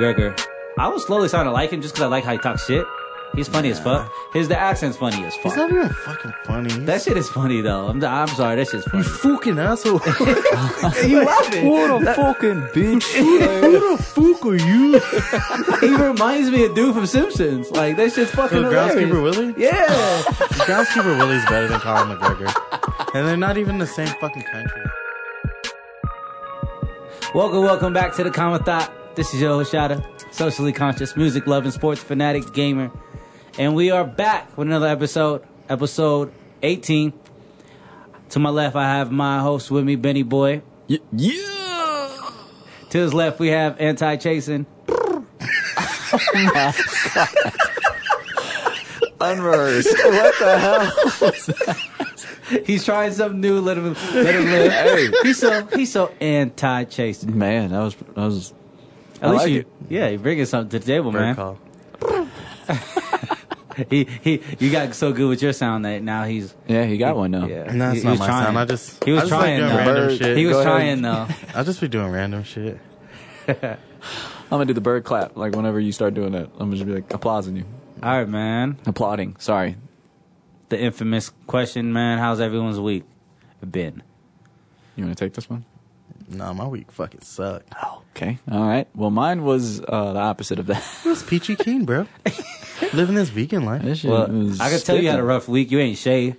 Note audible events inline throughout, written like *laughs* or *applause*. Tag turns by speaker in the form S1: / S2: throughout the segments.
S1: McGregor. I was slowly starting to like him just because I like how he talks shit. He's funny as fuck. His the accent's funny as fuck.
S2: He's not even fucking funny.
S1: That shit is funny though. I'm, I'm sorry, that shit's
S2: you
S1: funny.
S2: fucking asshole. *laughs*
S1: you laughing?
S3: What a fucking *laughs* bitch.
S2: Who the fuck are you? *laughs*
S1: he reminds me of dude from Simpsons. Like that shit's fucking
S2: Who,
S1: hilarious.
S2: Groundskeeper Willie?
S1: Yeah.
S2: Groundskeeper Willie's better than Colin McGregor. And they're not even the same fucking country.
S1: welcome, welcome back to the Common Thought. This is your Hoshada, socially conscious, music loving, sports fanatic gamer. And we are back with another episode, episode 18. To my left, I have my host with me, Benny Boy.
S3: Y- yeah.
S1: To his left, we have Anti Chasing. *laughs*
S3: Oh Unrehearsed. what the hell? *laughs*
S1: He's trying something new. Let him, let him live.
S3: Hey.
S1: He's so he's so anti chasing.
S3: Man, that was that was.
S1: At
S3: I
S1: least
S3: like
S1: you,
S3: it.
S1: yeah, you're bringing something to the table,
S2: Bird
S1: man.
S2: call. *laughs*
S1: He he, you got so good with your sound that now he's
S3: Yeah, he got one now.
S1: yeah.
S2: No,
S1: he,
S2: it's
S1: he
S2: not
S1: was
S2: my
S1: trying.
S2: sound. I just
S1: he was
S2: just
S1: trying.
S2: doing
S1: though.
S2: random
S3: Bird.
S2: shit.
S1: He was
S3: Go ahead.
S1: trying though. *laughs*
S2: I'll just be doing random shit. *laughs*
S3: I'm gonna do the bird clap. Like whenever you start doing that, I'm gonna just be like applauding you,
S1: All right, man.
S3: applauding. Sorry.
S1: The infamous question, man. How's everyone's week been?
S3: You want to take this one?
S2: Nah, my week fucking sucked.
S3: Oh, okay. All right. Well, mine was uh, the opposite of that. *laughs*
S2: It was peachy keen, bro. *laughs* Living this vegan life.
S3: This shit
S1: Well,
S3: was
S1: I can tell you had a rough week. You ain't shaved.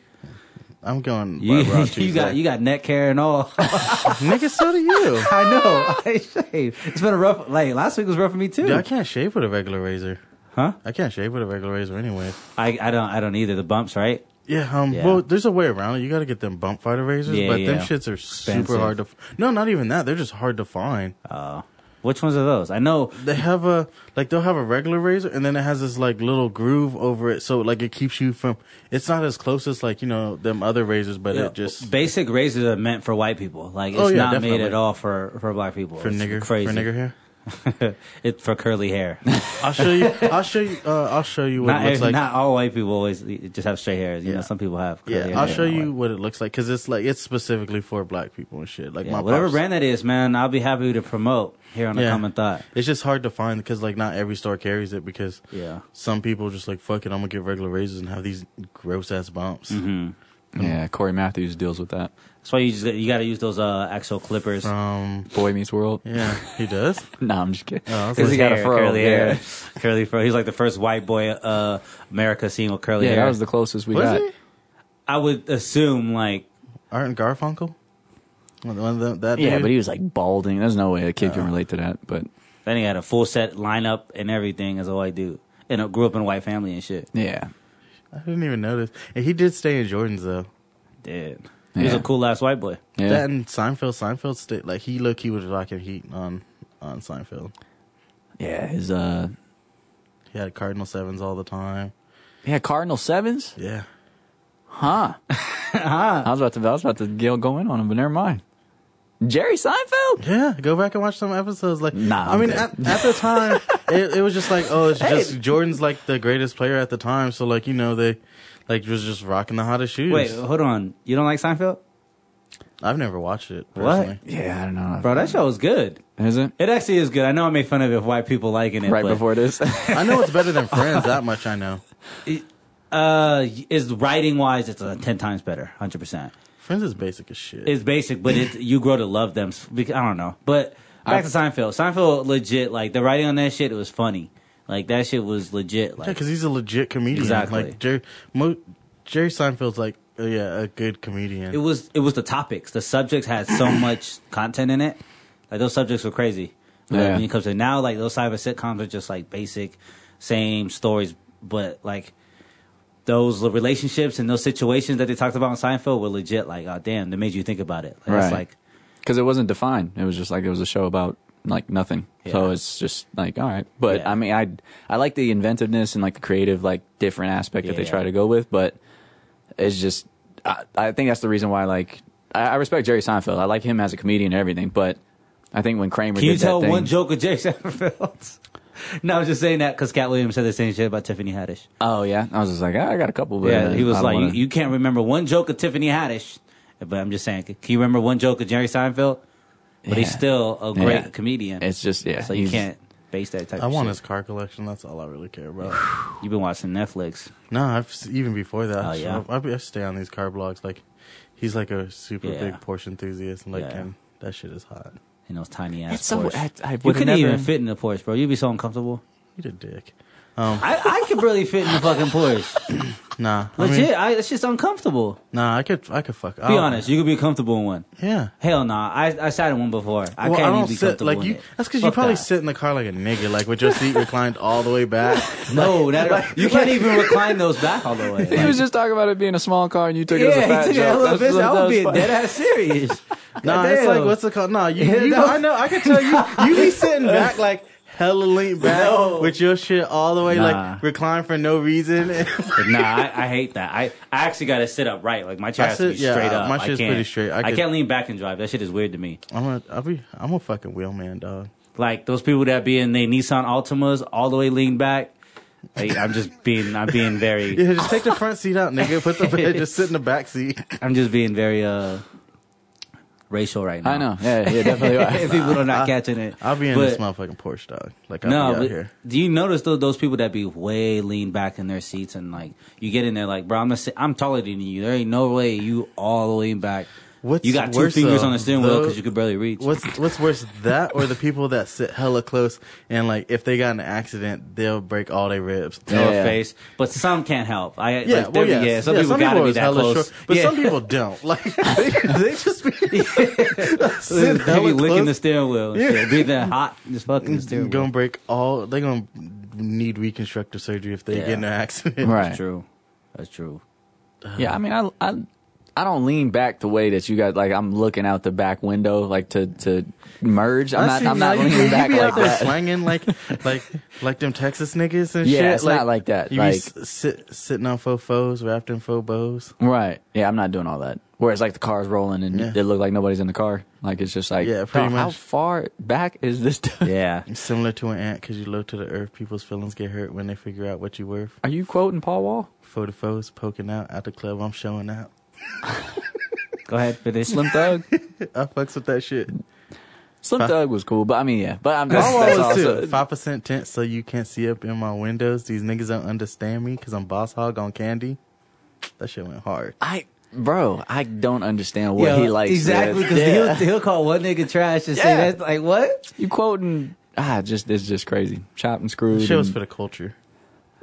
S2: I'm going.
S1: You,
S2: barber *laughs*
S1: you got you got neck hair and all.
S2: nigga. So do you.
S1: I know. I shaved. It's been a rough. Like last week was rough for me too.
S2: Dude, I can't shave with a regular razor.
S1: Huh?
S2: I can't shave with a regular razor anyway.
S1: I I don't I don't either. The bumps, right?
S2: Yeah, um,
S1: Yeah.
S2: well, there's a way around it. You got to get them bump fighter razors,
S1: Yeah,
S2: but them
S1: yeah.
S2: shits are
S1: Expensive.
S2: super hard to. F- no, not even that. They're just hard to find.
S1: Uh, which ones are those? I know.
S2: They have a like they'll have a regular razor, and then it has this like little groove over it, so like it keeps you from. It's not as close as like you know them other razors, but it just
S1: basic razors are meant for white people. Like it's
S2: Oh, yeah,
S1: not
S2: definitely.
S1: made at all for for black people.
S2: for
S1: It's
S2: nigger
S1: crazy.
S2: for nigger hair. *laughs*
S1: it's for curly hair. *laughs*
S2: I'll show you. I'll show you. Uh, I'll show you what
S1: not
S2: it looks like.
S1: not all white people always just have straight hair. You know, some people have. Curly
S2: yeah,
S1: hair.
S2: I'll show you
S1: white.
S2: what it looks like because it's like it's specifically for black people and shit. Like
S1: Yeah,
S2: my
S1: whatever
S2: pops-
S1: brand that is, man, I'll be happy to promote here on the Common Thought.
S2: It's just hard to find because like not every store carries it because
S1: Yeah.
S2: some people just like fuck it. I'm gonna get regular razors and have these gross ass bumps.
S1: Mm-hmm.
S3: Yeah, Corey Matthews deals with that.
S1: That's why you just you got to use those uh, actual clippers.
S2: Um,
S3: Boy Meets World.
S2: yeah, he does. *laughs*
S3: Nah, I'm just kidding.
S2: Oh, that's
S3: Because he got a fro.
S1: curly
S3: yeah.
S1: hair, *laughs* curly fro. He's like the first white boy uh, America seen with curly
S3: Yeah,
S1: hair.
S3: Yeah, that was the closest we
S2: Was
S3: got.
S2: he?
S1: I would assume like
S2: Art and Garfunkel. One of the- that
S3: Yeah,
S2: dude?
S3: but he was like balding. There's no way a kid can relate to that. But
S1: then he had a full set lineup and everything as a white dude, and uh, grew up in a white family and shit.
S3: yeah,
S2: I didn't even notice. And he did stay in Jordans though.
S1: Did he was a cool ass white boy.
S3: yeah,
S2: That and Seinfeld. Seinfeld stayed like he looked. He was rocking heat on on Seinfeld.
S3: yeah. His uh,
S2: He had Cardinal sevens all the time.
S3: yeah, Cardinal sevens.
S2: Yeah.
S3: Huh? huh. *laughs* I was about to, I was about to go go in on him, but never mind. Jerry Seinfeld.
S2: Yeah, go back and watch some episodes. Like,
S3: Nah,
S2: I
S3: I'm
S2: mean, at, at the time, *laughs* it, it was just like, oh, it's just Jordan's like the greatest player at the time. So like, you know, they like was just rocking the hottest shoes.
S1: Wait, hold on. You don't like Seinfeld,
S2: I've never watched it
S1: What?
S3: Yeah, I don't know.
S1: bro? That show is good.
S3: is it
S1: It actually is good. I know I made fun of it of white people liking it.
S3: right
S1: but,
S3: before this? *laughs*
S2: I know it's better than Friends. That much I know.
S1: Uh, is writing wise, it's uh, ten times better. Hundred percent.
S2: Friends is basic as shit.
S1: It's basic, but it you grow to love them. Because, I don't know, but back to Seinfeld. Seinfeld legit. Like the writing on that shit, it was funny. Like that shit was legit.
S2: yeah, because he's a legit comedian.
S1: Exactly.
S2: Like Jerry, Mo, Jerry Seinfeld's like, uh, yeah, a good comedian.
S1: it was it was the topics. The subjects had so *coughs* much content in it. Like those subjects were crazy. Like,
S3: Yeah.
S1: When it comes to now, like those type of sitcoms are just like basic, same stories, but like those relationships and those situations that they talked about on Seinfeld were legit. Like, oh damn, they made you think about it. Like, It's
S3: Right.
S1: like
S3: Because it wasn't defined. It was just like it was a show about like nothing. So it's just like all right. But
S1: Yeah.
S3: I mean, I I like the inventiveness and like the creative, like different aspect that they
S1: Yeah.
S3: try to go with. But it's just I, I think that's the reason why like I, I respect Jerry Seinfeld. I like him as a comedian and everything. But I think when Kramer
S1: Can you tell
S3: thing,
S1: one joke of Jerry *laughs* Seinfeld? *laughs* no, I was just saying that because Katt Williams said the same shit about Tiffany Haddish.
S3: Oh yeah, I was just like, I got a couple. But
S1: yeah,
S3: uh,
S1: he was like,
S3: wanna-
S1: you, you can't remember one joke of Tiffany Haddish. But I'm just saying, can you remember one joke of Jerry Seinfeld? But he's
S3: Yeah.
S1: still a great
S3: Yeah.
S1: comedian.
S3: It's just yeah.
S1: so you
S3: he's-
S1: can't. base that type.
S2: I
S1: of
S2: want
S1: shit.
S2: his car collection. That's all I really care about. *sighs*
S1: You've been watching Netflix.
S2: no, I've s- even before that.
S1: Oh, yeah?
S2: I, I, I stay on these car blogs. Like, he's like a super
S1: Yeah.
S2: big Porsche enthusiast, and like,
S1: Yeah.
S2: and that shit is hot.
S1: in those tiny ass
S3: It's so.
S1: Porsche.
S3: I, I
S1: you
S3: would
S1: couldn't
S3: never,
S1: even fit in the Porsche, bro. You'd be so uncomfortable.
S2: He a dick. Um,
S1: I, I could barely fit in the fucking Porsche. *clears throat*
S2: nah, I
S1: Legit,
S2: mean,
S1: I, it's just uncomfortable.
S2: nah, I could, I could fuck.
S1: Be honest, you could be comfortable in one.
S2: Yeah.
S1: Hell nah, I I sat in one before. I
S2: well,
S1: can't
S2: I
S1: even
S2: don't
S1: be
S2: sit
S1: comfortable
S2: like
S1: in
S2: you.
S1: it.
S2: That's because you
S1: Fuck
S2: probably
S1: that.
S2: sit in the car like a nigga, like with your seat reclined all the way back. *laughs*
S1: No, that, you can't even recline those back all the way. *laughs*
S3: He was just talking about it being a small car, and you took it as a
S1: yeah,
S3: fat
S1: he took it
S3: joke.
S1: hella
S3: That's-
S1: business. I
S3: that
S1: was be
S3: funny.
S1: dead ass serious. *laughs*
S2: Nah, it's
S1: Goddamn.
S2: like what's it called? Nah, you,
S1: Yeah,
S2: you. I know. I can tell you. You be sitting back like hella lean back
S1: No.
S2: with your shit all the way
S1: Nah.
S2: like reclined for no reason. *laughs*
S1: nah, I, I hate that. I, I actually got to sit up right. Like my chair
S2: I
S1: has to be
S2: yeah,
S1: straight up.
S2: my
S1: I
S2: shit's
S1: can't,
S2: pretty straight. I
S1: I, can't lean back and drive. That shit is weird to me.
S2: I'm a, I'll be, I'm a fucking wheelman, dog.
S1: Like those people that be in their Nissan Altimas all the way leaned back. Like, I'm just being, I'm being very, *laughs*
S2: Yeah, just take the front seat out, nigga. Put the bed, *laughs* just sit in the back seat.
S1: I'm just being very uh racial right now.
S3: I know. Yeah, yeah, definitely. *laughs*
S1: if people are not
S2: I-
S1: catching it.
S2: I'll be in
S1: But-
S2: this motherfucking Porsche, dog. Like I'll
S1: No,
S2: be out here.
S1: do you notice those those people that be way leaned back in their seats and like you get in there like, bro, I'm gonna say I'm taller than you. There ain't no way you all the way back.
S2: What's
S1: you got two
S2: worse,
S1: fingers
S2: though?
S1: on the steering wheel because you could barely reach.
S2: What's what's worse, that or the people that sit hella close and like if they got in an accident, they'll break all their ribs.
S1: or
S3: Yeah.
S1: face, but some can't help. I
S2: Yeah,
S1: like,
S2: well,
S1: there be-
S2: yes.
S1: yeah. Some
S2: Yeah,
S1: people gotta be that
S2: hella
S1: close,
S2: short, but
S1: yeah.
S2: some people don't. *laughs* Like they, they just be *laughs* sit
S1: they
S2: hella
S1: be licking the
S2: close.
S1: steering wheel. And
S2: Yeah.
S1: shit. Be that hot, *laughs* just fucking the steering
S2: Gonna
S1: wheel.
S2: break all. They gonna need reconstructive surgery if they
S1: Yeah.
S2: get in an accident.
S3: Right.
S1: That's true. That's true.
S3: Yeah, I mean, I, I, I don't lean back the way that you guys like. I'm looking out the back window, like to to merge. I'm not. I'm not
S2: you,
S3: leaning
S2: you
S3: back
S2: be
S3: like
S2: out there
S3: that.
S2: swinging like *laughs* like like them Texas niggas and
S3: Yeah,
S2: shit.
S3: it's not like that.
S2: You
S3: Like-
S2: be s- sit, sitting on faux foes, wrapped in faux bows.
S3: Right. Yeah, I'm not doing all that. Whereas like the car's rolling and
S2: Yeah.
S3: it look like nobody's in the car. Like it's just like,
S2: Yeah, pretty
S3: dog, How far back is this? *laughs*
S1: Yeah.
S2: Similar to an ant, because you low to the earth. People's feelings get hurt when they figure out what you worth.
S3: Are you quoting Paul Wall?
S2: Photo foes poking out at the club. I'm showing out. *laughs*
S1: Go ahead, finish.
S3: Slim Thug. *laughs*
S2: I fucks with that shit.
S3: Slim
S2: Fi-
S3: Thug was cool, but I mean, yeah. But I'm that's, that's
S2: was
S3: also
S2: too. Five percent tint, so you can't see up in my windows. These niggas don't understand me because I'm boss hog on candy. That shit went hard.
S3: I, bro, I don't understand what
S1: Yo,
S3: he likes.
S1: exactly because
S3: Yeah.
S1: he'll, he'll call one nigga trash and say that's like what?
S3: you quoting. Ah, just it's just crazy. Chopped and
S2: That
S3: screwed.
S2: shit was for the culture.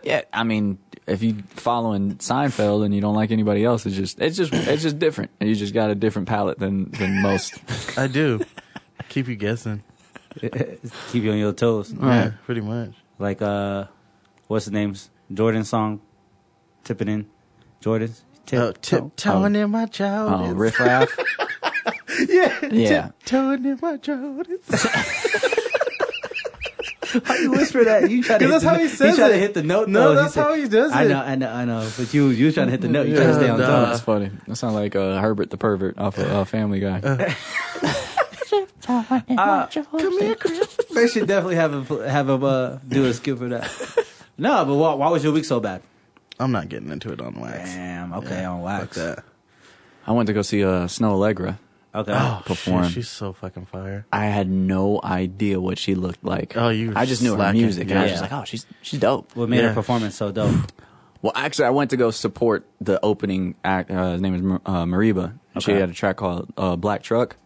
S3: Yeah, I mean, if you following Seinfeld and you don't like anybody else, it's just it's just it's just different. You just got a different palate than than most. *laughs*
S2: I do. Keep you guessing. *laughs*
S1: Keep you on your toes.
S2: Yeah, pretty much.
S1: Like uh, what's the name's Jordan song? Tipping in, Jordan's. Tip,
S2: Oh, tiptoeing in my Jordans.
S3: Oh, riff raff. *laughs*
S2: Yeah,
S3: Yeah.
S2: tiptoeing in my Jordans.
S1: How you whisper that? You try to.
S2: Because that's
S1: the,
S2: how he says
S1: try to
S2: it.
S1: hit the note.
S2: No,
S1: though.
S2: that's
S1: said-
S2: how he does it.
S1: I know, I know, I know. But you, you was trying to hit the note. You trying to stay on
S2: Yeah,
S1: top.
S2: nah.
S3: That's funny. That sounds like uh, Herbert the pervert off of uh, Family Guy. *laughs*
S2: Come here, Chris. *laughs*
S1: They should definitely have a have a uh, do a skip for that. no, but why, why was your week so bad?
S2: I'm not getting into it on wax.
S1: Damn. Okay,
S2: Yeah,
S1: on
S2: fuck
S1: wax.
S2: that.
S3: I went to go see uh, Snoh Aalegra.
S1: Okay.
S2: Oh,
S3: perform.
S2: shit, she's so fucking fire.
S3: I had no idea what she looked like.
S2: Oh, you
S3: I just knew
S2: slacking.
S3: her music, and I was
S1: Yeah.
S3: just like, oh, she's she's dope.
S1: what made her
S2: Yeah.
S1: performance so dope?
S3: Well, actually, I went to go support the opening act. Uh, his name is Mar- uh, Mereba. And She
S1: Okay.
S3: had a track called uh, Black Truck.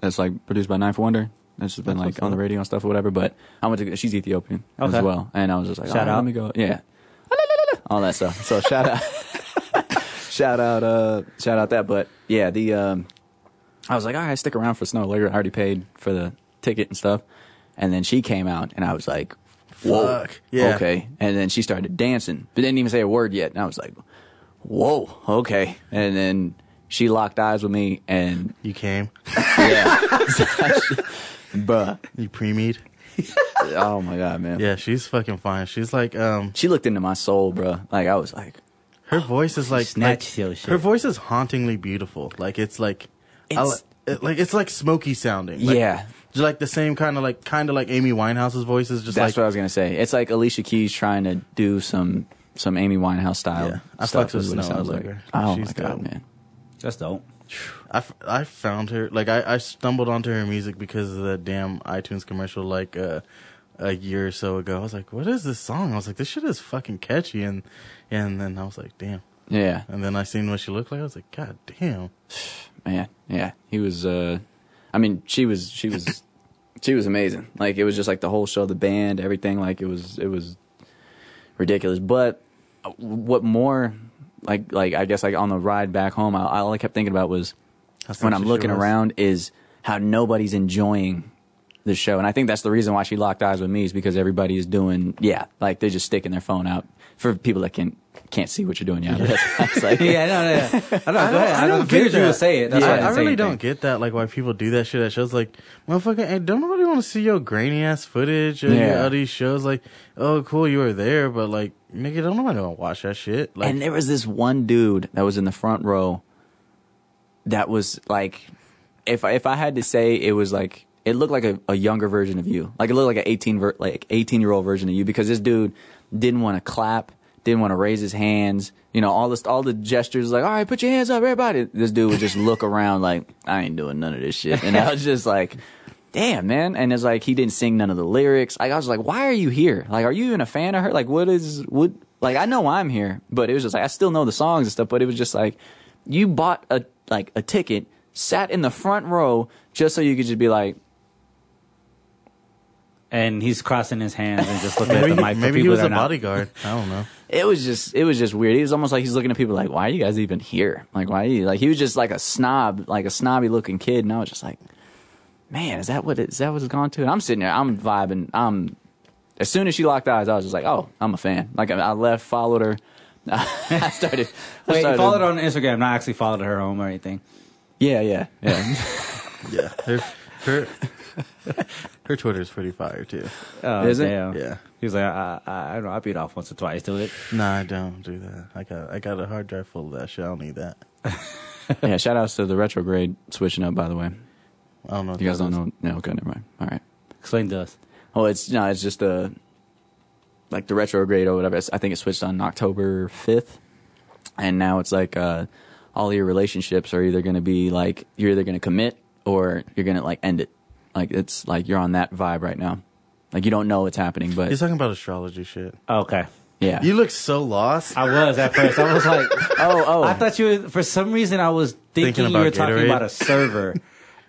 S3: That's like produced by Ninth Wonder. That's just been like on the radio and stuff or whatever. But I went to. She's Ethiopian
S1: Okay.
S3: as well, and I was just like,
S1: Shout
S3: "Oh,
S1: out.
S3: Let me go. Yeah. *laughs* All that stuff. So shout out, *laughs* shout out, uh, shout out that. But yeah, the um, I was like, all right, stick around for Snoh Aalegra. I already paid for the ticket and stuff. And then she came out, and I was like, whoa,
S2: Fuck. Yeah.
S3: okay. And then she started dancing, but didn't even say a word yet. And I was like, whoa, okay. And then she locked eyes with me, and
S2: You came. *laughs*
S3: yeah, *laughs* bruh.
S2: You pre-mead. *laughs*
S3: Oh my god, man.
S2: Yeah, she's fucking fine. She's like, um,
S3: She looked into my soul, bruh. Like I was like,
S2: her voice is like,
S1: snatched
S2: like-
S1: your shit.
S2: her voice is hauntingly beautiful. Like it's like,
S3: It's-
S2: it, like it's like smoky sounding. Like,
S3: yeah.
S2: just like the same kind of like kind of like Amy Winehouse's voice is just
S3: That's
S2: like
S3: what I was gonna say. It's like Alicia Keys trying to do some some Amy Winehouse style.
S2: Yeah, I
S3: stuff
S2: fucks with
S3: is what it
S2: Snoh
S3: sounds like.
S2: Aalegra.
S3: Oh
S2: She's
S3: my god,
S2: dope.
S3: man.
S1: That's dope.
S2: I, f- I found her like I, I stumbled onto her music because of the damn iTunes commercial like uh a year or so ago. I was like, "What is this song?" I was like, "This shit is fucking catchy," and and then I was like, "Damn."
S3: Yeah,
S2: And then I seen what she looked like. I was like, "God damn." *sighs* *sighs*
S3: man. Yeah, he was. uh I mean, she was. She was. *laughs* she was amazing. Like it was just like the whole show, the band, everything. Like it was. It was ridiculous. But uh, what more? Like like I guess like on the ride back home, I, all I kept thinking about was when I'm looking
S2: was.
S3: around is how nobody's enjoying the show. And I think that's the reason why she locked eyes with me is because everybody is doing, yeah, like they're just sticking their phone out for people that can can't see what you're doing. Yeah, *laughs* that's, that's like, *laughs*
S1: yeah, no, no, no. I don't, *laughs* go ahead. I, don't,
S2: get
S1: you would say it. That's
S2: Yeah,
S1: why I,
S2: I, really don't get that. Like why people do that shit at shows. Like, motherfucker, hey, don't nobody want to see your grainy ass footage of
S3: Yeah.
S2: all these shows. Like, oh, cool, you were there, but like, nigga, don't nobody want to watch that shit. Like,
S3: and there was this one dude that was in the front row that was like, if I, if I had to say, it was like it looked like a, a younger version of you. Like it looked like an eighteen ver- like eighteen year old version of you because this dude didn't want to clap, didn't want to raise his hands. You know all this all the gestures like all right, put your hands up, everybody. This dude would just *laughs* look around like I ain't doing none of this shit, and I was just like. Damn, man. And it's like he didn't sing none of the lyrics. Like I was like, why are you here? Like, are you even a fan of her? Like, what is what like I know I'm here, but it was just like I still know the songs and stuff, but it was just like you bought a like a ticket, sat in the front row just so you could just be like,
S1: And he's crossing his hands and just looking
S2: maybe
S1: at the mic. for
S2: maybe he was a
S1: not-
S2: bodyguard. I don't know.
S3: It was just it was just weird. He was almost like he's looking at people like, why are you guys even here? Like why are you like he was just like a snob, like a snobby looking kid, and I was just like, man, is that what it, is that what it's gone to? And I'm sitting there, I'm vibing, I'm. As soon as she locked eyes, I was just like, oh, I'm a fan. Like I I left, followed her. *laughs* I started. I
S1: Wait, you
S3: started-
S1: followed her on Instagram, not actually followed her home or anything.
S3: Yeah, yeah, yeah. *laughs*
S2: Yeah, her her her Twitter's pretty fire too.
S1: Oh,
S3: Is it?
S1: damn.
S2: Yeah.
S1: He was like, I, I, I don't know, I beat off once or twice to it.
S2: Nah, I don't do that. I got I got a hard drive full of that shit. I don't need that. *laughs*
S3: yeah, shout outs to the retrograde switching up, by the way.
S2: I don't know. what
S3: You guys don't
S2: is.
S3: know? No, okay, never mind. All right.
S1: Explain to us.
S3: Oh, it's no, it's just a like the retrograde or whatever. I think it switched on October fifth, and now it's like uh, all your relationships are either going to be like you're either going to commit or you're going to like end it. Like it's like you're on that vibe right now. Like you don't know what's happening, but
S2: He's talking about astrology shit.
S1: Okay.
S3: yeah.
S2: You look so lost.
S1: I was at first. I was like, *laughs*
S3: oh, oh.
S1: I thought you were, for some reason, I was thinking,
S2: Thinking
S1: you
S2: about
S1: were talking
S2: Gatorade?
S1: about a server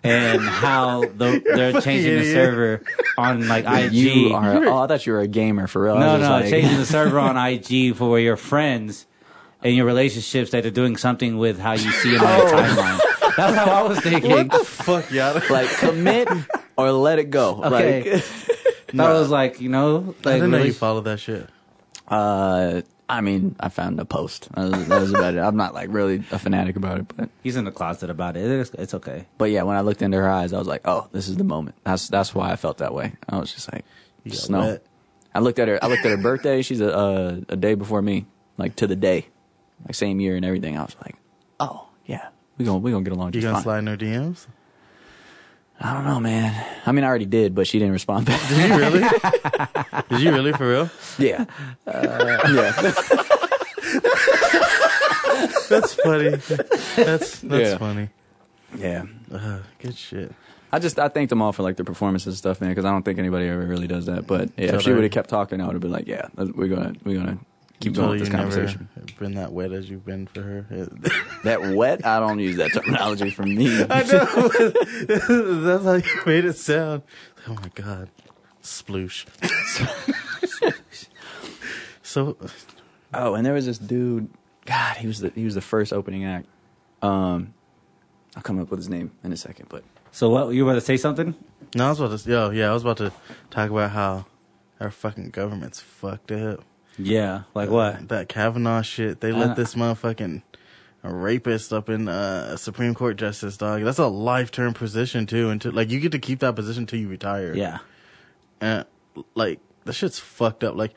S1: and how the, *laughs* they're changing the
S2: idiot.
S1: server on like IG.
S3: you are. Oh, I thought you were a gamer for real. I
S1: no,
S3: was just
S1: no,
S3: like-
S1: changing the server on *laughs* IG for your friends and your relationships that are doing something with how you see them on your oh. timeline. That's how I was thinking.
S2: what the fuck, Yada?
S3: like commit or let it go.
S1: Okay.
S3: Like,
S1: That was like, you know,
S2: I didn't know you
S1: really,
S2: followed that shit.
S3: uh, I mean, I found a post. That was, that was about it. I'm not like really a fanatic about it, but
S1: he's in the closet about it. It's, it's okay.
S3: but yeah, when I looked into her eyes, I was like, oh, this is the moment. That's that's why I felt that way. I was just like,
S2: You
S3: snow.
S2: wet.
S3: I looked at her. I looked at her birthday. She's a uh, a day before me, like to the day, like same year and everything. I was like, oh yeah, we gonna we gonna get along
S2: You
S3: just
S2: gonna
S3: fine.
S2: slide in her DMs?
S3: I don't know, man. I mean, I already did, but she didn't respond back.
S2: Did you really? *laughs* Did you really for real?
S3: yeah, uh, yeah. *laughs*
S2: That's funny. That's that's
S3: Yeah.
S2: funny.
S3: Yeah.
S2: Uh, good shit.
S3: I just I thanked them all for like their performances and stuff, man, because I don't think anybody ever really does that. But yeah,
S2: So
S3: if she would have kept talking, I would have been like, yeah, we're gonna we're gonna keep going with this conversation.
S2: Been that wet as you've been for her. *laughs*
S3: That wet, I don't use that terminology for me. *laughs*
S2: I know. *laughs* That's how you made it sound. Oh my god, sploosh. so,
S3: oh, and there was this dude. God, he was the he was the first opening act. Um, I'll come up with his name in a second, but
S1: So what, you were to say something?
S2: no, I was about to. Yo, yeah, I was about to talk about how our fucking government's fucked up.
S1: Yeah. Like what?
S2: That Kavanaugh shit. They let this motherfucking rapist up in uh, Supreme Court justice, dog. That's a life term position too, and to, like you get to keep that position till you retire.
S1: Yeah.
S2: and like the shit's fucked up. Like,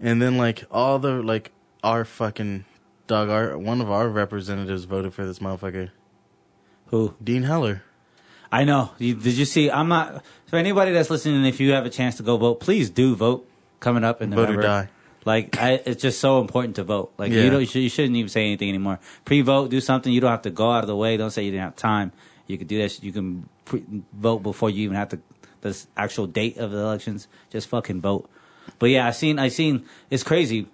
S2: and then like all the like our fucking dog, our one of our representatives voted for this motherfucker,
S1: Who?
S2: Dean Heller.
S1: I know. You, did you see? I'm not. For anybody that's listening, if you have a chance to go vote, please do vote. Coming up in
S2: Vote or die.
S1: Like I, it's just so important to vote. Like
S2: Yeah.
S1: you don't, you, should, you shouldn't even say anything anymore. Pre-vote, do something. You don't have to go out of the way. Don't say you didn't have time. You could do that. You can pre- vote before you even have to the actual date of the elections. Just fucking vote. But yeah, I seen I seen it's crazy.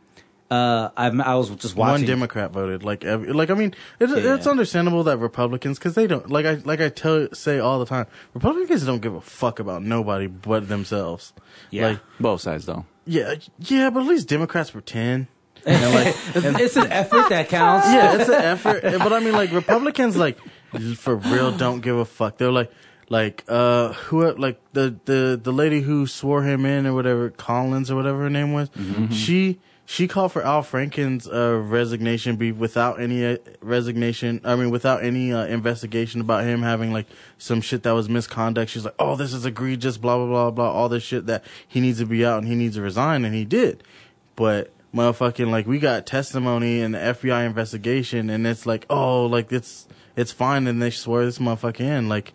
S1: Uh, I I was just watching.
S2: One Democrat voted. Like every, like I mean, it,
S1: Yeah.
S2: it's understandable that Republicans because they don't like I like I tell say all the time. Republicans don't give a fuck about nobody but themselves.
S1: Yeah.
S2: Like
S3: Both sides though.
S2: yeah, yeah, but at least Democrats pretend. *laughs*
S1: it's an effort that counts. *laughs*
S2: yeah, it's an effort. But I mean, like Republicans, like for real, don't give a fuck. They're like, like uh, who, like the the the lady who swore him in or whatever, Collins or whatever her name was. She she called for Al Franken's uh, resignation be without any uh, resignation. I mean, without any uh, investigation about him having like some shit that was misconduct. She's like, oh, this is egregious, blah blah blah blah, all this shit that he needs to be out and he needs to resign, and he did. But motherfucking like we got testimony in the FBI investigation and it's like, oh, like it's it's fine and they swear this motherfucker in. Like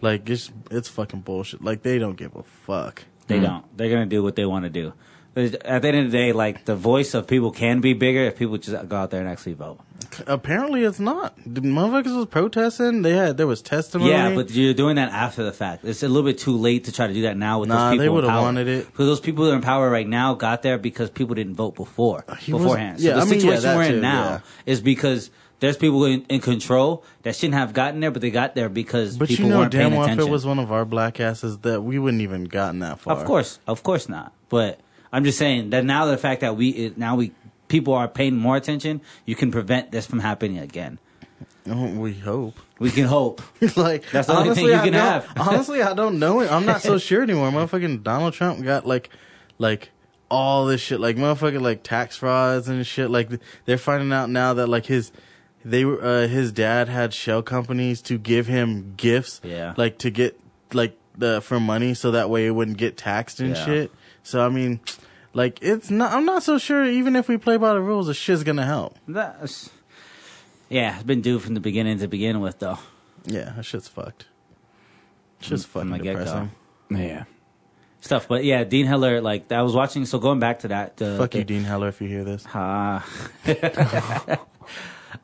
S2: like it's it's fucking bullshit. Like they don't give a fuck.
S1: They don't. They're gonna do what they want to do. At the end of the day, like the voice of people can be bigger if people just go out there and actually vote.
S2: Apparently it's not. The motherfuckers was protesting. They had there was testimony.
S1: Yeah, but you're doing that after the fact. It's a little bit too late to try to do that now with
S2: Nah,
S1: those
S2: they
S1: people. in
S2: would've wanted it.
S1: Because those people that are in power right now got there because people didn't vote before, uh,
S2: He was-
S1: beforehand.
S2: yeah,
S1: so the
S2: I mean, yeah,
S1: situation
S2: that
S1: we're in
S2: too,
S1: now
S2: yeah.
S1: is because there's people in, in control that shouldn't have gotten there, but they got there because
S2: But
S1: people
S2: you know
S1: weren't
S2: damn
S1: paying
S2: well if
S1: attention.
S2: it was one of our black asses that we wouldn't even gotten that far.
S1: Of course, of course not. But I'm just saying that now the fact that we it, now we people are paying more attention, you can prevent this from happening again.
S2: Oh, we hope.
S1: We can hope. *laughs*
S2: like
S1: That's the only thing
S2: honestly,
S1: you
S2: I
S1: can
S2: don't-
S1: have. *laughs*
S2: honestly, I don't know it. I'm not so sure anymore. Motherfucking Donald Trump got like, like all this shit, like motherfucking like tax frauds and shit. Like they're finding out now that like his, they were uh, his dad had shell companies to give him gifts,
S1: Yeah.
S2: like to get like the for money so that way it wouldn't get taxed and
S1: Yeah.
S2: shit. So I mean, like it's not. I'm not so sure. Even if we play by the rules, the shit's gonna help.
S1: That's yeah, it's been due from the beginning to begin with, though.
S2: Yeah, that shit's fucked. Shit's
S1: From
S2: fucking
S1: the get-go.
S2: depressing.
S3: Yeah.
S1: Stuff, but yeah, Dean Heller. Like I was watching. So going back to that, the,
S2: Fuck you, Dean Heller, if you hear this.
S1: Ah. *laughs* *laughs*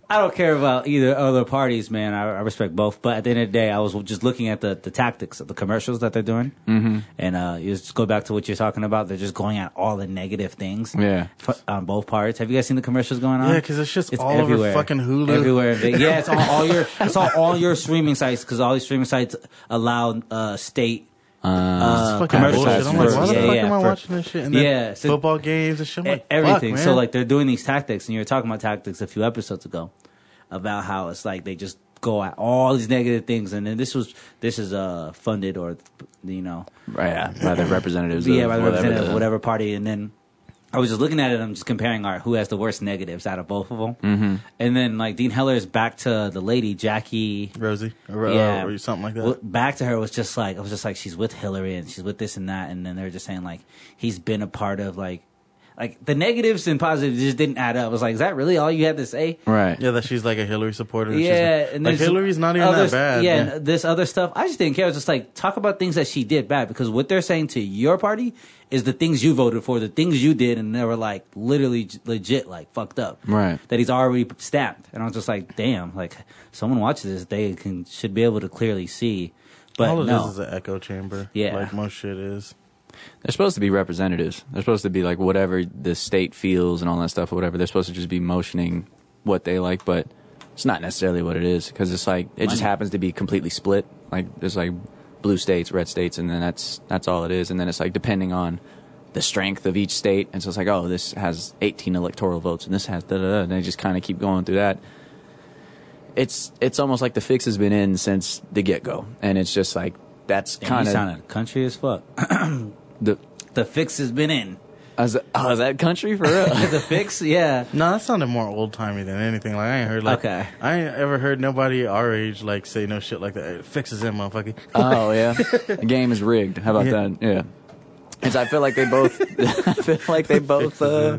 S1: I don't care about either other parties, man. I, I respect both. But at the end of the day, I was just looking at the, the tactics of the commercials that they're doing. Mm-hmm. And uh, you just go back to what you're talking about. They're just going at all the negative things
S3: Yeah.
S1: f- on both parts. Have you guys seen the commercials going on?
S2: Yeah, because it's just all over fucking Hulu.
S1: Everywhere. Yeah, it's on all your it's on *laughs* all your streaming sites because all these streaming sites allow uh, state
S3: Uh,
S1: uh,
S2: fucking
S1: commercials
S2: bullshit. I'm like, why the
S1: yeah,
S2: fuck
S1: yeah,
S2: am I
S1: for-
S2: watching this shit? And then
S1: Yeah, so-
S2: football games and shit. Like,
S1: everything.
S2: Fuck,
S1: so like they're doing these tactics, and you were talking about tactics a few episodes ago about how it's like they just go at all these negative things, and then this was this is uh funded or you know
S3: right, yeah, by the representatives.
S1: yeah
S3: of
S1: by the
S3: whatever
S1: representative of
S3: the-
S1: whatever party, and then. I was just looking at it. I'm just comparing our who has the worst negatives out of both of them, mm-hmm. and then like Dean Heller is back to the lady Jackie
S2: Rosie, or, uh,
S1: yeah,
S2: or something like that.
S1: Well, back to her was just like I was just like she's with Hillary and she's with this and that, and then they're just saying like he's been a part of like like the negatives and positives just didn't add up. I was like, is that really all you had to say?
S3: Right.
S2: yeah, that she's like a Hillary supporter. and she's
S1: Yeah,
S2: like,
S1: and
S2: like Hillary's not even
S1: other-
S2: that bad.
S1: Yeah,
S2: Yeah,
S1: and this other stuff, I just didn't care. I was just like, talk about things that she did bad because what they're saying to your party is the things you voted for, the things you did, and they were like literally legit, like fucked up.
S3: Right.
S1: That he's already stamped, and I was just like, damn, like someone watches this, they can should be able to clearly see. But
S2: all of
S1: no,
S2: this is an echo chamber.
S1: Yeah.
S2: like most shit is.
S3: They're supposed to be representatives. They're supposed to be like whatever the state feels and all that stuff or whatever. They're supposed to just be motioning what they like, but it's not necessarily what it is because it's like it just happens to be completely split. Like there's like blue states, red states, and then that's that's all it is. And then it's like depending on the strength of each state, and so it's like oh this has 18 electoral votes and this has da da da. And they just kind of keep going through that. It's it's almost like the fix has been in since the get go, and it's just like that's
S1: Damn,
S3: kind of
S1: sounded country as fuck. *clears throat*
S3: the.
S1: the fix has been in.
S3: I was, oh, is that country for real? *laughs*
S1: the fix, yeah.
S2: No, that sounded more old timey than anything. Like I ain't heard like
S1: Okay.
S2: I ain't ever heard nobody our age like say no shit like that. It fixes him, motherfucker.
S3: oh yeah, the game is rigged. How about
S2: Yeah.
S3: that? Yeah, because I feel like they both. *laughs* I feel like they *laughs* both. Uh,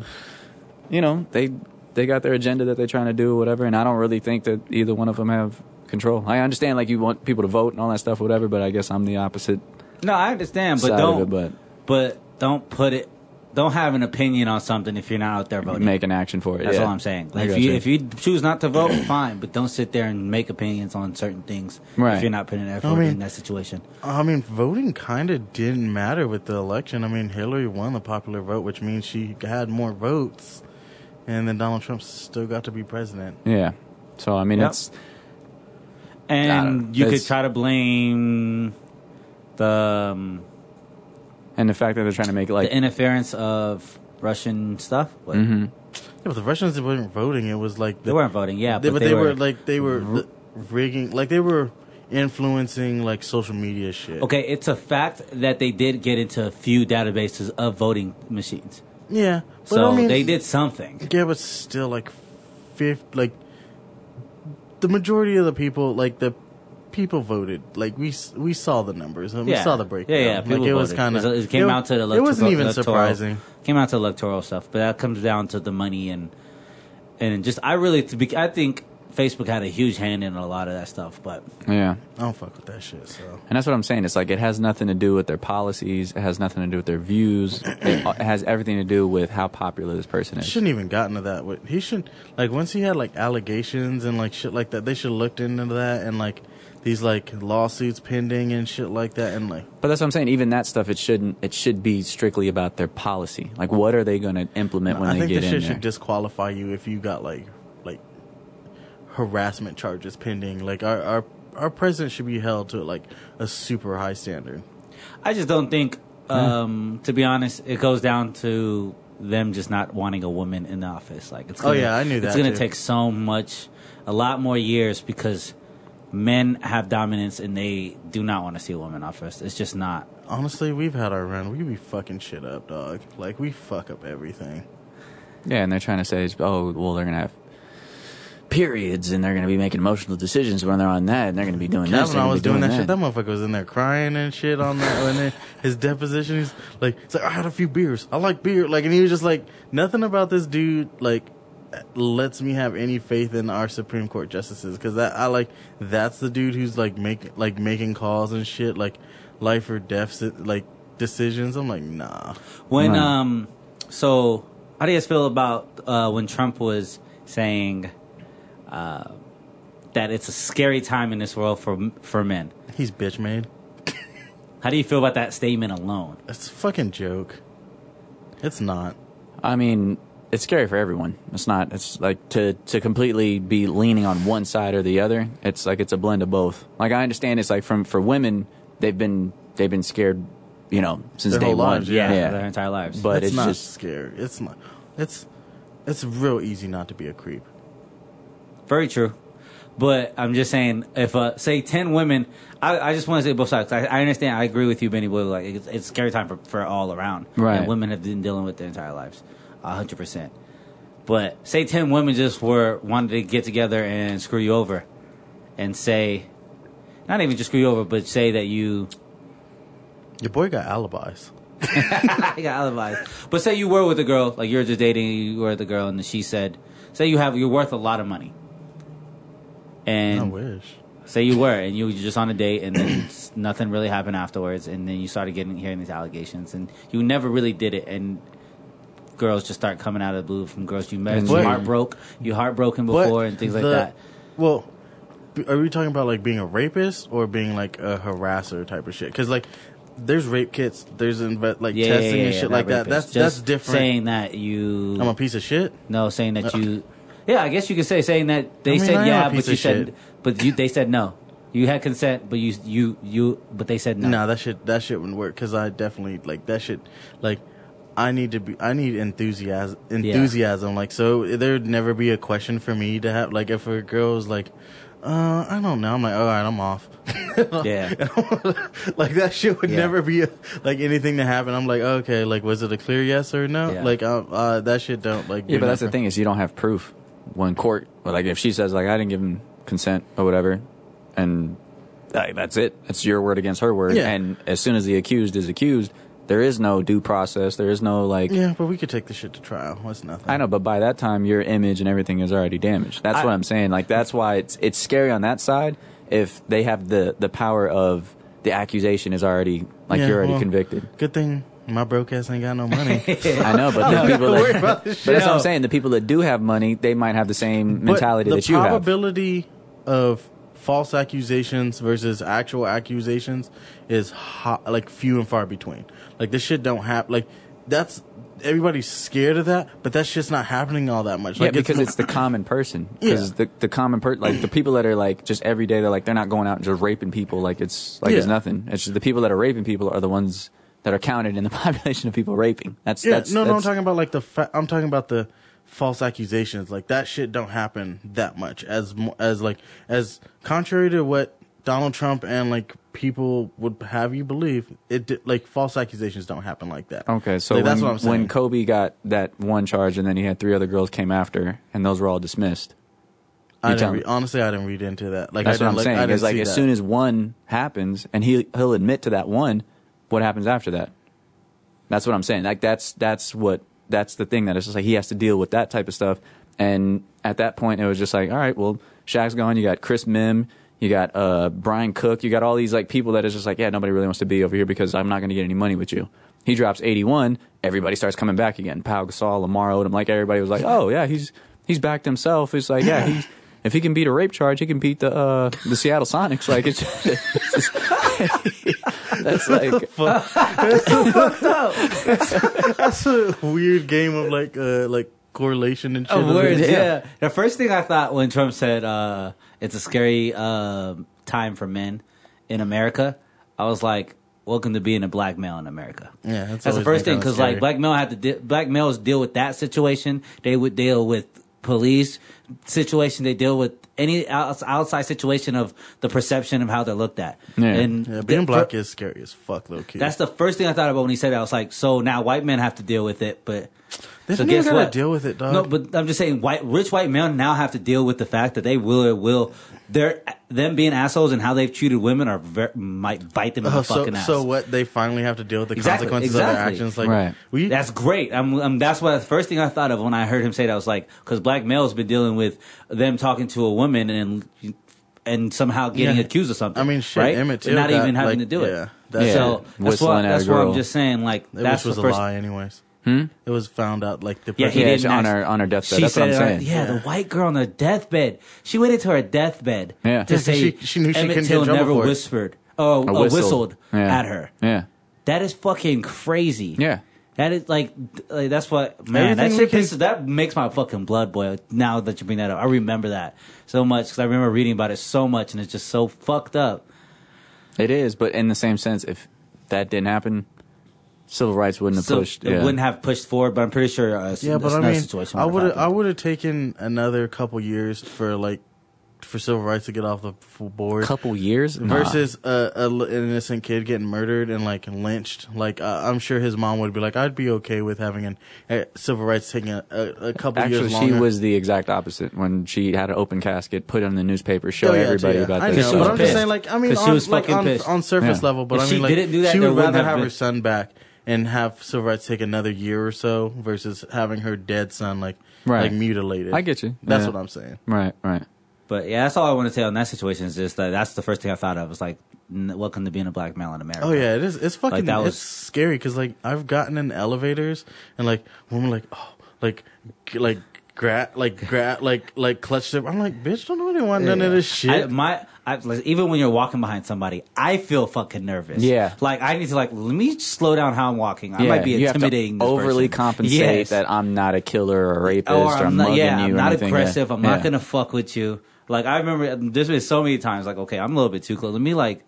S3: you know, they they got their agenda that they're trying to do, or whatever. And I don't really think that either one of them have control. I understand like you want people to vote and all that stuff, whatever. But I guess I'm the opposite
S1: No, I understand, but don't.
S3: of it. But
S1: but don't put it don't have an opinion on something if you're not out there voting.
S3: make an action for it.
S1: That's
S3: yeah.
S1: all I'm saying. Like, if
S3: got
S1: you if you choose not to vote, *clears throat* fine, but don't sit there and make opinions on certain things
S3: Right.
S1: if you're not putting effort
S2: I mean-
S1: in that situation.
S2: I mean, voting kind of didn't matter with the election. I mean, Hillary won the popular vote, which means she had more votes, and then Donald Trump still got to be president.
S3: Yeah. So I mean,
S1: Yep.
S3: it's
S1: And you could try to blame the um,
S3: and the fact that they're trying to make it like
S1: the interference of Russian stuff. What?
S3: Mhm.
S2: Yeah, but the Russians weren't voting. It was like the,
S1: They weren't voting, yeah,
S2: they,
S1: but,
S2: they, were, like they were the, rigging, like they were influencing like social media shit.
S1: Okay, it's a fact that they did get into a few databases of voting machines.
S2: Yeah, but
S1: So
S2: I mean,
S1: they did something.
S2: Yeah, but still, like, fifth, like the majority of the people, like the people voted. Like we we saw the numbers and we
S1: Yeah.
S2: saw the breakdown.
S1: Yeah, yeah.
S2: like
S1: People
S2: it was
S1: voted.
S2: kind of
S1: It was- it came out to the
S2: It wasn't
S1: electoral-
S2: even
S1: electoral-
S2: surprising.
S1: Came out to electoral stuff, but that comes down to the money and and just I really to be I think Facebook had a huge hand in a lot of that stuff, but
S3: yeah.
S2: I don't fuck with that shit. So
S3: And that's what I'm saying. It's like it has nothing to do with their policies. It has nothing to do with their views. it, uh, it has everything to do with how popular this person
S2: he
S3: is.
S2: shouldn't even gotten to that. With he should like once he had like allegations and like shit like that. They should have looked into that and like these like lawsuits pending and shit like that and like
S3: But that's what I'm saying. Even that stuff, it shouldn't. It should be strictly about their policy. Like, what are they going to implement when
S2: I
S3: they
S2: think
S3: get
S2: this
S3: in
S2: shit
S3: there?
S2: should disqualify you if you got like like harassment charges pending. Like our our our president should be held to like a super high standard.
S1: I just don't think um to be honest, it goes down to them just not wanting a woman in the office. Like it's
S2: Oh,
S1: gonna,
S2: yeah, I knew that It's
S1: gonna
S2: too.
S1: take so much a lot more years because men have dominance and they do not want to see a woman in office. It's just not
S2: Honestly, we've had our run. We be fucking shit up, dog. Like we fuck up everything.
S3: yeah, and they're trying to say, oh, well, they're going to have periods, and they're going to be making emotional decisions when they're on that, and they're going to be doing this.
S2: Kavanaugh
S3: and
S2: was doing that, shit.
S3: that.
S2: That motherfucker was in there crying and shit on that. and then his deposition, he's like, it's like I had a few beers. I like beer. Like, and he was just like, nothing about this dude like lets me have any faith in our Supreme Court justices because that I like that's the dude who's like make like making calls and shit like life or death like decisions. I'm like, nah.
S1: When
S3: Right.
S1: um, so how do you guys feel about uh, when Trump was saying uh, that it's a scary time in this world for for men?
S2: He's bitch made.
S1: How do you feel about that statement alone?
S2: It's a fucking joke. It's not.
S3: I mean, it's scary for everyone. It's not. It's like to to completely be leaning on one side or the other. It's like it's a blend of both. Like I understand it's like from for women, they've been they've been scared, you know, since
S2: Their
S3: day
S2: whole
S3: one.
S2: lives, yeah.
S1: their entire lives.
S3: But
S2: it's,
S3: it's
S2: not
S3: just
S2: scary. It's not. It's it's real easy not to be a creep.
S1: Very true. But I'm just saying, if uh, say ten women, I, I just want to say both sides. I, I understand. I agree with you, Benny Boy. Like it's, it's scary time for, for all around.
S3: Right.
S1: And women have been dealing with their entire lives, hundred percent. But say ten women just were wanted to get together and screw you over, and say, not even just screw you over, but say that you
S2: Your boy got alibis. *laughs* *laughs*
S1: I got alibis. But say you were with a girl, like you're just dating, you were with a girl, and she said, say you have you're worth a lot of money, and
S2: I wish.
S1: Say you were, and you were just on a date, and then *clears throat* nothing really happened afterwards, and then you started getting hearing these allegations, and you never really did it, and girls just start coming out of the blue from girls you met,
S3: And
S1: you
S3: you-
S1: heartbroke, you heartbroken before, and things like that.
S2: Well, are we talking about like being a rapist or being like a harasser type of shit? Because like, there's rape kits, there's inve- like
S1: Yeah, yeah,
S2: testing
S1: yeah,
S2: and shit like that. That's
S1: Just
S2: that's different.
S1: Saying that you,
S2: I'm a piece of shit.
S1: no, saying that uh, you, yeah, I guess you could say saying that they
S2: I mean,
S1: said yeah, but you said,
S2: shit.
S1: but you they said no. You had consent, but you you you, but they said no.
S2: Nah, that shit that shit wouldn't work because I definitely like that shit. Like, I need to be. I need enthusiasm. Enthusiasm. Like, so there'd never be a question for me to have. Like, if a girl's like, uh, I don't know. I'm like, all right, I'm off. *laughs*
S1: Yeah. *laughs*
S2: like that shit would
S1: Yeah.
S2: never be a, like anything to happen. I'm like, okay, like was it a clear yes or no?
S1: Yeah.
S2: Like, uh, uh, that shit don't like.
S3: Yeah, but that's the thing is you don't have proof. When court, like if she says like I didn't give him consent or whatever, and like, that's it. It's your word against her word.
S2: Yeah.
S3: And as soon as the accused is accused, there is no due process. There is no like.
S2: Yeah, but we could take the shit to trial. That's nothing.
S3: I know, but by that time, your image and everything is already damaged. That's
S1: I-
S3: what I'm saying. Like that's why it's it's scary on that side if they have the the power of the accusation is already like
S2: Yeah,
S3: you're already
S2: well,
S3: convicted.
S2: Good thing My broke ass ain't got no money. *laughs*
S3: I know, but the *laughs* people that, but that's what I'm saying. The people that do have money, they might have the same
S2: But
S3: mentality
S2: the
S3: that you have.
S2: The probability of false accusations versus actual accusations is ho- like few and far between. Like this shit don't happen. Like that's everybody's scared of that, but that shit's not happening all that much.
S3: Yeah, because it's the common person. *laughs*
S2: Yeah.
S3: Because the the common person, like the people that are like just every day, they're like they're not going out and just raping people. Like it's like it's nothing. It's just the people that are raping people are the ones that are counted in the *laughs* population of people raping. That's
S2: yeah.
S3: that's
S2: no, no, I'm talking about like the. Fa- I'm talking about the false accusations. Like that shit don't happen that much as as like as contrary to what Donald Trump and like people would have you believe. It di- like false accusations don't happen like that.
S3: Okay, so
S2: Like,
S3: when,
S2: that's what I'm saying.
S3: when Kobe got that one charge and then he had three other girls came after and those were all dismissed.
S2: I didn't re- honestly, I didn't read into that. Like
S3: That's
S2: I
S3: what I'm
S2: like,
S3: saying.
S2: I
S3: Because like as
S2: that.
S3: soon as one happens and he he'll admit to that one, what happens after that? That's what I'm saying. Like that's that's what that's the thing that it's just like he has to deal with that type of stuff. And at that point, it was just like, all right, well, Shaq's gone. You got Chris Mihm. You got uh, Brian Cook. You got all these like people that is just like, yeah, nobody really wants to be over here because I'm not going to get any money with you. He drops 81. Everybody starts coming back again. Pau Gasol, Lamar Odom. Like everybody was like, oh yeah, he's he's backed himself. It's like yeah, he's if he can beat a rape charge, he can beat the uh, the Seattle Sonics. Like it's, *laughs* it's just- that's like *laughs*
S2: That's so fucked up. *laughs* That's a weird game of like uh like correlation and shit.
S1: Of words,
S3: Yeah.
S1: yeah. The first thing I thought when Trump said uh, it's a scary uh, time for men in America, I was like, "Welcome to being a black male in America."
S2: Yeah, that's
S1: that's the first thing because like black male had to de- black males deal with that situation. They would deal with police situation. They deal with any outside situation of the perception of how they're looked at.
S3: Yeah.
S1: And
S2: Yeah, being
S1: the-
S2: black is scary as fuck, though. Kid.
S1: That's the first thing I thought about when he said that. I was like, so now white men have to deal with it, but
S2: They
S1: so
S2: don't
S1: guess
S2: even
S1: what?
S2: deal with it, dog.
S1: No, but I'm just saying, white rich white men now have to deal with the fact that they will or will they're them being assholes and how they've treated women are ver- might bite them in
S2: Oh,
S1: the
S2: so,
S1: fucking ass.
S2: so what? They finally have to deal with the
S1: Exactly,
S2: consequences of their
S1: exactly.
S2: actions. Like,
S3: Right.
S2: we
S1: that's great. I'm, I'm, that's what the first thing I thought of when I heard him say that I was like, because black males been dealing with them talking to a woman and and somehow getting
S2: Yeah.
S1: accused of something.
S2: I mean, shit,
S1: right?
S2: Emmett
S1: But
S2: Till
S1: not
S2: got,
S1: even having
S2: like,
S1: to do
S2: yeah,
S1: it.
S2: that's-
S1: so
S3: Yeah,
S1: that's
S3: whistling
S1: why
S3: at a
S1: that's why I'm just saying like
S2: It
S1: that's
S2: was
S1: the
S2: a
S1: first.
S2: lie, anyways.
S3: Hmm?
S2: It was found out like the
S1: Yeah, he didn't
S3: on
S1: act-
S3: her- on her deathbed.
S1: She
S3: That's what
S1: said
S3: I'm
S1: it,
S3: saying.
S1: Yeah,
S2: Yeah.
S1: the white girl on her deathbed. She waited to her deathbed
S3: Yeah.
S1: to
S3: Yeah,
S1: say
S2: she- she knew she
S1: Emmett
S2: couldn't get
S1: Till
S2: trouble
S1: never
S2: for it.
S1: whispered or,
S3: Or
S1: or
S3: whistled.
S1: whistled
S3: Yeah.
S1: at her.
S3: Yeah.
S1: That is fucking crazy.
S3: Yeah.
S1: That is like, like that's what man.
S2: Everything
S1: that
S2: we
S1: shit
S2: can-
S1: pisses, that makes my fucking blood boil. Now that you bring that up, I remember that so much because I remember reading about it so much, and it's just so fucked up.
S3: It is, but in the same sense, if that didn't happen, civil rights wouldn't have
S1: So
S3: pushed.
S1: it
S3: yeah.
S1: wouldn't have pushed forward, but I'm pretty sure. Uh,
S2: Yeah, but I mean, I
S1: would
S2: would
S1: have
S2: have, I would have taken another couple years for like for civil rights to get off the board.
S3: A couple years Nah.
S2: versus a, a l- an innocent kid getting murdered and like lynched. Like uh, I'm sure his mom would be like, I'd be okay with having an, uh, civil rights taking a, a, a couple
S3: Actually,
S2: years
S3: she was the exact opposite. When she had an open casket, put it in the newspaper, show
S2: Oh, yeah,
S3: everybody
S2: yeah.
S3: about
S2: I
S3: this.
S2: know,
S1: she
S2: but I'm just saying, like, I mean,
S1: 'Cause she
S2: on,
S1: was
S2: like, on, on surface
S3: Yeah.
S2: level, but
S1: If
S2: I
S1: she
S2: mean, like,
S1: didn't do that,
S2: she would rather
S1: have
S2: have her son back and have civil rights take another year or so versus having her dead son like
S3: Right.
S2: like mutilated.
S3: I get you.
S2: That's
S3: Yeah.
S2: what I'm saying.
S3: Right, right.
S1: But yeah, that's all I want to say on that situation. Is just that that's the first thing I thought of. Was like, welcome to being a black male in America.
S2: Oh yeah, it is. It's fucking.
S1: that was-
S2: it's scary because like I've gotten in elevators and like women like oh like like grab like grab like like clutch them. I'm like bitch, don't nobody want none of this shit.
S1: I, my I, like, even when you're walking behind somebody, I feel fucking nervous.
S3: Yeah.
S1: like I need to like let me slow down how I'm walking. I
S3: yeah,
S1: might be
S3: you have
S1: intimidating.
S3: to
S1: this
S3: overly
S1: person.
S3: compensate
S1: Yes.
S3: that I'm not a killer or a rapist
S1: or
S3: or,
S1: I'm
S3: I'm
S1: not.
S3: mugging
S1: Yeah,
S3: you
S1: I'm
S3: or
S1: not
S3: anything.
S1: aggressive.
S3: Yeah.
S1: I'm not
S3: Yeah.
S1: gonna fuck with you. Like I remember, there's been so many times. Like okay, I'm a little bit too close. Let me like,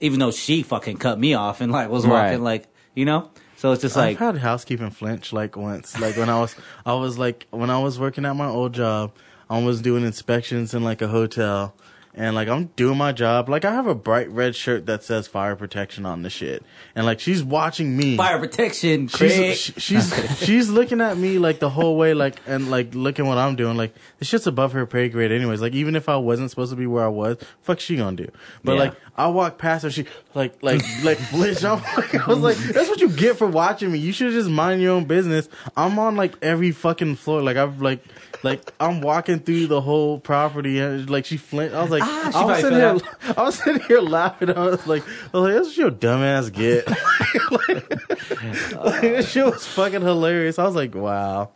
S1: even though she fucking cut me off and like was walking
S3: Right.
S1: like you know. So it's just like
S2: I've had housekeeping flinch like once. Like when I was I was like when I was working at my old job, I was doing inspections in like a hotel. And like I'm doing my job, like I have a bright red shirt that says fire protection on the shit, and like she's watching me.
S1: fire protection. Craig.
S2: She's she's she's looking at me like the whole way, like and like looking what I'm doing. Like this shit's above her pay grade, anyways. Like even if I wasn't supposed to be where I was, fuck she gonna do. But
S1: Yeah.
S2: like I walk past her, she like like like *laughs* like, I was like, that's what you get for watching me. You should just mind your own business. I'm on like every fucking floor. Like I've like like I'm walking through the whole property, and like she flinched. I was like,
S1: ah,
S2: I was sitting here, I was sitting here laughing. I was like, I was like, "That's what your dumbass get." *laughs* like, like, this shit was fucking hilarious. I was like, "Wow."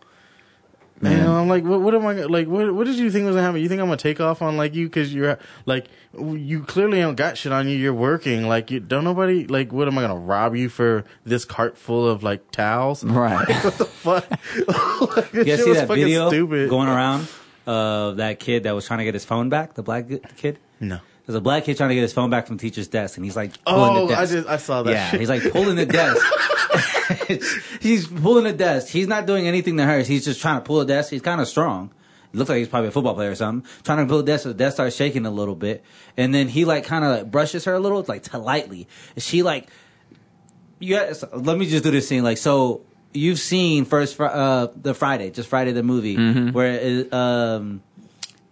S2: Man. I'm like, what, what am I gonna- like? What, what did you think was gonna happen? You think I'm gonna take off on like you because you're like, you clearly don't got shit on you. You're working. Like, you don't nobody like. What am I gonna rob you for this cart full of like towels?
S3: Right. *laughs*
S2: what the fuck? *laughs* like,
S1: You
S2: shit
S1: see that
S2: fucking
S1: video
S2: stupid.
S1: going around of that kid that was trying to get his phone back? The black kid.
S2: no.
S1: There's a black kid trying to get his phone back from the teacher's desk, and he's like pulling
S2: Oh,
S1: the
S2: I just I saw that.
S1: yeah,
S2: shit.
S1: he's like pulling the *laughs* desk. *laughs* he's pulling the desk. He's not doing anything to hurt. He's just trying to pull the desk. He's kind of strong. It looks like he's probably a football player or something. Trying to pull the desk, so the desk starts shaking a little bit, and then he like kind of like brushes her a little, like to lightly. And she like, you guys, let me just do this scene. Like, so you've seen first uh the Friday, just Friday the movie, where it, um.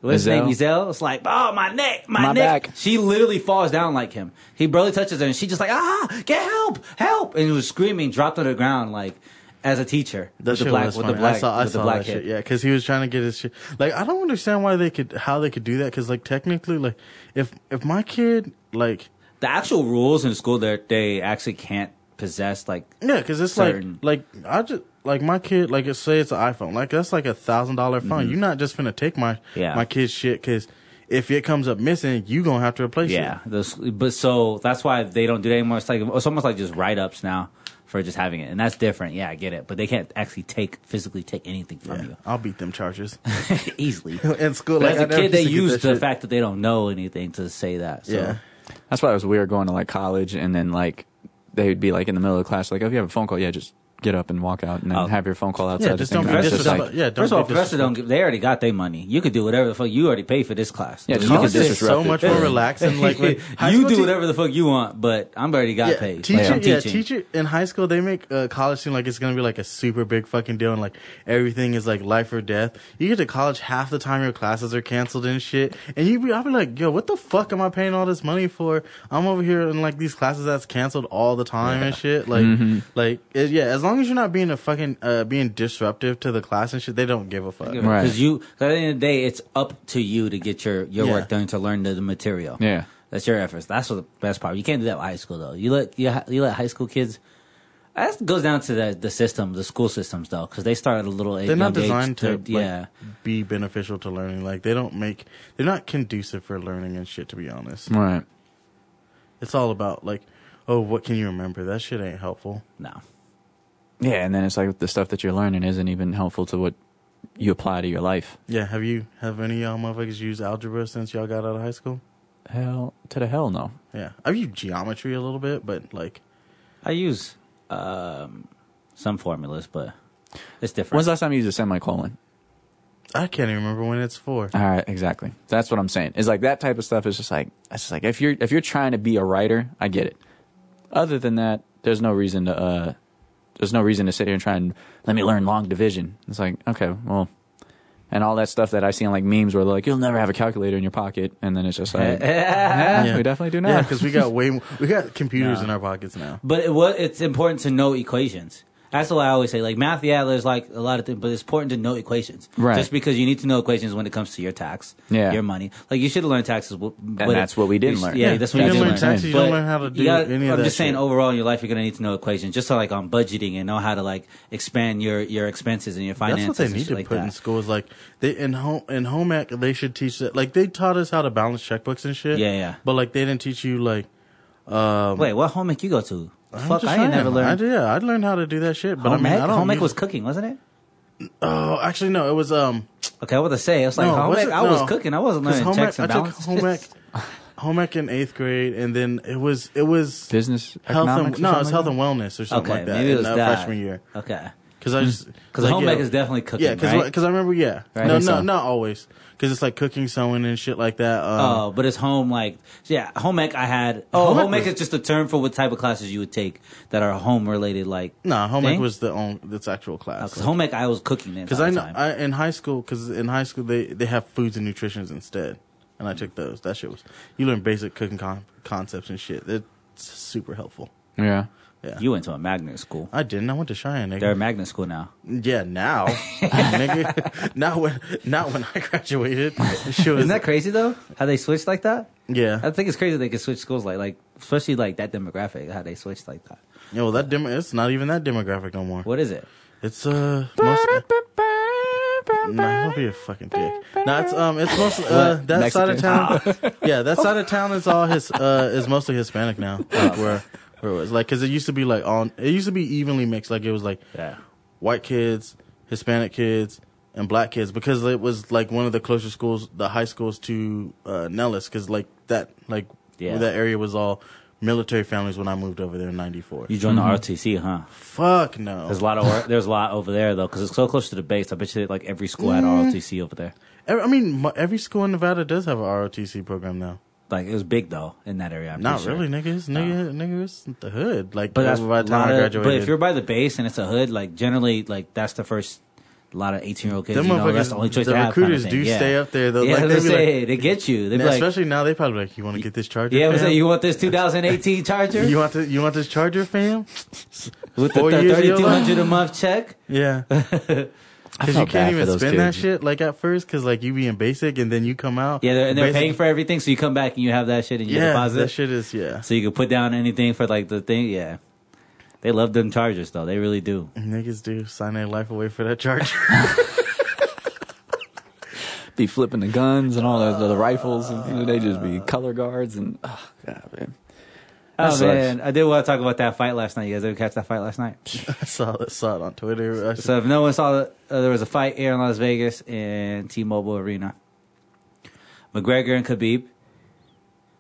S1: What's his name?
S3: Ezell?
S1: Ezell. It's like, oh, my neck, my,
S3: My
S1: neck.
S3: back.
S1: She literally falls down like him. He barely touches her, and she just like, ah, get help, help, and he was screaming, dropped on the ground like as a teacher
S2: That
S1: with
S2: shit
S1: the black
S2: was
S1: with
S2: funny.
S1: the black
S2: I saw, I
S1: with the
S2: saw
S1: black
S2: that
S1: kid.
S2: shit. Yeah, because he was trying to get his shit. Like, I don't understand why they could, how they could do that. Because, like, technically, like, if if my kid, like,
S1: The actual rules in school, that they actually can't possess like
S2: yeah, because it's
S1: Certain.
S2: like, like I just like my kid, like, it's, say it's an iPhone, like that's like a thousand dollar phone. You're not just gonna take my
S1: Mm-hmm. Yeah.
S2: my kid's shit because if it comes up missing, you gonna have to replace
S1: yeah.
S2: it.
S1: Yeah, but so that's why they don't do that anymore. It's like it's almost like just write ups now for just having it, and that's different. Yeah, I get it, but they can't actually take physically take anything from
S2: Yeah, I'll beat them charges *laughs*
S1: easily. *laughs*
S2: in school. Like,
S1: as
S2: I
S1: a
S2: never
S1: kid, they
S2: used to get
S1: use the
S2: shit.
S1: fact that they don't know anything to say that. So.
S2: Yeah,
S3: That's why it was weird going to like college and then like they would be like in the middle of the class, like, oh, if you have a phone call, yeah, just get up and walk out and then
S1: Oh.
S3: have your phone call outside.
S2: yeah. Just don't
S3: And
S2: be
S3: just
S2: disrespectful.
S3: like,
S2: yeah, don't
S1: First of all,
S2: be
S1: professor don't. Give, they already got their money. You could do whatever the fuck. You already paid for this class.
S3: Yeah,
S1: So
S3: you
S1: you
S3: can
S1: can
S2: College is
S3: disrespect
S2: so
S3: it.
S2: much more relaxing. Like, when *laughs*
S1: you do
S2: te-
S1: whatever the fuck you want, but I'm already got
S2: yeah,
S1: paid.
S2: Teacher,
S1: I'm
S2: yeah, teacher in high school they make uh, college seem like it's gonna be like a super big fucking deal, and like everything is like life or death. You get to college, half the time your classes are canceled and shit, and you be, I'll be like, yo, what the fuck am I paying all this money for? I'm over here in like these classes that's canceled all the time and shit. Like,
S1: Mm-hmm.
S2: like it, yeah, as long as long as you're not being a fucking uh, being disruptive to the class and shit, they don't give a fuck.
S3: Right.
S1: Because you, 'cause at the end of the day, it's up to you to get your, your
S2: Yeah.
S1: work done to learn the, the material.
S3: Yeah.
S1: That's your efforts. That's what the best part. You can't do that with high school though. You let you, ha- you let high school kids. That goes down to the the system, the school systems though, because they start at a little.
S2: They're not
S1: young age.
S2: designed to like,
S1: yeah.
S2: be beneficial to learning. Like they don't make they're not conducive for learning and shit. To be honest,
S3: right.
S2: it's all about like, oh, what can you remember? That shit ain't helpful.
S1: No.
S3: Yeah, and then it's like the stuff that you're learning isn't even helpful to what you apply to your life.
S2: Yeah, have you have any of y'all motherfuckers used algebra since y'all got out of high school?
S3: Hell to the hell no.
S2: Yeah, I've used geometry a little bit, but like,
S1: I use um, some formulas, but it's different.
S3: When's the last time you used a semicolon?
S2: I can't even remember when it's for.
S3: All right, exactly. That's what I'm saying. It's like that type of stuff is just like it's just like if you're if you're trying to be a writer, I get it. Other than that, there's no reason to uh there's no reason to sit here and try and let me learn long division. It's like, okay, well and all that stuff that I see on like memes where they're like, You'll never have a calculator in your pocket and then it's just like *laughs* yeah, we definitely do now.
S2: Yeah, because we got way more, we got *laughs* computers
S1: No.
S2: in our pockets now.
S1: But it, what it's important to know equations. That's what I always say. Like math, yeah, there's like a lot of things, but it's important to know equations.
S3: Right.
S1: Just because you need to know equations when it comes to your tax,
S3: Yeah.
S1: your money. Like you should have learned taxes. w- but
S3: that's what we didn't
S1: you-
S3: learn.
S1: Yeah,
S3: Yeah,
S1: that's what you
S2: didn't
S1: didn't
S2: learn
S1: learn.
S2: taxes, you don't learn how to do
S1: you gotta-
S2: any of
S1: I'm
S2: that
S1: just saying, overall in your life, you're gonna need to know equations. Just so like on budgeting and know how to like expand your your expenses and your finances.
S2: That's what they need to
S1: like
S2: put
S1: that.
S2: in school. Is like they in home in home ec they should teach that. Like they taught us how to balance checkbooks and shit.
S1: Yeah, yeah.
S2: But like they didn't teach you like. Um,
S1: Wait, what home ec you go to?
S2: I'm
S1: Fuck,
S2: just
S1: I ain't
S2: saying.
S1: never learned.
S2: I, yeah, I learned how to do that shit. But
S1: home
S2: I mean,
S1: ec?
S2: I don't.
S1: home ec
S2: use-
S1: was cooking, wasn't it?
S2: Oh, actually, no. It was um.
S1: Okay, I was to say. I was like,
S2: no,
S1: home
S2: was
S1: ec.
S2: it?
S1: I was
S2: No.
S1: cooking. I wasn't
S2: 'Cause
S1: learning
S2: home
S1: checks
S2: ec,
S1: and
S2: I took
S1: balances.
S2: home ec, home ec in eighth grade, and then it was it was
S3: Business
S2: health
S3: economics
S2: and
S3: or
S2: no, it was
S3: something
S2: health
S3: like
S2: and wellness or something
S1: Okay,
S2: like that
S1: maybe it
S2: in
S1: was
S2: uh,
S1: that.
S2: freshman year.
S1: Okay.
S2: Because I just
S1: Because
S2: like,
S1: home
S2: yeah,
S1: ec is definitely cooking,
S2: yeah, because
S1: right?
S2: I remember yeah,
S1: Right?
S2: no, no,
S1: so.
S2: not always because it's like cooking, sewing, and shit like that. Um,
S1: Oh, but it's home like yeah, home ec. I had oh,
S2: Home ec
S1: home ec
S2: was-
S1: is just a term for what type of classes you would take that are home related. Like
S2: no, home ec was the own that's actual class.
S1: because home ec, I was cooking the
S2: Because I know. I, in high school, because in high school they they have foods and nutritions instead, and I took those. That shit was you learn basic cooking con- concepts and shit. It's super helpful.
S3: Yeah.
S2: Yeah.
S1: You went to a magnet school.
S2: I didn't. I went to Cheyenne, nigga.
S1: They're a magnet school now.
S2: Yeah, now, *laughs* nigga. Not when, not when I graduated. She was,
S1: Isn't that crazy though? How they switched like that?
S2: yeah.
S1: I think it's crazy they can switch schools like like especially like that demographic. How they switched like that.
S2: Yo, well, that demo, it's not even that demographic no more.
S1: What is it?
S2: It's uh, most, nah, don't be a fucking dick. No, it's um, it's mostly uh, that side of town. *laughs* yeah, that side of town is all his uh, is mostly Hispanic now. Like where where it was like, cause it used to be like on, it used to be evenly mixed. Like it was like
S1: Yeah.
S2: white kids, Hispanic kids, and black kids because it was like one of the closer schools, the high schools to uh, Nellis, because like that, like
S1: Yeah.
S2: that area was all military families when I moved over there in '94.
S1: You joined the RTC, huh?
S2: Fuck no.
S1: There's a lot of. There's a lot over there though, because it's so close to the base. I bet you like every school had
S2: Mm.
S1: ROTC over there.
S2: I mean, every school in Nevada does have a ROTC program now.
S1: Like it was big though in that area. I'm
S2: Not
S1: sure.
S2: really, niggas. Nigga, nigga, it's the hood. Like,
S1: But that's
S2: by the time I
S1: of-
S2: graduated.
S1: But if you're by the base and it's a hood, like generally, like that's the first. A lot of 18 year old kids,
S2: Them
S1: you know, that's the only choice
S2: the
S1: they have. kind of
S2: recruiters do
S1: yeah.
S2: stay up there, though.
S1: Yeah,
S2: Like, *laughs*
S1: they say they get you. They
S2: Now,
S1: like,
S2: especially now, they probably like, you want to get this charger?
S1: yeah,
S2: fam?
S1: say you want this 2018 *laughs* Charger
S2: You want this? You want this charger, fam?
S1: with the
S2: four years
S1: 3200 a month check.
S2: Yeah, *laughs* because you can't even spend that shit like at first, because like you be in basic and then you come out.
S1: Yeah, they're, and they're
S2: Basic-
S1: paying for everything, so you come back and you have that shit and you
S2: Yeah,
S1: deposit.
S2: that shit is yeah.
S1: So you can put down anything for like the thing. Yeah, they love them Chargers though. They really do.
S2: Niggas do sign their life away for that charger. *laughs* *laughs*
S3: Be flipping the guns and all the, the, rifles, and they just be ah. color guards and oh god, man. That
S1: Oh
S3: sucks.
S1: man, I did want to talk about that fight last night. You guys ever catch that fight last night? *laughs*
S2: I saw it, saw it on Twitter.
S1: So if no one saw it, uh, there was a fight here in Las Vegas in T-Mobile Arena. McGregor and Khabib.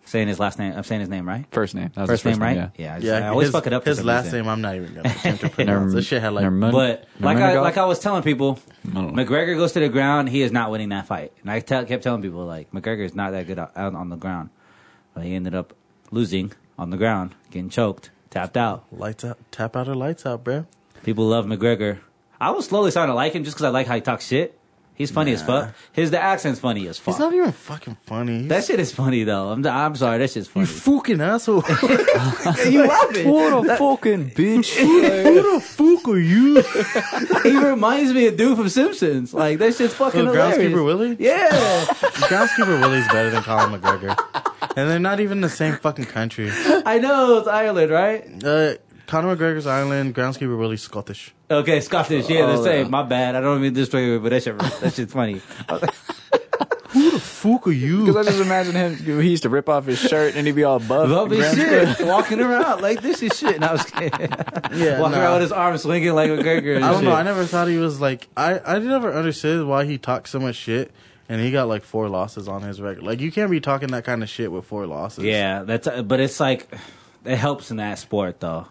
S1: Saying his last name. I'm saying his name right.
S3: First name, that was
S1: First,
S3: his
S1: name, right?
S3: Yeah.
S1: Yeah. I, just,
S2: yeah,
S1: I always
S2: his,
S1: fuck it up.
S2: His last
S1: reason.
S2: name, I'm not even gonna *laughs* attempt to pronounce. This shit had like
S3: Nurmagomedov?
S1: But like I like I was telling people,
S3: I don't know.
S1: McGregor goes to the ground. He is not winning that fight, and I tell, kept telling people like McGregor is not that good out, out on the ground. But he ended up losing on the ground, getting choked, tapped out.
S2: lights out, tap out or lights out, bro.
S1: People love McGregor. I was slowly starting to like him just because I like how he talks shit. He's funny as fuck. His the accent's funny as fuck.
S2: He's not even fucking funny. He's,
S1: that shit is funny though. I'm I'm sorry, that shit's funny.
S2: you fucking asshole. *laughs* *laughs*
S1: you laughing?
S3: What a fucking *laughs* bitch!
S2: Who the fuck are you?
S1: he reminds me of dude from Simpsons. Like that shit's fucking hilarious.
S2: Groundskeeper Willie?
S1: Yeah,
S2: Groundskeeper Willie's better than Conor McGregor. And they're not even the same fucking country.
S1: I know it's Ireland, right?
S2: Uh, Conor McGregor's Ireland, Groundskeeper really Scottish.
S1: Okay, Scottish. Yeah,
S3: Oh,
S1: the same.
S3: yeah.
S1: My bad. I don't mean this way, but that shit, that shit's funny. *laughs*
S2: Who the fuck are you?
S3: Because I just imagine him. He used to rip off his shirt and he'd be all buff.
S1: Love his
S3: Grand-
S1: shit, walking around like this is shit. And I was kidding. *laughs*
S2: Yeah,
S1: walking
S2: nah.
S1: around with his arms swinging like McGregor. And
S2: I don't know. I never thought he was like. I I never understood why he talked so much shit, and he got like four losses on his record. Like you can't be talking that kind of shit with four losses.
S1: Yeah, that's. uh, But it's like it helps in that sport though.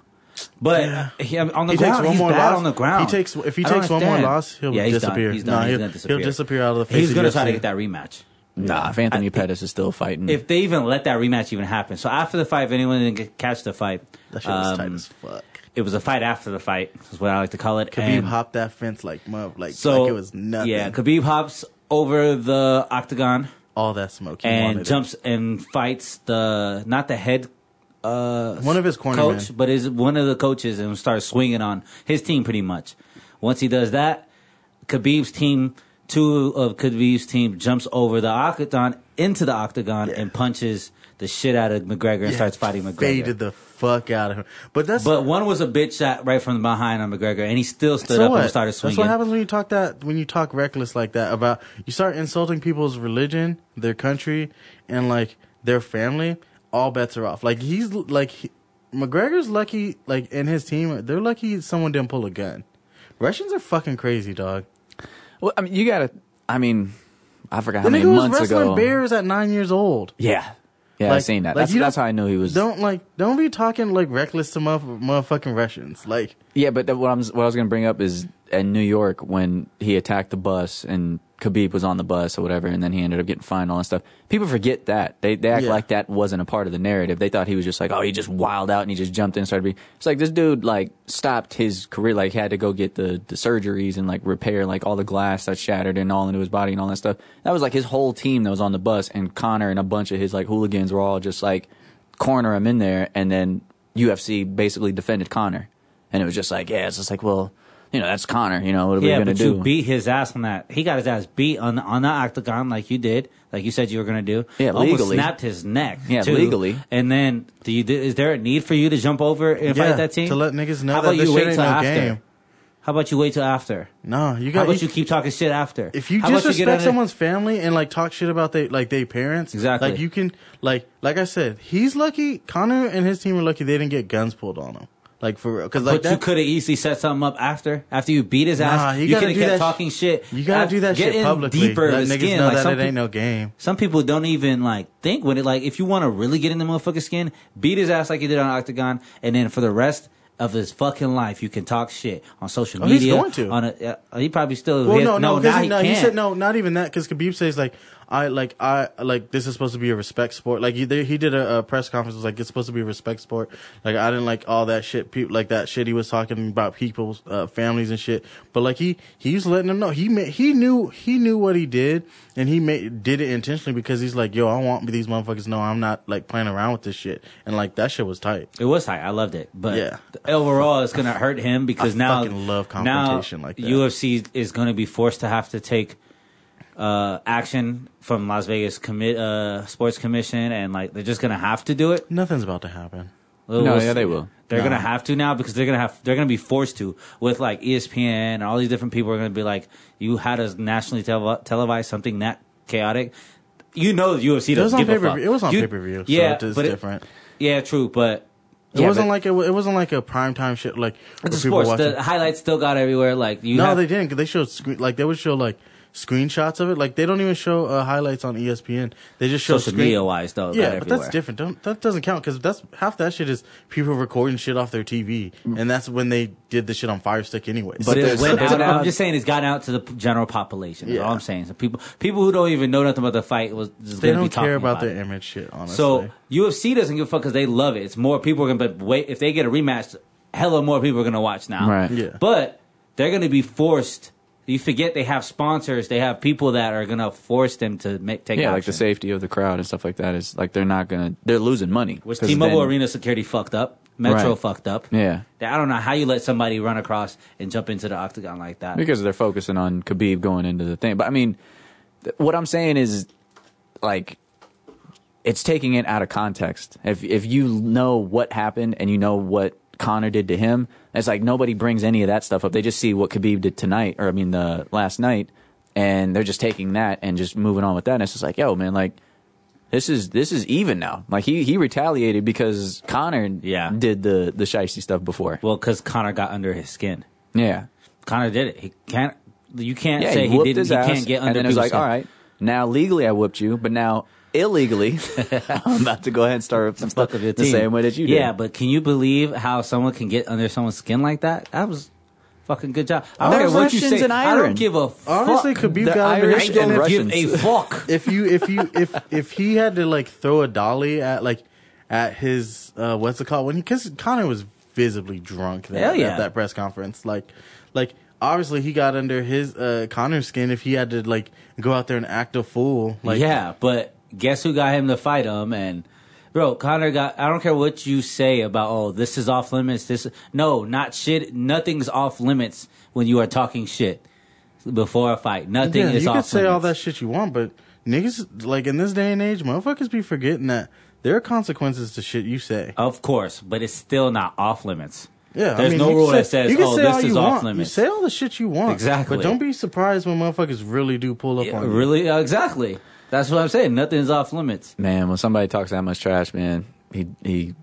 S1: But
S2: Yeah.
S1: he, on the
S2: He
S1: ground,
S2: takes one
S1: he's
S2: more
S1: bad
S2: loss.
S1: on the ground.
S2: He takes if he takes one more loss, he'll
S1: yeah, he's
S2: disappear.
S1: Done. He's
S2: No,
S1: done. He's
S2: he'll,
S1: gonna disappear.
S2: he'll disappear out of the face.
S1: He's gonna try to get that rematch.
S3: Nah, if Anthony Pettis is still fighting,
S1: If they even let that rematch even happen. So after the fight, if anyone didn't catch the fight,
S2: That shit was tight
S1: um,
S2: as fuck.
S1: it was a fight after the fight. Is what I like to call it.
S2: Khabib
S1: And-
S2: hopped that fence like mother, like
S1: So
S2: like it was nothing.
S1: Yeah, Khabib hops over the octagon
S2: all that smoke. He
S1: and
S2: wanted it.
S1: jumps and fights the not the head uh
S2: One of his cornermen.
S1: coach, but is one of the coaches and starts swinging on his team pretty much. Once he does that, Khabib's team, two of Khabib's team jumps over the octagon into the octagon and punches the shit out of McGregor and
S2: Yeah,
S1: starts fighting McGregor.
S2: Faded the fuck out of him. But that's
S1: But one was a bitch shot right from behind on McGregor, and he still stood
S2: so
S1: up
S2: what?
S1: and started swinging.
S2: That's what happens when you talk that when you talk reckless like that about you start insulting people's religion, their country, and like their family. All bets are off. Like he's like he, McGregor's lucky. Like in his team, they're lucky someone didn't pull a gun. Russians are fucking crazy, dog.
S3: well, I mean, you gotta. I mean, I forgot
S2: The
S3: how many
S2: nigga was
S3: months
S2: wrestling
S3: ago.
S2: bears at nine years old.
S3: Yeah, yeah, I
S2: Like-
S3: seen that.
S2: like,
S3: that's
S2: you
S3: that's how I knew he was.
S2: Don't like don't be talking like reckless to motherf- motherfucking Russians. Like
S3: Yeah, but that, what I'm what I was gonna bring up is in New York when he attacked the bus and Khabib was on the bus or whatever, and then he ended up getting fined and all that stuff. People forget that they they act
S2: Yeah.
S3: like that wasn't a part of the narrative. They thought he was just like, oh, he just wild out and he just jumped in and started. Being, it's like this dude like stopped his career, like he had to go get the the surgeries and like repair like all the glass that shattered and all into his body and all that stuff. That was like his whole team that was on the bus, and Conor and a bunch of his like hooligans were all just like corner him in there, and then UFC basically defended Conor, and it was just like, yeah, it's just like, well, you know, that's Conor. You know, what are we
S1: Yeah,
S3: gonna
S1: but
S3: do?
S1: you beat his ass on that. He got his ass beat on on that octagon like you did, like you said you were gonna do.
S3: Yeah,
S1: Almost
S3: legally.
S1: snapped his neck.
S3: Yeah,
S1: too.
S3: legally.
S1: And then, do you? Is there a need for you to jump over and
S2: Yeah,
S1: fight that team
S2: to let niggas know
S1: How
S2: that
S1: about
S2: this
S1: you
S2: shit
S1: wait
S2: ain't
S1: till
S2: no
S1: after?
S2: game.
S1: How about you wait till after?
S2: No, you got.
S1: How
S2: got.
S1: about you keep talking shit after?
S2: if you
S1: How about get
S2: disrespect
S1: under-
S2: someone's family and like talk shit about they like their parents,
S1: Exactly.
S2: Like you can like like I said, he's lucky. Conor and his team are lucky they didn't get guns pulled on him. Like for real, because like
S1: but you could have easily set something up after, after you beat his ass.
S2: Nah, you
S1: you could have kept
S2: that
S1: talking shit.
S2: you gotta do that
S1: get
S2: shit
S1: in
S2: publicly.
S1: Deeper
S2: Let niggas
S1: skin.
S2: know
S1: like
S2: that it ain't no game.
S1: Some people don't even like think when it like if you want to really get in the motherfucking skin, beat his ass like you did on Octagon, and then for the rest of his fucking life, you can talk shit on social media.
S2: Oh, he's going to.
S1: On a, uh, he probably still.
S2: Well,
S1: he-
S2: no, no, because
S1: he,
S2: no, he said no, not even that. Because Khabib says like, I like, I like this is supposed to be a respect sport. Like he, they, he did a, a press conference was like it's supposed to be a respect sport. Like I didn't like all that shit. People like that shit he was talking about people's uh, families and shit. But like he he was letting them know he ma- he knew he knew what he did and he made did it intentionally because he's like yo I want these motherfuckers to know I'm not like playing around with this shit and like that shit was tight.
S1: It was tight. I loved it, but
S2: Yeah.
S1: overall, it's gonna hurt him because
S2: I
S1: now
S2: fucking love
S1: now
S2: confrontation like that.
S1: UFC is gonna be forced to have to take uh, action from Las Vegas commit uh, Sports Commission, and like they're just gonna have to do it.
S2: Nothing's about to happen.
S1: We'll-
S3: No,
S1: we'll
S3: yeah,
S1: see.
S3: they will.
S1: They're
S2: No.
S1: gonna have to now because they're gonna have they're gonna be forced to with like ESPN and all these different people are gonna be like, you had us nationally tele- televise something that chaotic. You know, the UFC
S2: It was
S1: doesn't
S2: on
S1: give a fuck.
S2: It was on
S1: You-
S2: pay per view.
S1: Yeah,
S2: so it's
S1: but it-
S2: different.
S1: yeah, true, but
S2: It
S3: Yeah,
S2: wasn't like it, it wasn't like a prime time shit like
S1: it's a sports. The highlights still got everywhere. Like you
S2: no,
S1: have,
S2: they didn't. They showed like they would show like screenshots of it. Like they don't even show uh, highlights on ESPN. They just show
S1: social
S2: screen-
S1: media wise though.
S2: Yeah, but
S1: everywhere.
S2: that's different. Don't, that doesn't count because that's half that shit is people recording shit off their TV, and that's when they did the shit on Fire Stick anyways.
S1: But it went out. I'm just saying it's gotten out to the general population. That's
S2: Yeah.
S1: all I'm saying. So people, people who don't even know nothing about the fight was just
S2: they
S1: gonna be
S2: don't
S1: talking
S2: care about,
S1: about
S2: their
S1: it.
S2: image shit. Honestly,
S1: So UFC doesn't give a fuck because they love it. It's more people are gonna but wait if they get a rematch. Hella more people are gonna watch now.
S3: Right.
S2: Yeah.
S1: But they're gonna be forced. You forget they have sponsors. They have people that are gonna force them to make take
S3: yeah,
S1: action.
S3: like the safety of the crowd and stuff like that is like they're not gonna they're losing money.
S1: Which T-Mobile
S3: then-
S1: Arena security fucked up. Metro
S3: Right.
S1: fucked up.
S3: Yeah,
S1: I don't know how you let somebody run across and jump into the octagon like that.
S3: because they're focusing on Khabib going into the thing. But I mean, th- what I'm saying is, like, it's taking it out of context. If if you know what happened and you know what Conor did to him, it's like nobody brings any of that stuff up. They just see what Khabib did tonight, or I mean, the last night, and they're just taking that and just moving on with that. And it's just like, yo, man, like. This is this is even now. Like he he retaliated because Conor
S1: Yeah.
S3: did the the shiesty stuff before.
S1: Well, because Conor got under his skin.
S3: Yeah,
S1: Conor did it. He can't. You can't
S3: yeah,
S1: say
S3: he
S1: he, didn't. He can't get under. His skin.
S3: And then it's
S1: people's
S3: like,
S1: skin.
S3: all right, now legally I whooped you, but now illegally *laughs* I'm about to go ahead and start some
S1: fuck
S3: stuff
S1: up your
S3: the
S1: team.
S3: same way that you did.
S1: Yeah, but can you believe how someone can get under someone's skin like that? That was fucking good job. I don't care what you say.
S3: and
S1: I don't give a fuck.
S2: honestly, Khabib
S3: the
S2: got under
S3: Irish
S2: his
S1: I
S3: and
S2: skin.
S1: don't
S3: Russians.
S1: give a fuck. *laughs*
S2: if you if you if if he had to like throw a dolly at like at his uh what's it called when he because Conor was visibly drunk that,
S1: Hell yeah.
S2: at that press conference like like obviously he got under his uh Conor's skin if he had to like go out there and act a fool like
S1: yeah, but guess who got him to fight him? And bro, Conor got. I don't care what you say about. Oh, this is off limits. This no, not shit. Nothing's off limits when you are talking shit before a fight. Nothing
S2: yeah,
S1: is
S2: you
S1: off
S2: could say
S1: limits.
S2: all that shit you want but niggas like in this day and age motherfuckers be forgetting that there are consequences to shit you say
S1: Of course, but it's still not off limits.
S2: Yeah,
S1: There's
S2: I mean,
S1: no rule
S2: say-
S1: that says,
S2: you
S1: "Oh,
S2: say
S1: this is
S2: you
S1: off
S2: want.
S1: limits."
S2: You say all the shit you want,
S1: Exactly.
S2: But don't be surprised when motherfuckers really do pull up
S1: Yeah,
S2: on you.
S1: really, uh, exactly. That's what I'm saying. Nothing's off limits.
S3: man, when somebody talks that much trash, man, he he,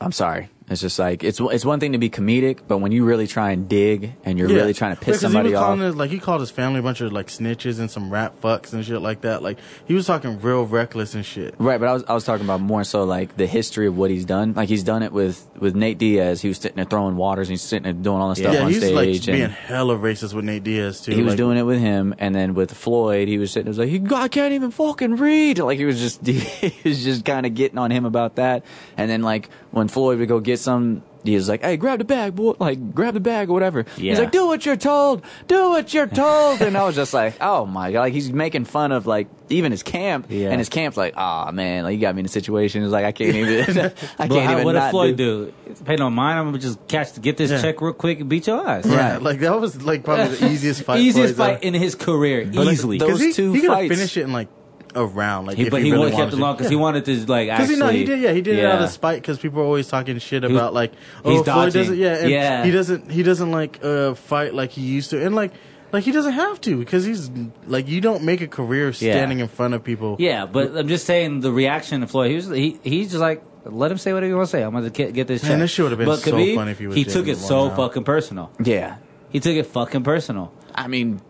S3: I'm sorry. It's just like it's it's one thing to be comedic, but when you really try and dig and you're
S2: Yeah.
S3: really trying to
S2: Yeah,
S3: piss
S2: 'cause
S3: somebody off,
S2: calling His, like he called his family a bunch of like snitches and some rat fucks and shit like that. Like he was talking real reckless and shit.
S3: Right, but I was I was talking about more so like the history of what he's done. Like he's done it with with Nate Diaz. He was sitting there throwing waters. and He's sitting there doing all this stuff
S2: Yeah,
S3: on
S2: he's
S3: stage.
S2: like
S3: and
S2: being hella racist with Nate Diaz too.
S3: he was
S2: like,
S3: doing it with him, and then with Floyd, he was sitting. there was like, he, I can't even fucking read. Like he was just *laughs* he was just kind of getting on him about that. And then like when Floyd would go get some he was like, "Hey, grab the bag, boy! Like, grab the bag or whatever."
S1: Yeah.
S3: He's like, "Do what you're told. Do what you're told." and I was just like, *laughs* "Oh my god!" Like he's making fun of like even his camp,
S1: Yeah.
S3: and his camp's like, "Ah man, like you got me in a situation. It's like I can't even, *laughs* I can't
S1: how,
S3: even."
S1: what did
S3: not
S1: Floyd
S3: do.
S1: do? Depending on mine, I'm gonna just catch get this
S2: Yeah.
S1: check real quick and beat your ass.
S2: Yeah,
S3: Right.
S2: like that was like probably the *laughs* easiest fight.
S1: Easiest
S2: Floyd's
S1: fight in his career,
S3: But, like,
S1: easily.
S3: those
S2: Because he,
S3: two
S2: he could have
S3: fights-
S2: finished it in like a round. Like,
S1: He-
S2: if
S1: but
S2: he,
S1: he,
S2: really
S1: kept
S2: wanted
S1: it
S2: to.
S1: long because he wanted to like
S2: Because
S1: actually.
S2: he no, he did. Yeah, he did it out
S1: yeah.
S2: of spite. Because people are always talking shit
S1: was-
S2: about like, oh,
S1: he's
S2: Floyd
S1: dodging.
S2: doesn't. Yeah, and
S1: Yeah.
S2: he doesn't. He doesn't like uh, fight like he used to, and like, like he doesn't have to because he's like you don't make a career
S1: Yeah.
S2: standing in front of people.
S1: Yeah, but I'm just saying the reaction to Floyd. He was he he's just like let him say whatever he wants to say. I'm gonna get, get this.
S2: Man, this shit would've been
S1: but
S2: so
S1: Khabib,
S2: funny if he was
S1: He took it so
S2: now.
S1: fucking personal.
S3: Yeah,
S1: He took it fucking personal.
S3: I mean,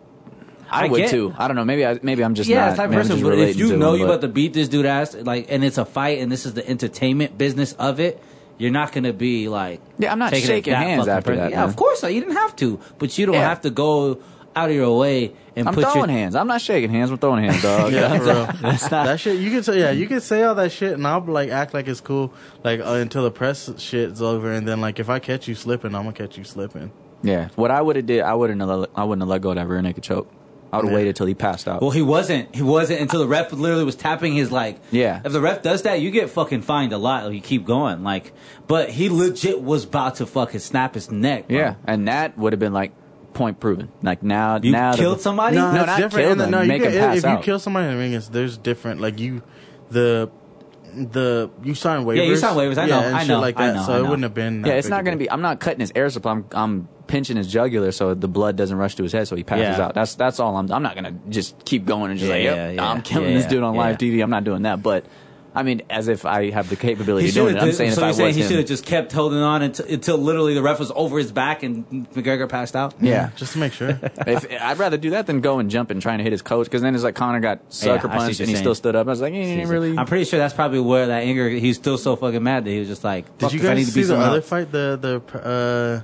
S3: I,
S1: I
S3: would
S1: get-
S3: too. I don't know. Maybe I maybe I'm just
S1: yeah,
S3: not.
S1: it's type
S3: I'm
S1: person.
S3: just
S1: But if you know you
S3: but-
S1: about to beat this dude ass, like, and it's a fight, and this is the entertainment business of it, you're not gonna be like.
S3: Yeah, I'm not
S1: taking
S3: shaking
S1: that
S3: hands
S1: fucking
S3: after
S1: personal.
S3: that,
S1: Yeah,
S3: man.
S1: of course not. You didn't have to, but you don't
S3: Yeah.
S1: have to go out of your way and
S3: I'm
S1: put
S3: throwing
S1: your.
S3: hands. I'm not shaking hands. I'm throwing hands, dog. *laughs*
S2: Yeah, for real.
S3: That's not.
S2: that shit you can say yeah you can say all that shit and I'll like act like it's cool like uh, until the press shit's over and then like if I catch you slipping I'm gonna catch you slipping.
S3: Yeah, what I would have did, I wouldn't have. I wouldn't have let go of that rear naked choke. I would have
S2: Yeah.
S3: waited till he passed out.
S1: Well, he wasn't. He wasn't until the ref literally was tapping his like.
S3: Yeah.
S1: If the ref does that, you get fucking fined a lot. If you keep going, like. But he legit was about to fucking snap his neck. bro.
S3: yeah, and that would have been like point proven. Like now,
S1: You
S3: now the-
S1: killed somebody.
S2: No,
S3: No, not
S2: different.
S3: kill them,
S2: no, you
S3: make
S2: get-
S3: them pass
S2: if you
S3: out.
S2: kill somebody in the ring, it's, there's different. Like you, the the you sign waivers.
S1: Yeah, you sign waivers. I know,
S2: and
S1: I
S2: shit
S1: know,
S2: like
S1: I
S2: that.
S1: know,
S2: so
S1: I
S2: it wouldn't have been. That
S3: Yeah, it's not going to be. I'm not cutting his air supply. I'm, I'm pinching his jugular so the blood doesn't rush to his head, so he passes
S1: Yeah.
S3: out. That's that's all. I'm. I'm not going to just keep going and just like,
S1: Yeah,
S3: yep,
S1: yeah,
S3: I'm killing
S1: yeah,
S3: this dude on
S1: yeah.
S3: live TV. I'm not doing that. But I mean, as if I have the capability
S1: He
S3: of doing it. I'm saying
S1: So
S3: if I
S1: you're saying
S3: was
S1: he should have just kept holding on until, until literally the ref was over his back and McGregor passed out.
S3: yeah.
S2: just to make sure. *laughs*
S3: if, I'd rather do that than go and jump and trying to hit his coach because then it's like Conor got sucker
S1: I see what
S3: punched
S1: you're
S3: and he
S1: saying.
S3: still stood up. I was like, he didn't really.
S1: I'm pretty sure that's probably where that anger. He's still so fucking mad that he was just like,
S2: Did you
S1: this, I need
S2: guys
S1: to
S2: see
S1: beat
S2: the other
S1: else."
S2: fight? The the uh,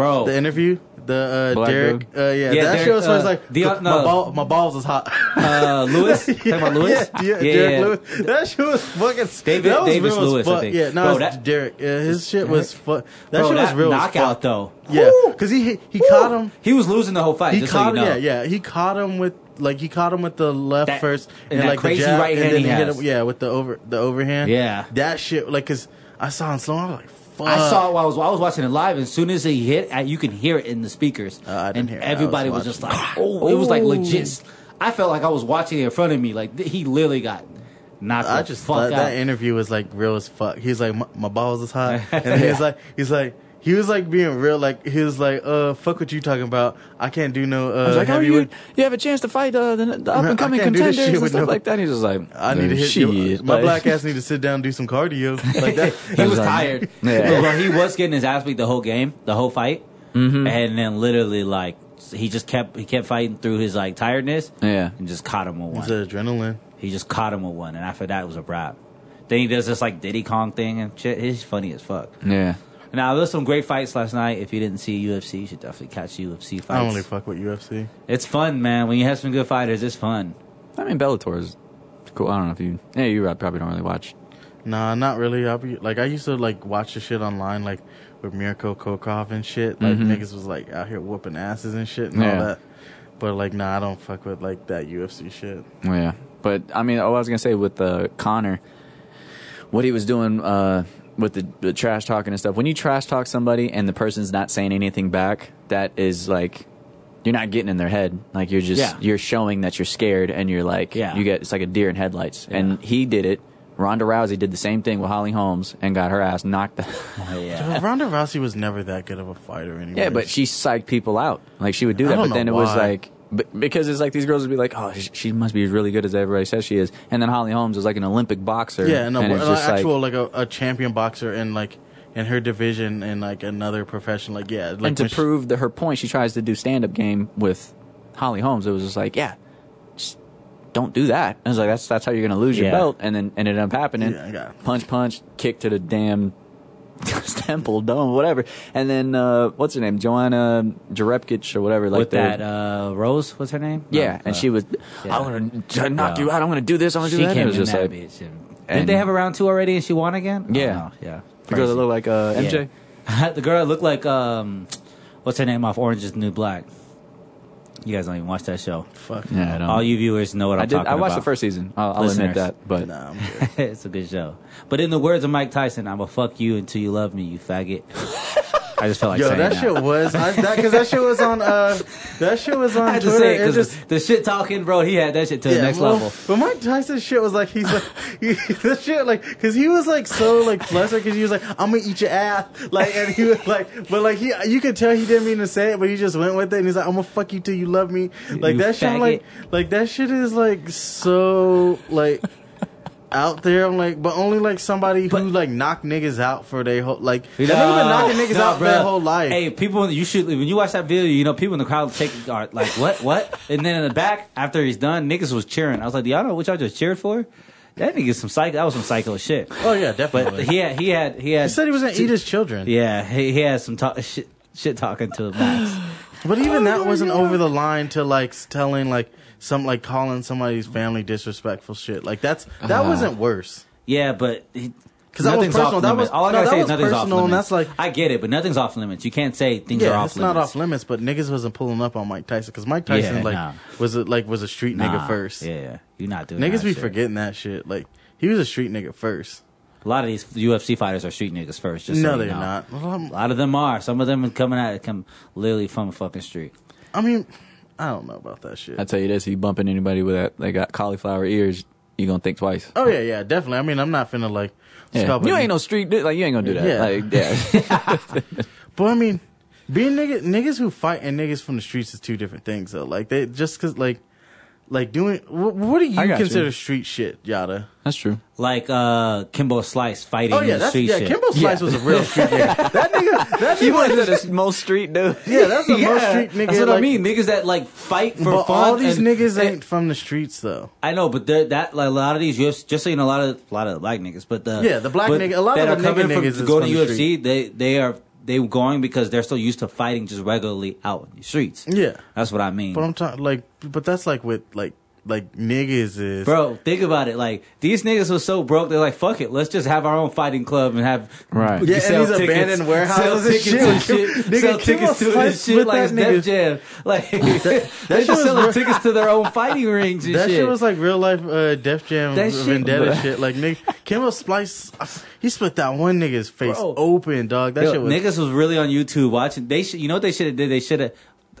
S1: bro?
S2: uh, the interview. The uh,
S3: Black
S2: Derrick,
S3: dude?
S2: uh, yeah,
S1: Yeah,
S2: that
S1: Derrick,
S2: shit was, was
S1: uh,
S2: like
S1: Dion-
S2: my,
S1: no.
S2: ball, my balls is hot.
S1: uh, *laughs* Lewis. Talking about Lewis.
S2: Yeah, yeah, Derrick Lewis. That shit was fucking.
S1: David-
S2: that was
S1: Davis
S2: real as
S1: Lewis, I
S2: fuck.
S1: think.
S2: Yeah, no,
S1: Bro,
S2: it's
S1: that-
S2: Derrick. Yeah, his shit was fuck. That
S1: Bro,
S2: shit was
S1: that
S2: real as
S1: knockout
S2: fuck.
S1: though.
S2: Yeah,
S1: Woo!
S2: because he he
S1: Woo!
S2: caught him.
S1: He was losing the whole fight.
S2: He
S1: just
S2: caught
S1: so you know.
S2: him. Yeah, yeah. He caught him with like he caught him with the left
S1: That-
S2: first
S1: and that
S2: like
S1: crazy
S2: the jab,
S1: right
S2: and
S1: hand
S2: then
S1: he
S2: hit
S1: has.
S2: him. Yeah, with the over the overhand.
S1: Yeah.
S2: that shit. Like, cause I saw it in slow. I was like, fuck.
S1: I saw it while I was, while I was watching it live. As soon as he hit, uh, you can hear it in the speakers,
S2: Uh, I didn't
S1: and
S2: hear it. I
S1: everybody
S2: was
S1: was, just like, "Oh!" It was like legit. I felt like I was watching it in front of me. Like he literally got knocked
S2: I just
S1: fuck
S2: thought
S1: out.
S2: that interview was like real as fuck. He's like, my, my balls is hot, *laughs* and he's like, he's like, he was like being real. Like he was like, uh, fuck what you talking about. I can't do no. Uh,
S3: I was like, oh, you, you have a chance to fight uh, the, the up and coming
S2: I can't do this
S3: contenders
S2: shit
S3: and
S2: with
S3: stuff
S2: no-
S3: like that. He's just like,
S2: I need to hit
S3: shit.
S2: you. My
S3: like-
S2: black ass need to sit down and do some cardio *laughs* like that.
S1: he was tired. *laughs*
S3: Yeah.
S1: But he was getting his ass beat the whole game, the whole fight,
S3: Mm-hmm.
S1: and then literally like he just kept he kept fighting through his like tiredness.
S3: Yeah.
S1: and just caught him with
S2: It's
S1: one.
S2: adrenaline.
S1: He just caught him with one, and after that it was a wrap. Then he does this like Diddy Kong thing and shit. He's funny as fuck.
S3: Yeah.
S1: Now there was some great fights last night. If you didn't see UFC, you should definitely catch UFC fights.
S2: I don't really fuck with UFC.
S1: It's fun, man. When you have some good fighters, it's fun.
S3: I mean, Bellator is cool. I don't know if you. Yeah, you probably don't really watch.
S2: Nah, not really. I'll be like, I used to like watch the shit online, like with Mirko Cro Cop and shit. Like
S3: Mhm.
S2: niggas was like out here whooping asses and shit and
S3: Yeah.
S2: all that. But like, nah, I don't fuck with like that UFC shit.
S3: Well, yeah, but I mean, oh, I was gonna say with uh, Conor, what he was doing uh, with the, the trash talking and stuff. When you trash talk somebody and the person's not saying anything back, that is like you're not getting in their head. Like you're just
S1: Yeah.
S3: you're showing that you're scared and you're like
S1: Yeah.
S3: you get it's like a deer in headlights.
S1: Yeah.
S3: And he did it. Ronda Rousey did the same thing with Holly Holmes and got her ass knocked.
S1: The- *laughs* oh, yeah.
S2: But Ronda Rousey was never that good of a fighter anyway.
S3: Yeah, but she psyched people out. Like she would do that, but then it was like b- because it's like these girls would be like, "Oh, sh- she must be as really good as everybody says she is," and then Holly Holmes is like an Olympic boxer.
S2: yeah, no,
S3: and
S2: but
S3: it's
S2: like,
S3: just like,
S2: actual like, a, a champion boxer in like in her division in like another profession. Like yeah, like
S3: and to
S2: she-
S3: prove the, her point, she tries to do stand up game with Holly Holmes. It was just like, yeah, just don't do that. I was like, that's that's how you're gonna lose your belt, and then ended up happening.
S2: Yeah,
S3: punch, punch, kick to the damn *laughs* temple dome, whatever. And then uh, what's her name, Joanna Jędrzejczyk or whatever, like
S1: With that uh, Rose, what's her name?
S3: Yeah,
S1: No,
S3: and
S1: uh,
S3: she was,
S1: yeah.
S3: I'm gonna knock
S1: Yeah.
S3: you out. I'm gonna do this. I'm gonna
S1: She
S3: do that.
S1: came
S3: It was
S1: in
S3: just
S1: that
S3: like
S1: bitch. And,
S3: and-
S1: did they have a round two already and she won again? I don't
S3: Yeah.
S1: yeah.
S3: the girl that looked like uh, MJ. *laughs*
S1: the girl that looked like um, what's her name off Orange Is the New Black. You guys don't even watch that show.
S2: Fuck.
S3: Yeah, I don't.
S1: All you viewers know what I'm
S3: I did.
S1: talking
S3: I watched
S1: about.
S3: the first season. I'll, I'll
S1: Listeners.
S3: admit that. But
S2: Nah, I'm *laughs* good.
S1: it's a good show. But in the words of Mike Tyson, I'm gonna fuck you until you love me, you faggot. *laughs* I just felt like
S2: Yo,
S1: saying
S2: that,
S1: that.
S2: shit was I, that because that shit was on uh that shit was on *laughs*
S1: I had to
S2: Twitter.
S1: say it
S2: just
S1: the shit talking, bro. He had that shit to the next
S2: well,
S1: level.
S2: But Mike Tyson shit was like he's like *laughs* he, the shit like because he was like so like flustered because he was like I'm gonna eat your ass like and he was like but like he you could tell he didn't mean to say it but he just went with it and he's like I'm gonna fuck you till you love me like
S1: You
S2: that shit like like that shit is like so like. Out there, I'm like, but only like somebody who like knock niggas out for their whole like. That nigga been knocking niggas
S1: Nah,
S2: out
S1: bruh.
S2: their whole life.
S1: Hey, people, you should when you watch that video, you know, people in the crowd take are like, what, what? And then in the back, after he's done, niggas was cheering. I was like, do y'all know what y'all just cheered for? That nigga some psycho. That was some psycho shit.
S2: oh yeah, definitely.
S1: But he had, he had, he had.
S2: He said he was gonna eat his children.
S1: Yeah, he, he had some talk, shit, shit talking to the Max. *sighs*
S2: But even
S1: Oh
S2: that wasn't over the line to like telling like some like calling somebody's family disrespectful shit. Like that's that
S3: Uh-huh.
S2: wasn't worse.
S1: Yeah, but he,
S2: 'Cause that was personal. That was-
S1: All I
S2: no,
S1: gotta say is nothing's off
S2: and
S1: limits.
S2: that's like-
S1: I get it, but nothing's off limits. You can't say things are
S2: Yeah,
S1: off
S2: it's
S1: limits.
S2: not off limits, but niggas wasn't pulling up on Mike Tyson because Mike Tyson
S1: Yeah,
S2: like
S1: nah.
S2: was a, like was a street
S1: Nah,
S2: nigga first.
S1: Yeah, yeah. you're not doing
S2: Niggas be
S1: shit.
S2: forgetting that shit. Like he was a street nigga first.
S1: A lot of these UFC fighters are street niggas first. Just
S2: no,
S1: so
S2: they're
S1: know.
S2: not. Well,
S1: A lot of them are. Some of them are coming out come literally from the fucking street.
S2: I mean, I don't know about that shit.
S3: I tell you this: if you bumping anybody with that, they got cauliflower ears, you gonna think twice.
S2: oh yeah, yeah, definitely. I mean, I'm not finna like.
S3: Yeah. You ain't no street dude. Like you ain't gonna do that.
S2: Yeah.
S3: Like, yeah. *laughs*
S2: But I mean, being nigga, niggas who fight and niggas from the streets is two different things though. Like they just cause like, like doing what, what do you
S3: I got
S2: consider
S3: you.
S2: street shit, Yada?
S3: That's true.
S1: Like uh Kimbo Slice fighting
S2: Oh yeah,
S1: the
S2: that's
S1: street
S2: yeah.
S1: shit.
S2: Kimbo Slice
S3: Yeah.
S2: was a real street nigga. *laughs* That nigga, that
S3: He
S2: nigga,
S3: was the most street dude. *laughs*
S2: yeah, that's the most street nigga.
S1: That's what I
S2: like-
S1: mean. Niggas that like fight for
S2: But
S1: fun.
S2: all these
S1: and-
S2: niggas
S1: and-
S2: ain't from the streets though.
S1: I know, but they're, that like a lot of these UFC, just so you know, a lot of a lot of the black niggas, but the
S2: Yeah, the black
S1: but
S2: nigga- a lot
S1: that
S2: of
S1: are
S2: the
S1: coming from
S2: niggas is
S1: going to
S2: from the
S1: UFC, they they are they were going because they're so used to fighting just regularly out in the streets.
S2: Yeah,
S1: That's what I mean,
S2: but I'm talking like, but that's like with like like niggas is
S1: bro. Think about it. Like these niggas was so broke, they're like, "Fuck it, let's just have our own fighting club and have
S3: Right.
S2: Yeah, and these
S1: tickets,
S2: abandoned warehouses
S1: sell
S2: and
S1: tickets
S2: shit.
S1: and shit, *laughs*
S2: Nigga,
S1: sell tickets to
S2: Slice
S1: this shit like
S2: that.
S1: Def Jam. *laughs* Like *laughs* they just selling
S2: real-
S1: tickets to their own fighting rings and shit.
S2: That
S1: shit.
S2: shit was like real life uh, Def Jam
S1: That shit-
S2: vendetta shit. Like nigga, Kimbo Slice, he split that one nigga's face
S1: Bro.
S2: open, dog. That
S1: Yo,
S2: shit was
S1: niggas was really on YouTube watching. They should, you know what they should have did? They should have.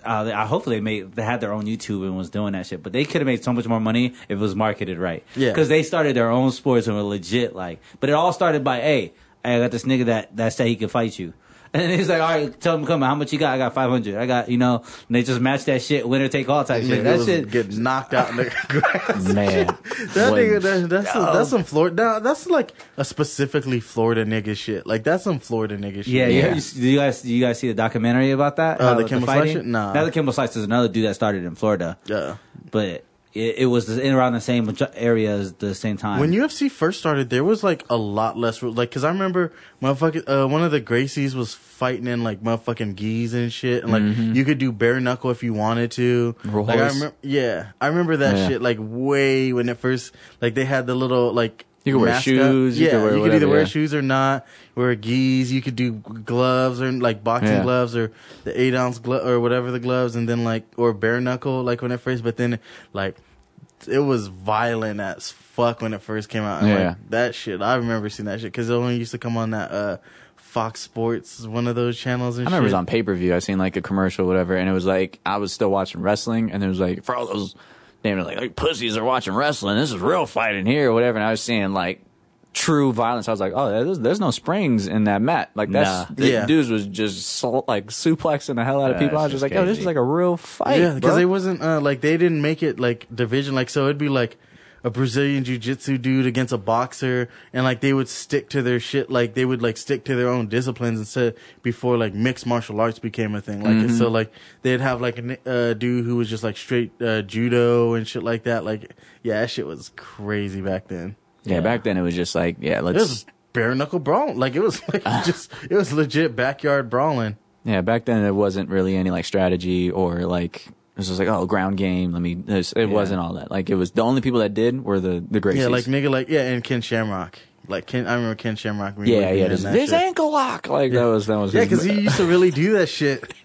S1: Uh, they- I hopefully they made they had their own YouTube and was doing that shit. But they could have made so much more money if it was marketed right.
S2: Yeah.
S1: because they started their own sports and were legit. Like, but it all started by, hey, I got this nigga that that said he could fight you. *laughs* And he's like, all right, tell him come. How much you got? I got five hundred. I got you know. And they just match that shit, winner take all type shit. That shit.
S2: Get knocked out in the *laughs* grass.
S3: Man, *laughs*
S2: That nigga, that, that's some,
S1: Yo.
S2: that's some Florida. Nah, that's like a specifically Florida nigga shit. Like that's some Florida nigga shit.
S1: Yeah,
S3: Yeah.
S1: yeah. You, you guys do you guys see the documentary about that?
S2: Uh, the Kimbo Slice shit? Nah.
S1: Now the Kimbo Slice is another dude that started in Florida.
S2: yeah.
S1: but it, it was in around the same area as the same time.
S2: When UFC first started, there was like a lot less like because I remember motherfucking uh, one of the Gracies was fighting in like motherfucking gis and shit, and like you could do bare knuckle if you wanted to. Like I remember, yeah, I remember that
S3: Yeah.
S2: shit like way when it first like they had the little like.
S3: You could wear
S2: mascot.
S3: shoes, you
S2: Yeah,
S3: could wear
S2: you could either wear
S3: yeah.
S2: shoes or not. Wear gis. You could do gloves or like boxing
S3: Yeah.
S2: gloves or the eight ounce glove or whatever the gloves, and then like or bare knuckle like when it first. But then like it was violent as fuck when it first came out. And
S3: Yeah.
S2: like that shit, I remember seeing that shit because it only used to come on that uh, Fox Sports, one of those channels. And
S3: I remember it was on pay per view. I seen like a commercial, whatever, and it was like I was still watching wrestling, and it was like for all those damn like, like pussies are watching wrestling. This is real fighting here, or whatever. And I was seeing like true violence. I was like, oh, there's, there's no springs in that mat. Like that's
S1: Nah.
S3: the
S2: Yeah.
S3: dudes was just so, like suplexing the hell out of
S1: Yeah,
S3: people. I was
S1: that's
S3: just like,
S1: just
S3: yo, this is like a real fight.
S2: yeah, because
S3: bro.
S2: they wasn't uh, like they didn't make it like division. Like so, it'd be like a Brazilian jiu jitsu dude against a boxer, and like they would stick to their shit. Like they would like stick to their own disciplines instead before like mixed martial arts became a thing. Like and so, like they'd have like a uh, dude who was just like straight uh, judo and shit like that. Like yeah, that shit was crazy back then.
S3: yeah, back then it was just like, yeah,
S2: It
S3: let's.
S2: was bare knuckle brawl Like it was *laughs* like just it was legit backyard brawling.
S3: Yeah, back then there wasn't really any like strategy or like it was just like oh ground game. Let me. This, it wasn't all that. Like it was the only people that did were the the Gracies.
S2: Yeah, like nigga, like yeah, and Ken Shamrock. Like Ken, I remember Ken Shamrock.
S3: Yeah, yeah.
S2: and
S3: This,
S2: shit.
S3: ankle lock, like that was that was.
S2: Yeah, because he used to really do that shit. *laughs*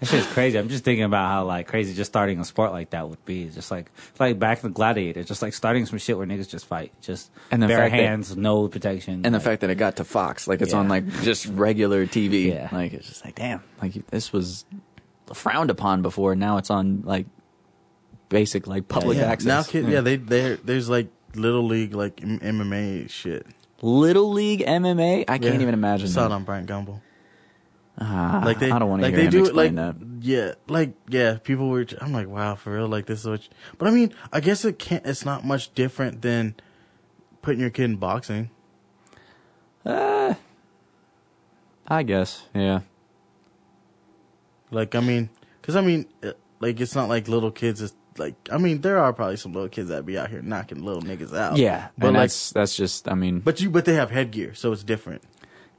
S1: That shit's crazy. I'm just thinking about how like crazy just starting a sport like that would be. Just like like back in the Gladiator, just like starting some shit where niggas just fight, just
S3: And the
S1: bare
S3: fact that-
S1: hands, no protection,
S3: and the fact that it got to Fox, like it's
S1: Yeah.
S3: on like just regular TV,
S1: Yeah.
S3: like it's just like damn, like this was frowned upon before. Now it's on like basic like public
S2: yeah.
S3: access.
S2: Now, kid, yeah, they they there's like little league like M- MMA shit.
S3: Little League MMA, I can't
S2: Yeah.
S3: even imagine.
S2: Saw it on Bryant Gumbel.
S3: Ah,
S2: Like they,
S3: I don't want to
S2: like
S3: hear
S2: they
S3: him
S2: do it like
S3: that.
S2: yeah, like yeah. People were. I'm like, wow, for real. Like this is what. You, but I mean, I guess it can't. It's not much different than putting your kid in boxing.
S3: I guess, yeah.
S2: Like I mean, because I mean, uh, like it's not like little kids. Is like I mean, there are probably some little kids that be out here knocking little niggas out.
S3: Yeah,
S2: but
S3: and
S2: like,
S3: that's that's just. I mean,
S2: but you, but they have headgear, so it's different.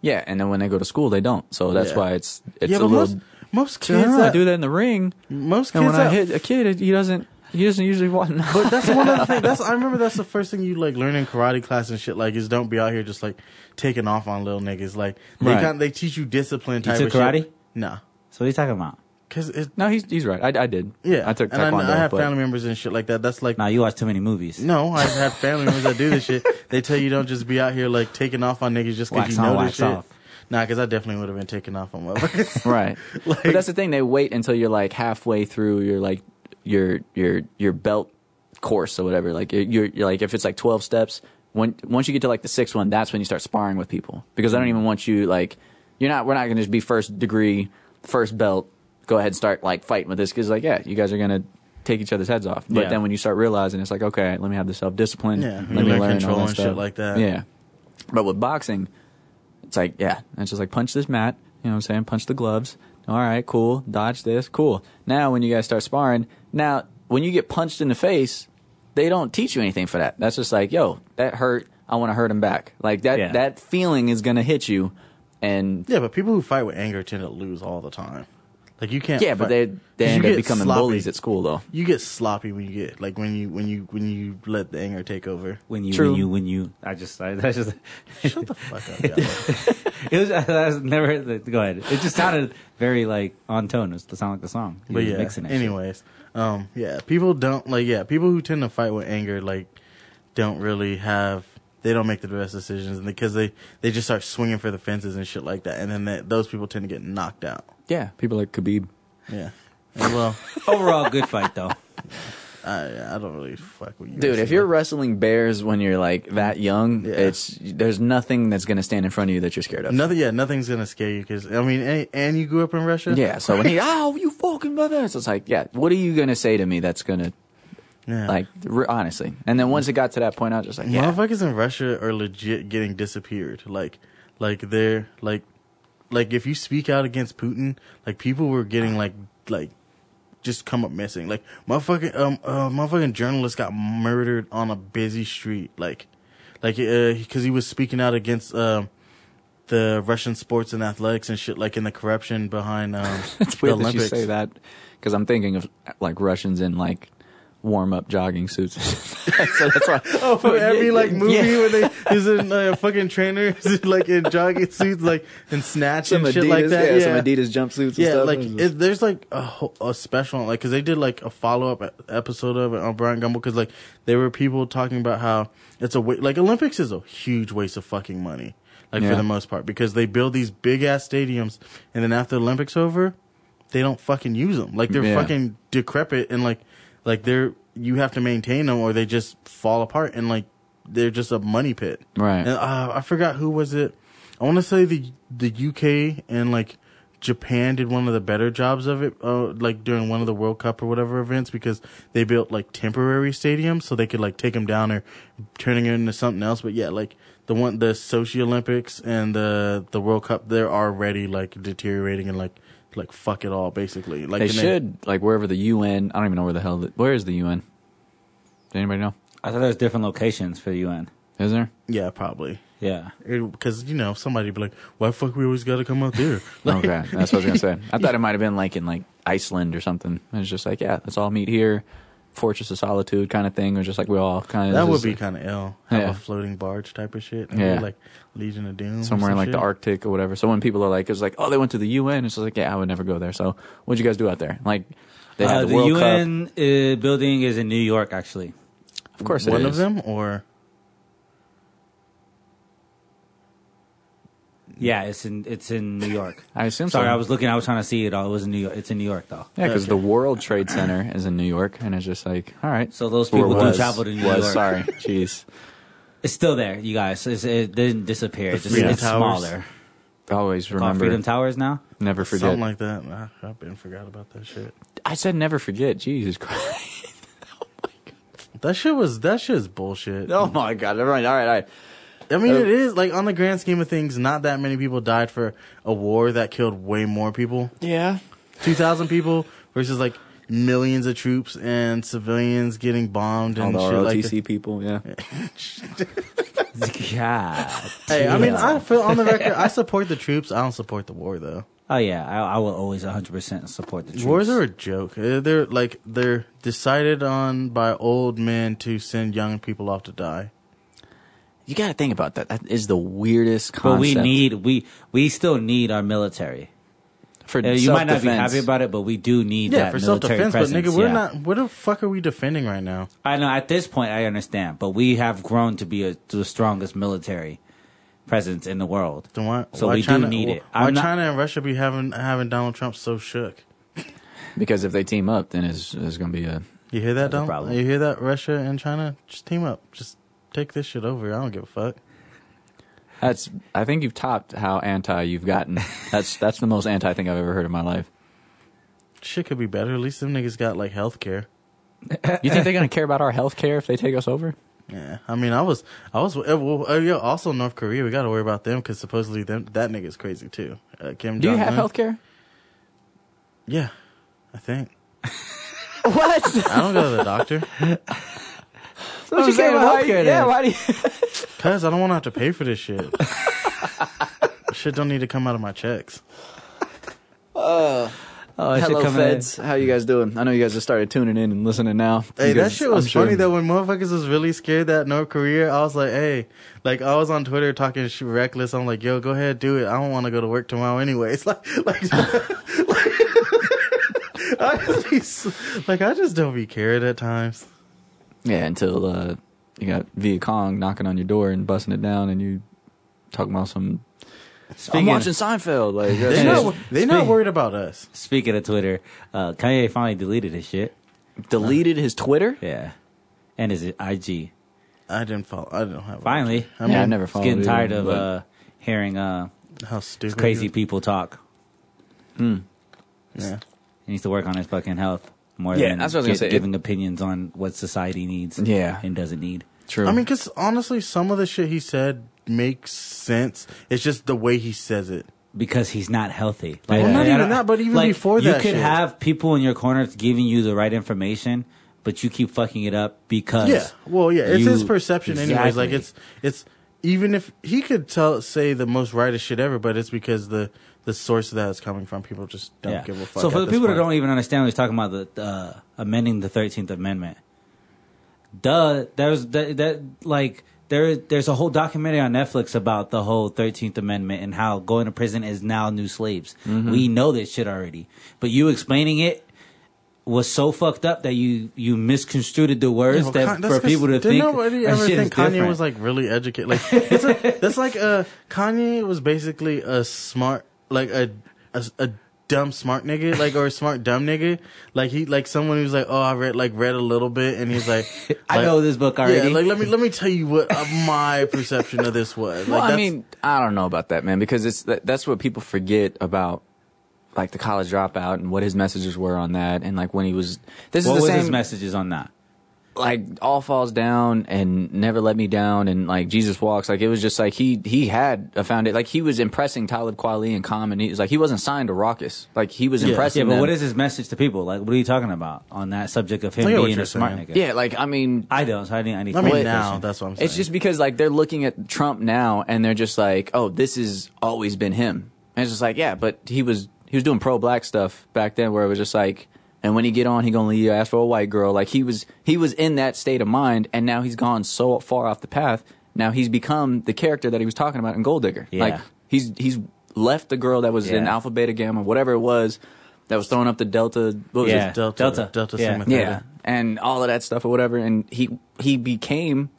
S3: yeah, and then when they go to school, they don't. So that's
S2: Yeah.
S3: why it's it's
S2: yeah,
S3: a little.
S2: most kids
S3: know, I
S2: that,
S3: do that in the ring,
S2: most kids
S3: when I
S2: that-
S3: hit a kid, he doesn't. He doesn't usually want.
S2: To But that's one of the things. That's *laughs* I remember that's the first thing you like learn in karate class and shit. Like is don't be out here just like taking off on little niggas. Like they
S3: Right.
S2: kind they teach you discipline type
S1: took
S2: of shit.
S1: karate? So what are you talking about?
S2: because it
S3: no, he's he's right. I, I did.
S2: yeah.
S3: I took
S2: and
S3: taekwondo.
S2: I, I have
S3: but-
S2: family members and shit like that. That's like
S1: Nah, you watch too many movies.
S2: no. I have family members that do this shit. They tell you don't just be out here like taking off on niggas just because
S1: Wax
S2: you
S1: on,
S2: know this
S1: wax
S2: shit.
S1: off.
S2: Nah, because I definitely would have been taking off on motherfuckers. *laughs*
S3: Right. *laughs*
S2: Like-
S3: but that's the thing. They wait until you're like halfway through your like your your your belt course or whatever. Like you're, you're like if it's like twelve steps. When once you get to like the sixth one, that's when you start sparring with people because I don't even want you like you're not. We're not going to just be first degree, first belt. Go ahead and start like fighting with this because like yeah, you guys are going to take each other's heads off. But
S1: Yeah.
S3: then when you start realizing it's like okay, let me have the self discipline.
S2: Yeah,
S3: let
S2: you
S3: me
S2: learn
S3: learn
S2: control
S3: all that
S2: and shit
S3: stuff.
S2: like that.
S3: Yeah. But with boxing, it's like, yeah, it's just like punch this mat, you know what I'm saying? Punch the gloves. All right, cool. Dodge this, cool. Now, when you guys start sparring, now, when you get punched in the face, they don't teach you anything for that. That's just like, yo, that hurt. I want to hurt him back. Like that,
S1: Yeah.
S3: that feeling is going to hit you. And
S2: yeah, but people who fight with anger tend to lose all the time. Like you can't.
S3: yeah, but
S2: fight-
S3: they,
S2: 'cause
S3: they
S2: you
S3: end up
S2: get
S3: becoming
S2: sloppy.
S3: bullies at school, though.
S2: You get sloppy when you get like when you when you when you let the anger take over.
S1: When you,
S3: True.
S1: when you, when you, I just, I, that's just, *laughs*
S2: Shut the fuck up, y'all. *laughs*
S1: it was, I was never, heard the- go ahead. It just sounded very like on tone. It sounded like the song. You
S2: But yeah,
S1: mixing that shit.
S2: anyways, um, yeah, people don't like yeah, people who tend to fight with anger like don't really have they don't make the best decisions and because they they just start swinging for the fences and shit like that, and then that, those people tend to get knocked out.
S3: Yeah, people like Khabib.
S2: Yeah, and well, *laughs*
S1: Overall, good fight though.
S2: I I don't really fuck with you,
S3: Dude, if you're wrestling bears when you're like that young,
S2: Yeah.
S3: it's there's nothing that's going to stand in front of you that you're scared of.
S2: nothing, yeah, nothing's gonna scare you because I mean, and, and you grew up in Russia,
S3: Yeah, so when he, *laughs* oh, you fucking mother, it's like, yeah, what are you gonna say to me that's gonna,
S2: yeah.
S3: like, r- honestly? And then once it got to that point, I was just like, yeah,
S2: Motherfuckers in Russia are legit getting disappeared. Like, like they're like, like if you speak out against Putin, like people were getting like, like, just come up missing. Like, motherfucking, um, uh, motherfucking journalist got murdered on a busy street. Like, like, uh, because he was speaking out against, um, the Russian sports and athletics and shit, like in the corruption behind, um, *laughs*
S3: it's
S2: the
S3: weird that you
S2: Olympics.
S3: say that because I'm thinking of like Russians in like warm up jogging suits. *laughs* so that's why. *laughs*
S2: Oh, for every like movie
S3: Yeah.
S2: where they *laughs* is in like, a fucking trainers like in jogging suits like and snatch
S3: Some
S2: and
S3: Adidas,
S2: shit like that.
S3: yeah,
S2: Yeah,
S3: some Adidas jumpsuits. And
S2: Yeah,
S3: stuff.
S2: like it, there's like a, a special like because they did like a follow up episode of it on Bryant Gumbel because like there were people talking about how it's a wa- like Olympics is a huge waste of fucking money like
S3: Yeah.
S2: for the most part because they build these big ass stadiums and then after the Olympics over they don't fucking use them like they're
S3: Yeah.
S2: fucking decrepit and like like they're you have to maintain them or they just fall apart and like they're just a money pit
S3: Right.
S2: and uh, I forgot who was it. I want to say the the UK and like Japan did one of the better jobs of it, uh, like during one of the World Cup or whatever events, because they built like temporary stadiums so they could like take them down or turning it into something else. But yeah, like the one the Sochi Olympics and the the World Cup, they're already like deteriorating and like like fuck it all basically. Like
S3: they
S2: and
S3: should like wherever the UN. I don't even know where the hell. The, where is the UN? Does anybody know?
S1: I thought there was different locations for the UN.
S3: Is there?
S2: yeah, probably.
S1: Yeah.
S2: Because you know somebody be like, "Why the fuck we always got to come out there?" *laughs* Like,
S3: Okay, that's what I was gonna say. I *laughs* thought it might have been like in like Iceland or something. It's just like, yeah, let's all meet here. Fortress of Solitude kind of thing, or just like we all kind of
S2: That would be kind of ill. Have
S3: Yeah.
S2: a floating barge type of shit.
S3: Yeah.
S2: like Legion of Doom. or
S3: somewhere in
S2: some
S3: like the. Arctic or whatever. So when people are like, it's like, oh, they went to the UN. It's just like, yeah, I would never go there. So what'd you guys do out there? Like, they had
S1: Uh,
S3: the,
S1: the
S3: World Cup.
S1: UN uh, building is in New York, actually.
S3: Of course, it
S2: one
S3: is.
S2: of them, or
S1: Yeah, it's in it's in New York. *laughs*
S3: I assume
S1: Sorry,
S3: so.
S1: I was looking. I was trying to see it all. It was in New York. It's in New York though.
S3: Yeah, because
S2: Okay.
S3: the World Trade Center is in New York, and it's just like, all right.
S1: So those
S3: Or
S1: people do travel to New
S3: was,
S1: York.
S3: Sorry, *laughs* jeez.
S1: It's still there, you guys. It's, it didn't disappear. It's, just,
S2: Freedom
S1: it's
S2: Towers.
S1: smaller.
S3: Always
S1: Called
S3: remember,
S1: Freedom Towers now.
S3: never forget.
S2: something like that. Nah, I've been forgot about that shit.
S3: I said never forget. Jesus *laughs* Christ.
S2: That shit was that shit is bullshit.
S3: oh my God. All right, all right, all right.
S2: I mean,
S3: Uh,
S2: it is like on the grand scheme of things, not that many people died for a war that killed way more people.
S3: Yeah.
S2: Two thousand people versus like millions of troops and civilians getting bombed
S3: All
S2: and
S3: the
S2: shit like
S3: ROTC
S2: that.
S3: people, yeah. *laughs*
S1: God.
S2: Hey, I mean, I feel on the record, I *laughs* support the troops. I don't support the war though.
S1: Oh yeah, I, I will always 100 percent support the troops.
S2: Wars are a joke. Uh, They're like they're decided on by old men to send young people off to die.
S3: You got to think about that. That is the weirdest concept.
S1: but we need we we still need our military.
S3: for
S1: Uh, you might not be
S3: self-defense.
S1: happy about it, but we do need
S2: Yeah,
S1: that
S2: for self
S1: military
S2: defense, but
S1: presence.
S2: nigga, we're
S1: yeah.
S2: not. What the fuck are we defending right now?
S1: I know at this point I understand, but we have grown to be a, the strongest military presence in the world.
S2: Then why,
S1: So
S2: why
S1: we do
S2: China,
S1: need it.
S2: Why
S1: I'm not-
S2: China and Russia be having having Donald Trump so shook?
S3: Because if they team up, then it's, it's going to be a.
S2: You hear that,
S1: That's a
S2: Donald?
S1: problem.
S2: You hear that? Russia and China just team up. Just take this shit over. I don't give a fuck.
S3: That's. I think you've topped how anti you've gotten. *laughs* That's that's the most anti thing I've ever heard in my life.
S2: Shit could be better. At least them niggas got like health care.
S3: You think they're to care about our health care if they take us over?
S2: Yeah, I mean, I was, I was, uh, well, uh, yeah, also North Korea. We got to worry about them because supposedly them that nigga's crazy too. Uh, Kim.
S3: Do you have health care?
S2: Yeah, I think. *laughs*
S3: What?
S2: I don't go to the doctor *laughs*
S3: What
S1: you care about healthcare
S3: Yeah,
S1: then?
S3: why do you? *laughs*
S2: because I don't want to have to pay for this shit. *laughs* shit don't need to come out of my checks. *laughs*
S1: Uh, oh,
S3: Hello,
S1: come
S3: feds. How you guys doing? I know you guys have started tuning in and listening now.
S2: Hey, that
S3: because
S2: shit was
S3: I'm sure-
S2: funny though. When motherfuckers was really scared that North Korea, I was like, hey, like I was on Twitter talking shit reckless. I'm like, yo, go ahead, do it. I don't want to go to work tomorrow anyway. It's like, like, like, I just be, like, I just don't be cared at times.
S3: Yeah, until uh, you got Viet Cong knocking on your door and busting it down, and you talking about some.
S1: Speaking,
S3: I'm watching Seinfeld. Like
S2: They're
S1: Yeah.
S2: not, they're not worried about us.
S1: speaking of Twitter, uh, Kanye finally deleted his shit.
S3: deleted his Twitter.
S1: Yeah, and his IG.
S2: I didn't follow. I don't have.
S1: Finally,
S2: I mean,
S3: yeah, I've never followed.
S1: getting
S3: either,
S1: tired of uh, hearing uh,
S2: how stupid
S1: crazy people talk.
S3: Hmm.
S2: Yeah.
S1: He needs to work on his fucking health more
S3: Yeah,
S1: than
S3: that's what I was gonna
S1: gi-
S3: say. It-
S1: giving opinions on what society needs.
S3: Yeah.
S1: and doesn't need.
S3: True.
S2: I mean, because honestly, some of the shit he said makes sense. It's just the way he says it.
S1: because he's not healthy.
S2: Well, not
S1: I
S2: even
S1: don't-
S2: that, but even
S1: like,
S2: before
S1: you
S2: that
S1: could
S2: shit.
S1: have people in your corner giving you the right information, but you keep fucking it up because
S2: Yeah. Well, yeah. It's
S1: you-
S2: his perception, anyways. Like
S1: Exactly.
S2: it's it's even if he could tell say the most rightest shit ever, but it's because the the source of that is coming from people just don't
S1: Yeah.
S2: give a fuck.
S1: So for the people that don't even understand what he's talking about, the uh, amending the Thirteenth Amendment, duh, there's that, that like there there's a whole documentary on Netflix about the whole Thirteenth Amendment and how going to prison is now new slaves.
S2: Mm-hmm.
S1: We know this shit already, but you explaining it was so fucked up that you you misconstrued the words
S2: Yeah, well,
S1: that
S2: that's
S1: people to think
S2: nobody ever think Kanye
S1: different.
S2: was like really educated. Like it's a, that's like uh Kanye was basically a smart like a, a a dumb smart nigga like or a smart dumb nigga like he like someone who's like oh I read like read a little bit and he's like *laughs*
S1: I
S2: like,
S1: know this book already.
S2: yeah like let me *laughs* let me tell you what uh, my perception of this was
S3: well, I mean, I don't know about that, man, because it's that, that's what people forget about. Like the college dropout and what his messages were on that, and like when he was. This
S1: what
S3: is the
S1: was
S3: same.
S1: his messages on that?
S3: Like all falls down and never let me down and like Jesus walks like it was just like he he had a foundation like he was impressing Talib Kweli and Common he was like he wasn't signed to Rawkus like he was
S2: Yeah.
S3: impressing
S1: Yeah, but
S3: them.
S1: what is his message to people? Like, what are you talking about on that subject of him
S2: I get what
S1: being
S2: you're
S1: a smart
S2: saying.
S1: nigga?
S3: yeah like I mean
S1: I don't. So I need. I need.
S2: I mean now that's what I'm saying
S3: it's just because like they're looking at Trump now and they're just like oh this has always been him and it's just like yeah but he was he was doing pro black stuff back then where it was just like And when he get on, he gonna leave you ask for a white girl. Like he was, he was in that state of mind, and now he's gone so far off the path. Now he's become the character that he was talking about in Gold Digger.
S1: Yeah.
S3: Like he's he's left the girl that was in Alpha Beta Gamma, whatever it was, that was throwing up the Delta. What was
S1: Yeah.
S3: it?
S2: Delta,
S1: Delta.
S2: Delta,
S1: Yeah.
S2: Sigma Theta.
S3: Yeah, and all of that stuff or whatever. And he he became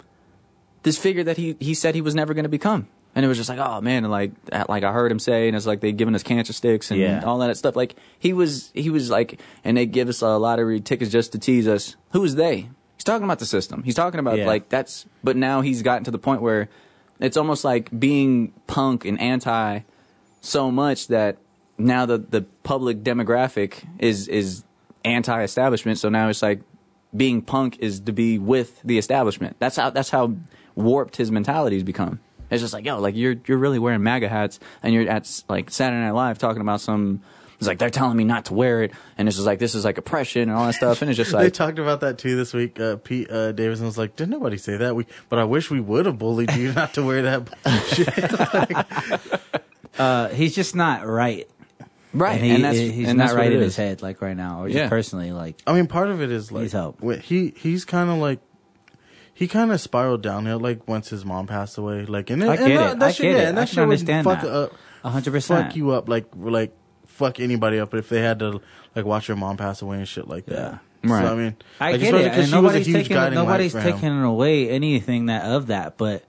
S3: this figure that he he said he was never going to become. And it was just like, oh man, and like like I heard him say, and it's like they giving us cancer sticks and
S1: Yeah.
S3: all that stuff. Like he was he was like, and they give us a lottery tickets just to tease us. Who is they? He's talking about the system. He's talking about
S1: Yeah.
S3: like that's. But now he's gotten to the point where it's almost like being punk and anti so much that now the the public demographic is is anti-establishment. So now it's like being punk is to be with the establishment. That's how that's how warped his mentality's become. It's just like yo, like you're you're really wearing MAGA hats and you're at like Saturday Night Live talking about some. It's like they're telling me not to wear it, and this is like this is like oppression and all that stuff, and it's just *laughs* like they
S2: talked about that too this week. Uh, Pete uh, Davidson was like, "Did nobody say that? We, but I wish we would have bullied you not to wear that shit." *laughs*
S1: Uh, he's just not right.
S3: right,
S1: And, he,
S3: and that's
S1: he's
S3: and
S1: not
S3: that's
S1: right in his head, like right now, or just
S3: Yeah.
S1: personally, like
S2: I mean, part of it is like
S1: Needs help.
S2: wh- he he's kind of like he kind of spiraled downhill like once his mom passed away. Like and,
S1: I
S2: and
S1: get
S2: that,
S1: it.
S2: that
S1: I
S2: shit,
S1: get
S2: yeah,
S1: it.
S2: and
S1: I
S2: that
S1: can
S2: shit would
S1: understand
S2: fuck
S1: that.
S2: up,
S1: a hundred percent.
S2: fuck you up, like like fuck anybody up if they had to like watch your mom pass away and shit like that.
S3: Yeah. Right.
S2: So I mean,
S1: I
S2: like,
S1: get it, and
S2: she was a
S1: nobody's taking nobody's taking away anything that of that, but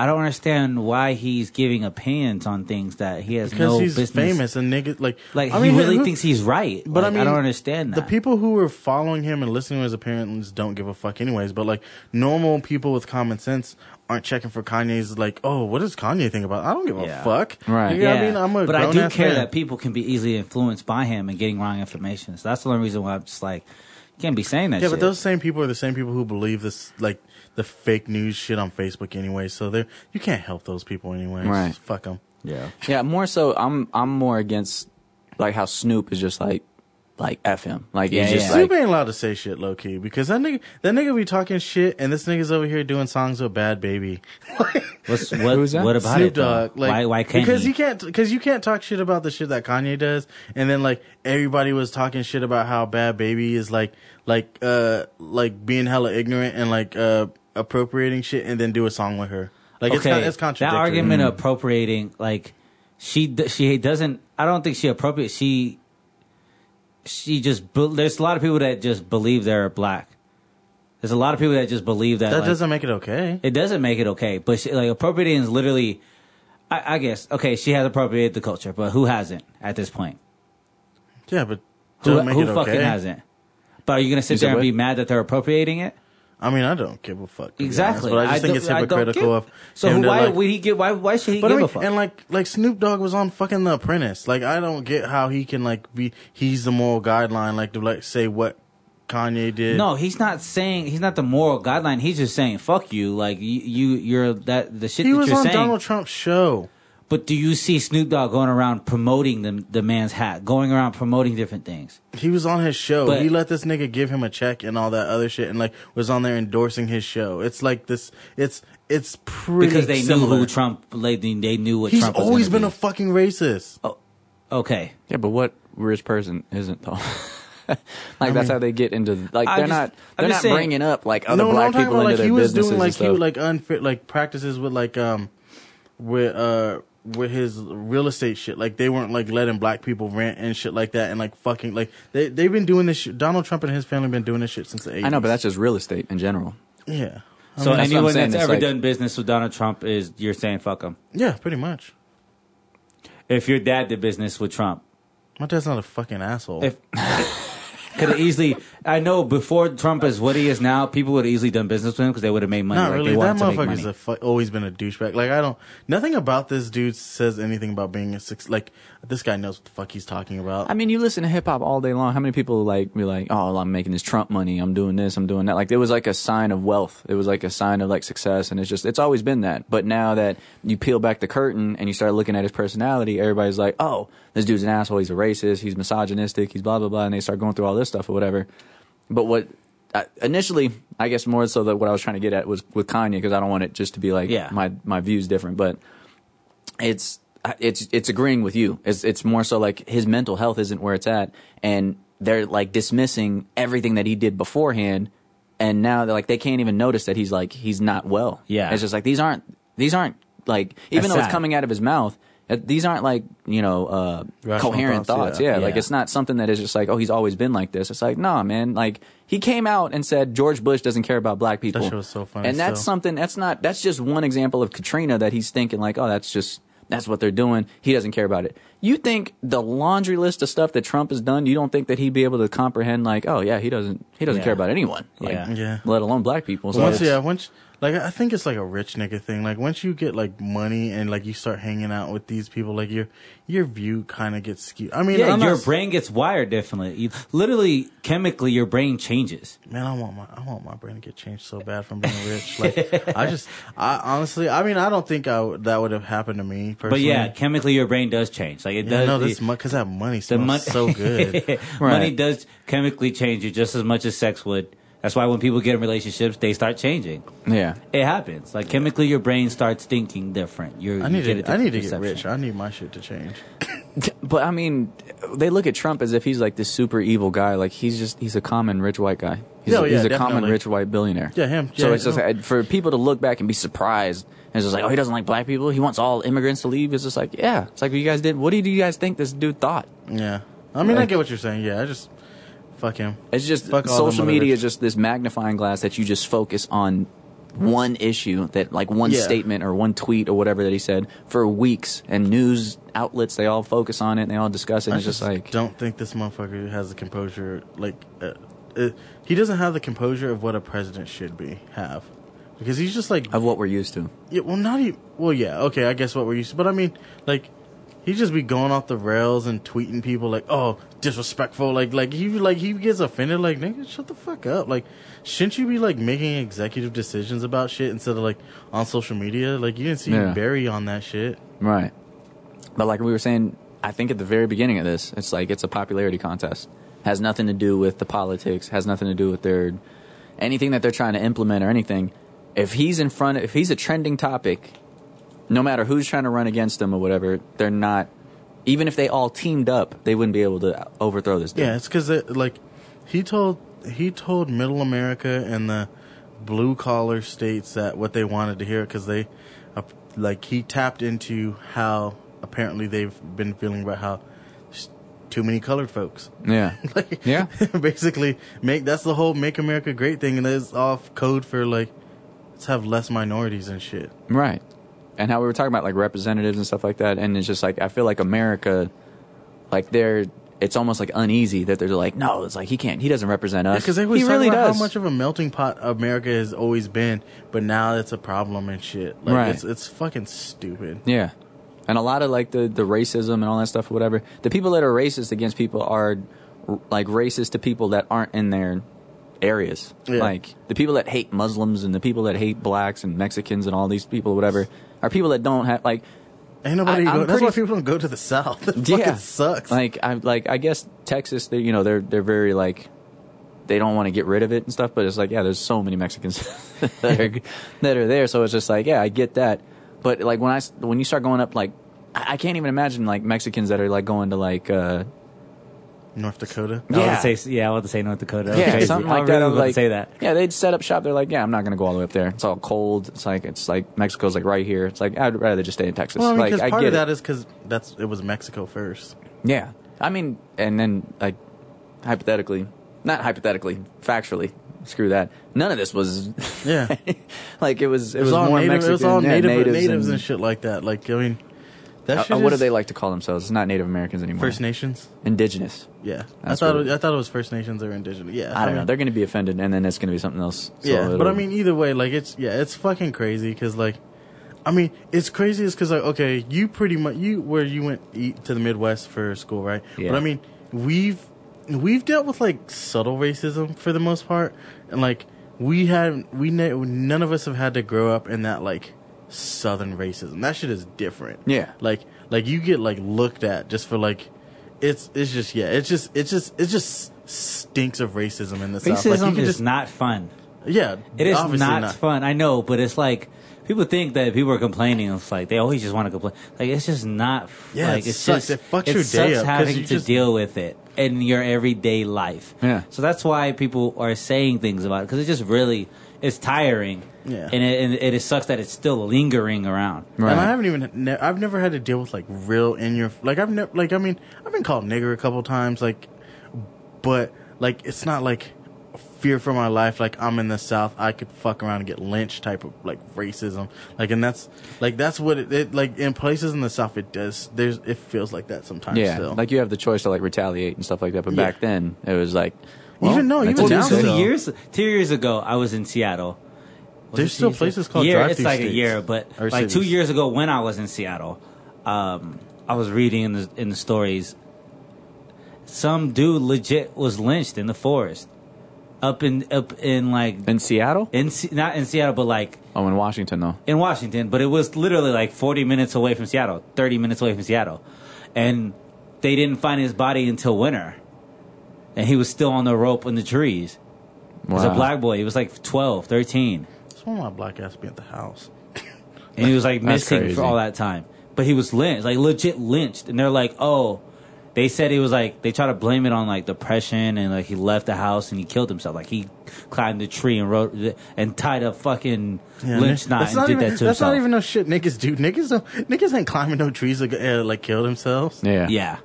S1: I don't understand why he's giving opinions on things that he has
S2: because
S1: no
S2: he's
S1: business.
S2: famous and niggas like
S1: Like
S2: I
S1: he
S2: mean,
S1: really
S2: who-
S1: thinks he's right,
S2: But
S1: Like,
S2: I mean,
S1: I don't understand that.
S2: The people who are following him and listening to his opinions don't give a fuck, anyways. But like normal people with common sense aren't checking for Kanye's. Like, oh, what does Kanye think about? I don't give
S1: Yeah.
S2: a fuck.
S3: Right.
S2: You know what I mean? I'm a
S1: but I do care
S2: man.
S1: that people can be easily influenced by him and getting wrong information. So that's the only reason why I'm just like, can't be saying that.
S2: Yeah,
S1: shit.
S2: but those same people are the same people who believe this, like the fake news shit on Facebook, anyway. So they are you can't help those people, anyways.
S3: Right.
S2: Fuck them.
S1: yeah,
S3: Yeah, more so. I'm I'm more against like how Snoop is just like like f him. Like
S1: Yeah,
S3: he's just
S1: yeah.
S2: Snoop ain't allowed to say shit low key because that nigga, that nigga be talking shit, and this nigga's over here doing songs with Bhad Bhabie. *laughs*
S1: What's what?
S3: Who's that?
S1: What about
S2: Snoop
S1: it? though?
S2: Dogg. Like,
S1: why? Why can't
S2: because
S1: he?
S2: you can't because you can't talk shit about the shit that Kanye does, and then like everybody was talking shit about how Bhad Bhabie is like like uh like being hella ignorant and like uh appropriating shit, and then do a song with her. Like it's
S1: okay,
S2: it's, it's
S1: that argument of appropriating, like she d- she doesn't. I don't think she appropriate. She she just. There's a lot of people that just believe they're black. There's a lot of people that just believe that.
S2: that
S1: like,
S2: doesn't make it okay.
S1: It doesn't make it okay, but she, like appropriating is literally. I, I guess okay, she has appropriated the culture, but who hasn't at this point?
S2: Yeah, but
S1: Who,
S2: make
S1: who
S2: it
S1: fucking
S2: okay.
S1: hasn't? But are you gonna sit
S3: You
S1: there and
S3: what?
S1: be mad that they're appropriating it?
S2: I mean, I don't give a fuck.
S1: Exactly.
S2: honest, but I just think
S1: don't-
S2: it's
S1: I
S2: hypocritical of.
S1: So
S2: him to,
S1: why
S2: like-
S1: would he give? Why why should he give
S2: I mean,
S1: a fuck?
S2: and like like Snoop Dogg was on fucking The Apprentice. Like I don't get how he can like be he's the moral guideline like to like say what Kanye did.
S1: No, he's not saying he's not the moral guideline. He's just saying fuck you. Like you, you you're that the shit
S2: he
S1: that
S2: was on
S1: saying.
S2: Donald Trump's show.
S1: But do you see Snoop Dogg going around promoting the the man's hat, going around promoting different things?
S2: He was on his show.
S1: But-
S2: he let this nigga give him a check and all that other shit, and like was on there endorsing his show. It's like this. It's it's pretty
S1: Because they
S2: similar.
S1: knew who Trump. Like, they they knew what
S2: He's
S1: Trump was
S2: always
S1: gonna
S2: been a fucking racist.
S1: Oh, okay.
S3: yeah, but what rich person isn't though? *laughs* *laughs* like that's how they get into like
S1: I
S3: they're
S1: just-
S3: not they're
S1: just
S3: not
S1: saying-
S3: bringing up like other
S2: no, no,
S3: black
S2: I'm talking
S3: people
S2: about
S3: into
S2: like he was
S3: businesses
S2: doing like
S3: and
S2: he
S3: stuff.
S2: would like unfit like practices with like um with uh with his real estate shit. Like they weren't like letting black people rent and shit like that, and like fucking like they they've been doing this. shit. Donald Trump and his family been doing this shit since the 80s.
S3: I know, but that's just real estate in general.
S2: yeah, I
S1: So
S2: mean,
S3: that's
S1: anyone
S3: saying,
S1: that's ever
S3: like-
S1: done business with Donald Trump is you're saying fuck him.
S2: yeah, pretty much.
S1: If your dad did business with Trump,
S2: My dad's not a fucking asshole.
S1: if *laughs* could have easily, I know before Trump is what he is now, people would have easily done business with him because they would have made money.
S2: Not
S1: like,
S2: really.
S1: They
S2: That
S1: wanted to make
S2: motherfucker's
S1: money.
S2: a fu- always been a douchebag. Like I don't. Nothing about this dude says anything about being a six. Like this guy knows what the fuck he's talking about.
S3: I mean, you listen to hip hop all day long. How many people like be like, "Oh, I'm making this Trump money. I'm doing this. I'm doing that." Like it was like a sign of wealth. It was like a sign of like success, and it's just it's always been that. But now that you peel back the curtain and you start looking at his personality, everybody's like, "Oh, this dude's an asshole. He's a racist. He's misogynistic. He's blah blah blah," and they start going through all this stuff or whatever. But what I, initially, I guess more so that what I was trying to get at was with Kanye because I don't want it just to be like
S1: Yeah.
S3: my my views different, but it's it's it's agreeing with you. It's it's more so like his mental health isn't where it's at, and they're like dismissing everything that he did beforehand, and now they're like they can't even notice that he's like he's not well.
S1: Yeah.
S3: it's just like these aren't these aren't like even
S1: That's
S3: though it's coming out of his mouth. Uh, These aren't like you know uh, coherent
S2: thoughts,
S3: thoughts.
S2: yeah.
S3: Yeah. like it's not something that is just like oh he's always been like this. It's like nah, man. Like he came out and said George Bush doesn't care about black people.
S2: shit was so funny
S3: And that's
S2: still.
S3: something that's not that's just one example of Katrina that he's thinking like oh that's just that's what they're doing. He doesn't care about it. You think the laundry list of stuff that Trump has done? You don't think that he'd be able to comprehend like oh yeah he doesn't he doesn't
S1: Yeah.
S3: care about anyone. Like,
S1: Yeah.
S2: Yeah.
S3: Let alone black people. So
S2: Once, yeah, once like I think it's like a rich nigga thing. Like once you get like money and like you start hanging out with these people, like your your view kind of gets skewed. I mean,
S1: Yeah,
S2: I'm
S1: your
S2: not,
S1: brain gets wired differently. You, literally, chemically, your brain changes.
S2: man, I want my I want my brain to get changed so bad from being rich. Like I just, *laughs* I honestly, I mean, I don't think I that would have happened to me
S1: But
S2: personally.
S1: yeah, chemically, your brain does change. Like it
S2: yeah,
S1: does.
S2: no, this because that money smells
S1: mon-
S2: so *laughs* good. *laughs*
S1: Money does chemically change you just as much as sex would. That's why when people get in relationships, they start changing.
S3: yeah.
S1: It happens. Like chemically, your brain starts thinking different. You're,
S2: I
S1: you
S2: need
S1: get
S2: to, I need to
S1: different
S2: get rich. I need my shit to change. *coughs*
S3: But I mean, they look at Trump as if he's like this super evil guy. Like he's just he's a common rich white guy. He's,
S2: Yeah,
S3: a,
S2: yeah,
S3: he's a common rich white billionaire.
S2: Yeah, him.
S3: So
S2: Yeah,
S3: it's just
S2: no.
S3: like, uh, for people to look back and be surprised and it's just like, oh, he doesn't like black people. He wants all immigrants to leave. It's just like, yeah, it's like what you guys did. What do you guys think this dude thought?
S2: Yeah, I mean, I get what you're saying. Yeah, I just fuck him.
S3: It's just
S2: Fuck
S3: social media is just this magnifying glass that you just focus on one issue that like one
S2: Yeah.
S3: statement or one tweet or whatever that he said for weeks and news outlets they all focus on it and they all discuss it and
S2: I
S3: it's just like
S2: don't think this motherfucker has the composure. Like, uh, uh, he doesn't have the composure of what a president should be have, because he's just like,
S3: of what we're used to.
S2: yeah, well, not even. Well, yeah, okay, I guess what we're used to, but I mean, like, he just be going off the rails and tweeting people like, oh, disrespectful. Like, like he like he gets offended. Like, nigga, shut the fuck up. Like, shouldn't you be like making executive decisions about shit instead of like on social media? Like, you didn't see
S3: Yeah.
S2: Barry on that shit.
S3: Right. But like we were saying, I think at the very beginning of this, it's like it's a popularity contest. Has nothing to do with the politics, has nothing to do with their anything that they're trying to implement or anything. If he's in front if he's a trending topic, no matter who's trying to run against them or whatever, they're not even if they all teamed up, they wouldn't be able to overthrow this dude.
S2: Yeah, it's because like he told he told Middle America and the blue collar states that what they wanted to hear because they uh, like he tapped into how apparently they've been feeling about how too many colored folks.
S3: Yeah. *laughs*
S2: like,
S3: Yeah. *laughs*
S2: basically make that's the whole make America great thing, and it's off code for like let's have less minorities and shit.
S3: Right. And how we were talking about like representatives and stuff like that, and it's just like I feel like America, like they're, it's almost like uneasy that they're like, no, it's like he can't, he doesn't represent us.
S2: Because they always
S3: he really
S2: about
S3: does.
S2: how much of a melting pot America has always been, but now it's a problem and shit. Like
S3: Right.
S2: it's it's fucking stupid.
S3: yeah. And a lot of like the the racism and all that stuff, or whatever. The people that are racist against people are r- like racist to people that aren't in their areas.
S2: Yeah.
S3: Like the people that hate Muslims and the people that hate blacks and Mexicans and all these people, whatever, are people that don't have like
S2: Ain't nobody.
S3: I-
S2: go, that's why
S3: pretty-
S2: people don't go to the South. *laughs* It
S3: yeah,
S2: fucking sucks.
S3: Like I like I guess Texas, they you know they're they're very like they don't want to get rid of it and stuff, but it's like yeah, there's so many Mexicans *laughs* that are *laughs* that are there, so it's just like yeah, I get that, but like when I when you start going up like I I can't even imagine like Mexicans that are like going to like uh
S2: North Dakota.
S1: I want
S3: Yeah.
S1: to say, yeah, I want to say North Dakota. That
S3: yeah
S1: crazy.
S3: something
S1: I
S3: like that.
S1: really
S3: I'm like
S1: say that.
S3: yeah, they'd set up shop. They're like yeah, I'm not gonna go all the way up there. It's all cold. It's like it's like Mexico's like right here. It's like I'd rather just stay in Texas.
S2: Well, I mean,
S3: like
S2: 'cause
S3: I
S2: part
S3: get
S2: of
S3: it.
S2: that is because that's it was Mexico first.
S3: Yeah. I mean, and then, like, hypothetically, not hypothetically, factually, screw that. None of this was,
S2: Yeah, *laughs*
S3: like, it was, it
S2: was,
S3: was,
S2: all
S3: more
S2: native.
S3: Mexican.
S2: it was all
S3: yeah,
S2: native,
S3: natives,
S2: natives, and,
S3: and,
S2: shit like that. Like I mean, that
S3: uh, what do they like to call themselves? It's not Native Americans anymore.
S2: First Nations.
S3: Indigenous.
S2: Yeah, I thought it,
S3: it-
S2: I thought it was First Nations or Indigenous. Yeah,
S3: I don't know.
S2: mean,
S3: They're going to be offended, and then it's going to be something else. So
S2: yeah, but I mean, either way, like it's yeah, it's fucking crazy because like, I mean, it's crazy is because like okay, you pretty much you where you went eat to the Midwest for school, right?
S1: Yeah.
S2: But I mean, we've we've dealt with like subtle racism for the most part, and like we had we ne- none of us have had to grow up in that like southern racism. That shit is different.
S3: Yeah.
S2: like like you get like looked at just for like. It's it's just yeah it's just it's just it just stinks of racism in the south. Like, you
S1: Racism
S2: can
S1: is
S2: just-
S1: not fun.
S2: Yeah,
S1: It is
S2: obviously
S1: not, fun. I know, but it's like people think that people are complaining. It's like they always just want to complain. Like it's just not.
S2: Yeah,
S1: like
S2: it
S1: it's
S2: sucks.
S1: just
S2: It fucks
S1: it
S2: your day
S1: sucks having to
S2: just-
S1: deal with it in your everyday life.
S3: Yeah.
S1: So that's why people are saying things about it because it just really it's tiring.
S2: Yeah.
S1: And it, and it, it sucks that it's still lingering around.
S3: Right.
S2: And I haven't even. Ne- I've never had to deal with like real in your like. I've never like. I mean, I've been called nigger a couple times. Like, but like it's not like fear for my life. Like I'm in the South, I could fuck around and get lynched type of like racism. Like, and that's like that's what it, it like in places in the South. It does. There's it feels like that sometimes.
S3: yeah,
S2: still.
S3: like you have the choice to like retaliate and stuff like that. But
S2: Yeah.
S3: back then, it was like
S2: Even no, even
S3: what
S2: now
S3: you said.
S2: though.
S1: Two years, two years ago, I was in Seattle. Was
S2: There's still places called
S1: year.
S2: drive-thru
S1: It's like a year, but
S2: Or
S1: like two years ago when I was in Seattle, um, I was reading in the in the stories. Some dude legit was lynched in the forest, up in up in like
S3: in Seattle.
S1: in not in Seattle, but like
S3: Oh, in Washington though.
S1: in Washington, but it was literally like 40 minutes away from Seattle, 30 minutes away from Seattle. And they didn't find his body until winter. And he was still on the rope in the trees. He was a black boy. He was like 12, 13.
S2: That's why my black ass be at the house. *laughs*
S1: And he was like missing for all that time. But he was lynched, like legit lynched. And they're like, oh, they said he was like, they try to blame it on like depression and like he left the house and he killed himself. Like he climbed the tree and wrote and tied a fucking lynch knot and
S2: not
S1: did
S2: even,
S1: that to
S2: That's
S1: himself.
S2: That's not even no shit niggas do. Niggas don't. Niggas ain't climbing no trees like, uh, like kill themselves.
S3: Yeah,
S1: Yeah.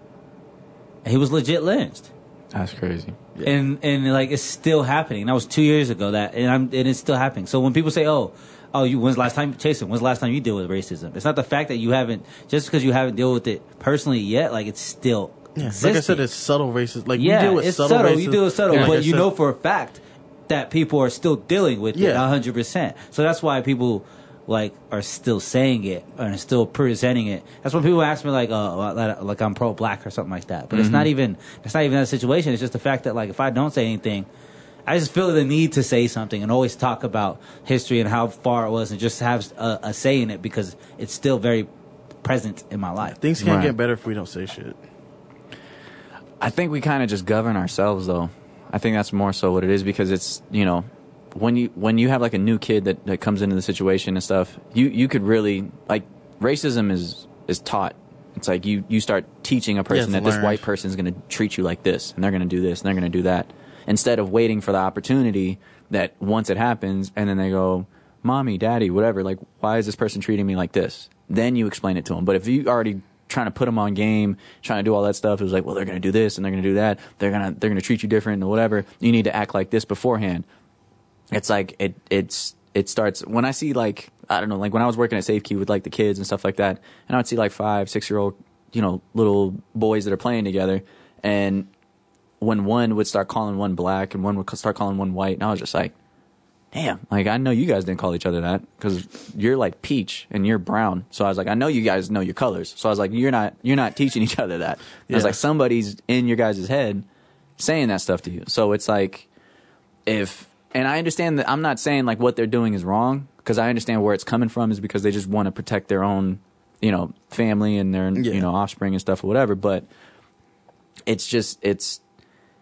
S1: And he was legit lynched.
S3: That's crazy.
S1: And and like it's still happening. That was two years ago that and I'm and it's still happening. So when people say, Oh, oh you when's the last time Jason, when's the last time you deal with racism? It's not the fact that you haven't just because you haven't dealt with it personally yet, like it's still
S2: Yeah, like I said, it's subtle racism. Like
S1: yeah,
S2: we deal with
S1: it's
S2: subtle,
S1: subtle.
S2: racism.
S1: You deal with subtle,
S2: and like
S1: but
S2: I
S1: you
S2: said-
S1: know for a fact that people are still dealing with it
S2: Yeah.
S1: hundred percent. So that's why people like are still saying it and still presenting it. That's when people ask me like, uh, like- like I'm pro black or something like that. But it's not even. It's not even that situation. It's just the fact that like if I don't say anything. I just feel the need to say something and always talk about history and how far it was and just have a, a say in it because it's still very present in my life.
S2: things can't
S3: Right.
S2: get better if we don't say shit.
S3: I think we kind of just govern ourselves, though. I think that's more so what it is because it's you know when you when you have like a new kid that, that comes into the situation and stuff, you you could really like racism is is taught. It's like you you start teaching a person that this white person is going to treat you like this and they're going to do this and they're going to do that instead of waiting for the opportunity that once it happens and then they go, "Mommy, Daddy, whatever, like why is this person treating me like this?" Then you explain it to them. But if you already trying to put them on game, trying to do all that stuff. It was like, well, they're going to do this and they're going to do that. They're going to they're going to treat you different and whatever. You need to act like this beforehand. It's like it it's it starts when I see like I don't know like when I was working at SafeKey with like the kids and stuff like that, and I would see like five six year old you know little boys that are playing together, and when one would start calling one black and one would start calling one white, and I was just like, damn, like I know you guys didn't call each other that because you're like peach and you're brown. So I was like, I know you guys know your colors. So I was like, you're not you're not teaching each other that. I was like, somebody's in your guys' head saying that stuff to you. So it's like if and I understand that I'm not saying like what they're doing is wrong because I understand where it's coming from is because they just want to protect their own, you know, family and their
S2: Yeah.
S3: you know offspring and stuff or whatever. But it's just it's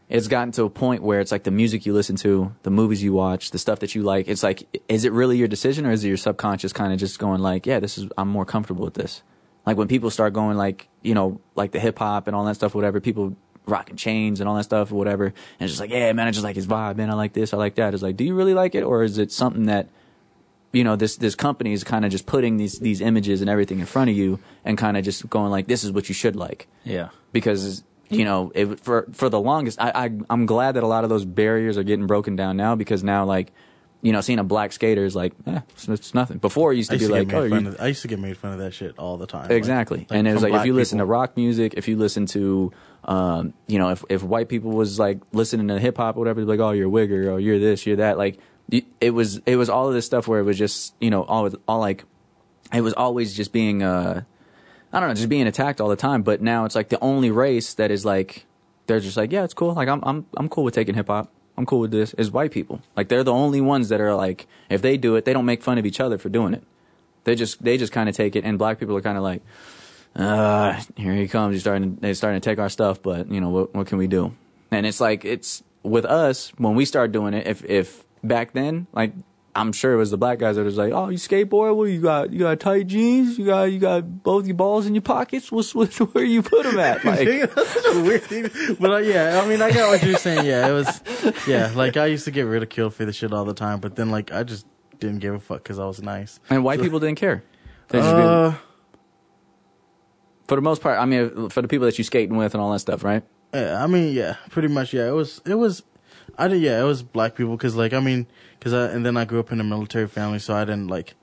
S3: it's gotten to a point where it's like the music you listen to, the movies you watch, the stuff that you like. It's like, is it really your decision or is it your subconscious kind of just going like, yeah, this is, I'm more comfortable with this. Like when people start going like, you know, like the hip hop and all that stuff, whatever, people rocking chains and all that stuff or whatever. And it's just like, yeah, man, I just like his vibe, man. I like this, I like that. It's like, do you really like it? Or is it something that, you know, this, this company is kind of just putting these, these images and everything in front of you and kind of just going like, this is what you should like
S1: Yeah.
S3: because you know it, for for the longest I, I I'm glad that a lot of those barriers are getting broken down now because now like you know seeing a black skater is like eh, it's, it's nothing before it used to be like oh you.
S2: I used to get made fun of that shit all the time.
S3: Exactly
S2: like
S3: and it was like if you listen to rock music if you listen to um you know if if white people was like listening to hip hop or whatever they'd be like oh you're a wigger or you're this you're that like it was it was all of this stuff where it was just you know all all like it was always just being uh I don't know, just being attacked all the time. But now it's like the only race that is like they're just like, yeah, it's cool. Like I'm I'm I'm cool with taking hip hop. I'm cool with this. Is white people. Like they're the only ones that are like, if they do it, they don't make fun of each other for doing it. They just they just kind of take it, and black people are kind of like, uh, here he comes. He's starting. They're starting to take our stuff, but you know what? What can we do? And it's like it's with us when we start doing it. If if back then, like I'm sure it was the black guys that was like, "Oh, you skateboard? Well, you got you got tight jeans. You got you got both your balls in your pockets. What's, what's *laughs* where you put them at?" Like, *laughs*
S2: weird thing. But uh, yeah, I mean, I got what you're saying. Yeah, it was. Yeah, like I used to get ridiculed for the shit all the time, but then like I just didn't give a fuck because I was nice.
S3: and white people didn't care.
S2: Uh,
S3: for the most part, I mean, for the people that you skating with and all that stuff, right?
S2: yeah, I mean, yeah, pretty much. Yeah, it was. It was. I did. Yeah, it was black people because like I mean, because I and then I grew up in a military family, so I didn't like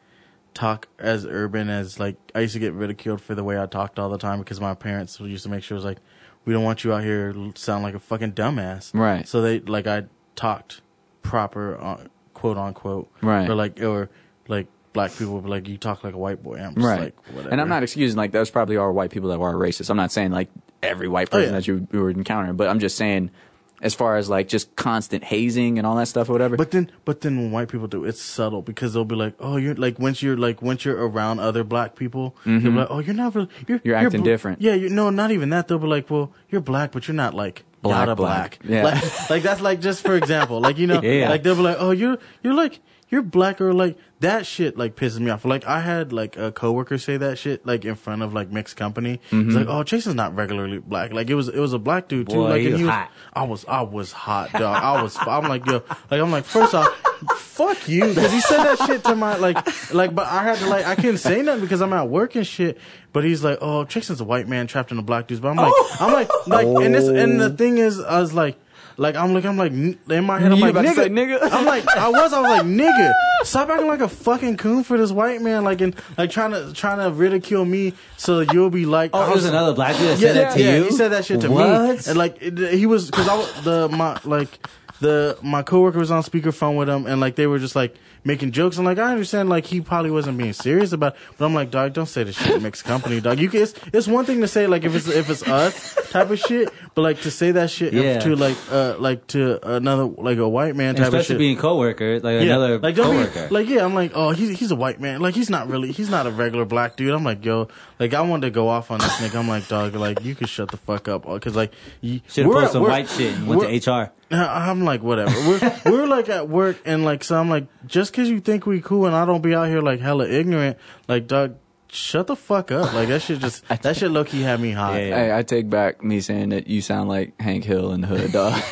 S2: talk as urban as like I used to get ridiculed for the way I talked all the time because my parents used to make sure it was like we don't want you out here sound like a fucking dumbass.
S3: Right.
S2: So they like I talked proper uh, quote unquote.
S3: Right.
S2: Or like or like black people would be like you talk like a white boy. I'm
S3: right.
S2: like whatever.
S3: and I'm not excusing like those probably are white people that are racist. I'm not saying like every white
S2: Oh,
S3: person
S2: yeah.
S3: that you, you would encounter, but I'm just saying as far as like just constant hazing and all that stuff or whatever.
S2: But then, but then when white people do, it's subtle because they'll be like, "Oh, you're like once you're like once you're around other black people, they'll be like, oh, you're not really, you're,
S3: Mm-hmm. You're acting
S2: bl-
S3: different.
S2: Yeah, you no, not even that. They'll be like, well, you're black, but you're not like
S3: Black, black.
S2: black.
S3: Yeah.
S2: Like, like that's like just for example, like you *laughs* know,
S1: Yeah.
S2: like they'll be like, oh, you're you're like you're black or like that shit like pisses me off. Like I had like a coworker say that shit like in front of like mixed company. He's
S3: Mm-hmm.
S2: like, oh, Jason's not regularly black. Like it was it was a black dude too.
S1: Boy,
S2: like
S1: he
S2: and
S1: was hot.
S2: I was I was hot, dog. I was I'm like yo, like I'm like first off, fuck you, because he said that shit to my like like, but I had to like I couldn't say nothing because I'm at work and shit. But he's like, oh, Jason's a white man trapped in a black dude's. But I'm like, I'm like, like, and this and the thing is, I was like. Like I'm like I'm like in my head I'm
S3: You
S2: like
S3: about to
S2: nigga.
S3: say nigga?
S2: I'm like I was I was like nigga stop acting like a fucking coon for this white man like and like trying to trying to ridicule me so you'll be like
S1: Oh,
S2: I
S1: it was another black dude that said that to
S2: yeah,
S1: you.
S2: he said that shit to me.
S1: What?
S2: And like it, he was because I was the my like the my coworker was on speakerphone with him and like they were just like making jokes and like I understand like he probably wasn't being serious about it, but I'm like dog don't say this shit in mixed company dog you can it's, it's one thing to say like if it's if it's us type of shit but like to say that shit
S1: Yeah.
S2: to like uh like to another like a white man type of
S1: Especially
S2: shit
S1: being coworkers, like
S2: yeah.
S1: another
S2: like don't
S1: coworker.
S2: be like yeah I'm like oh he's he's a white man like he's not really he's not a regular black dude I'm like yo like I wanted to go off on this nigga I'm like dog like you could shut the fuck up because like you
S1: Should have posted some white shit and went to HR. *laughs*
S2: I'm like whatever we're we're like at work and like so I'm like just because you think we cool and I don't be out here like hella ignorant like dog shut the fuck up like that shit *laughs* just that shit low key had me hot
S1: Yeah, yeah.
S3: Hey, I take back me saying that you sound like Hank Hill in the hood, dog. *laughs*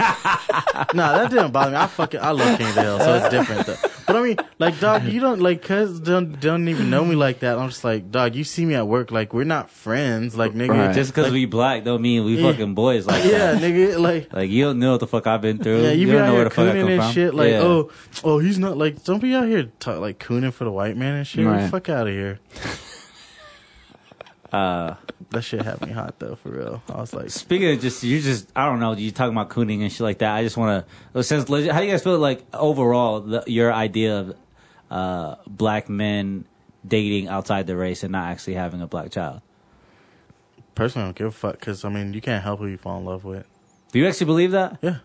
S2: Nah, that didn't bother me. I fucking I love King of the Hill, so it's different though. But I mean, like, dog, you don't like cuz don't don't even know me like that. I'm just like, dog, you see me at work, like we're not friends, like nigga.
S3: Right.
S1: Just because
S2: like,
S1: we black don't mean we
S2: Yeah.
S1: fucking boys like
S2: yeah,
S1: that.
S2: nigga, like. *laughs*
S1: Like you don't know what the fuck I've been through.
S2: Yeah, you, be
S1: don't know where the fuck I come
S2: and
S1: from.
S2: shit. Like,
S1: Yeah.
S2: oh, oh, he's not like. Don't be out here ta like cooning for the white man and shit. Get
S3: Right.
S2: the fuck out of here.
S1: Uh,
S2: That shit had me hot though, for real. I was like,
S1: Speaking of just, you just, I don't know, you talking about cooning and shit like that. I just want to, since how do you guys feel like overall the, your idea of uh, black men dating outside the race and not actually having a black child?
S2: personally, I don't give a fuck because I mean, you can't help who you fall in love with.
S1: Do you actually believe that?
S2: Yeah,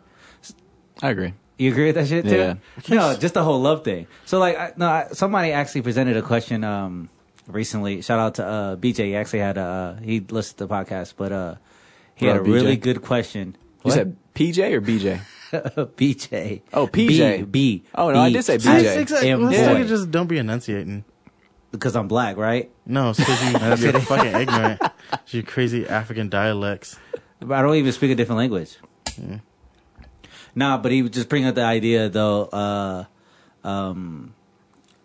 S3: I agree.
S1: You agree with that shit too?
S3: Yeah.
S1: No, just the whole love thing. So like, I, no, I, somebody actually presented a question um, recently. Shout out to uh, BJ. He actually had a uh, he listened to the podcast, but uh, he had a
S3: BJ.
S1: really good question.
S3: You
S1: What?
S3: said PJ or BJ? *laughs*
S1: BJ.
S3: Oh, PJ.
S1: B. B
S3: Oh, no, I
S1: B.
S3: did say
S2: See,
S3: BJ.
S2: exactly.
S1: Am
S2: This
S1: boy.
S2: nigga just don't be enunciating.
S1: because I'm black, right?
S2: No, it's because you, *laughs* you're fucking ignorant. It's your crazy African dialects.
S1: But I don't even speak a different language. Nah, but he would just bringing up the idea though. Uh, um,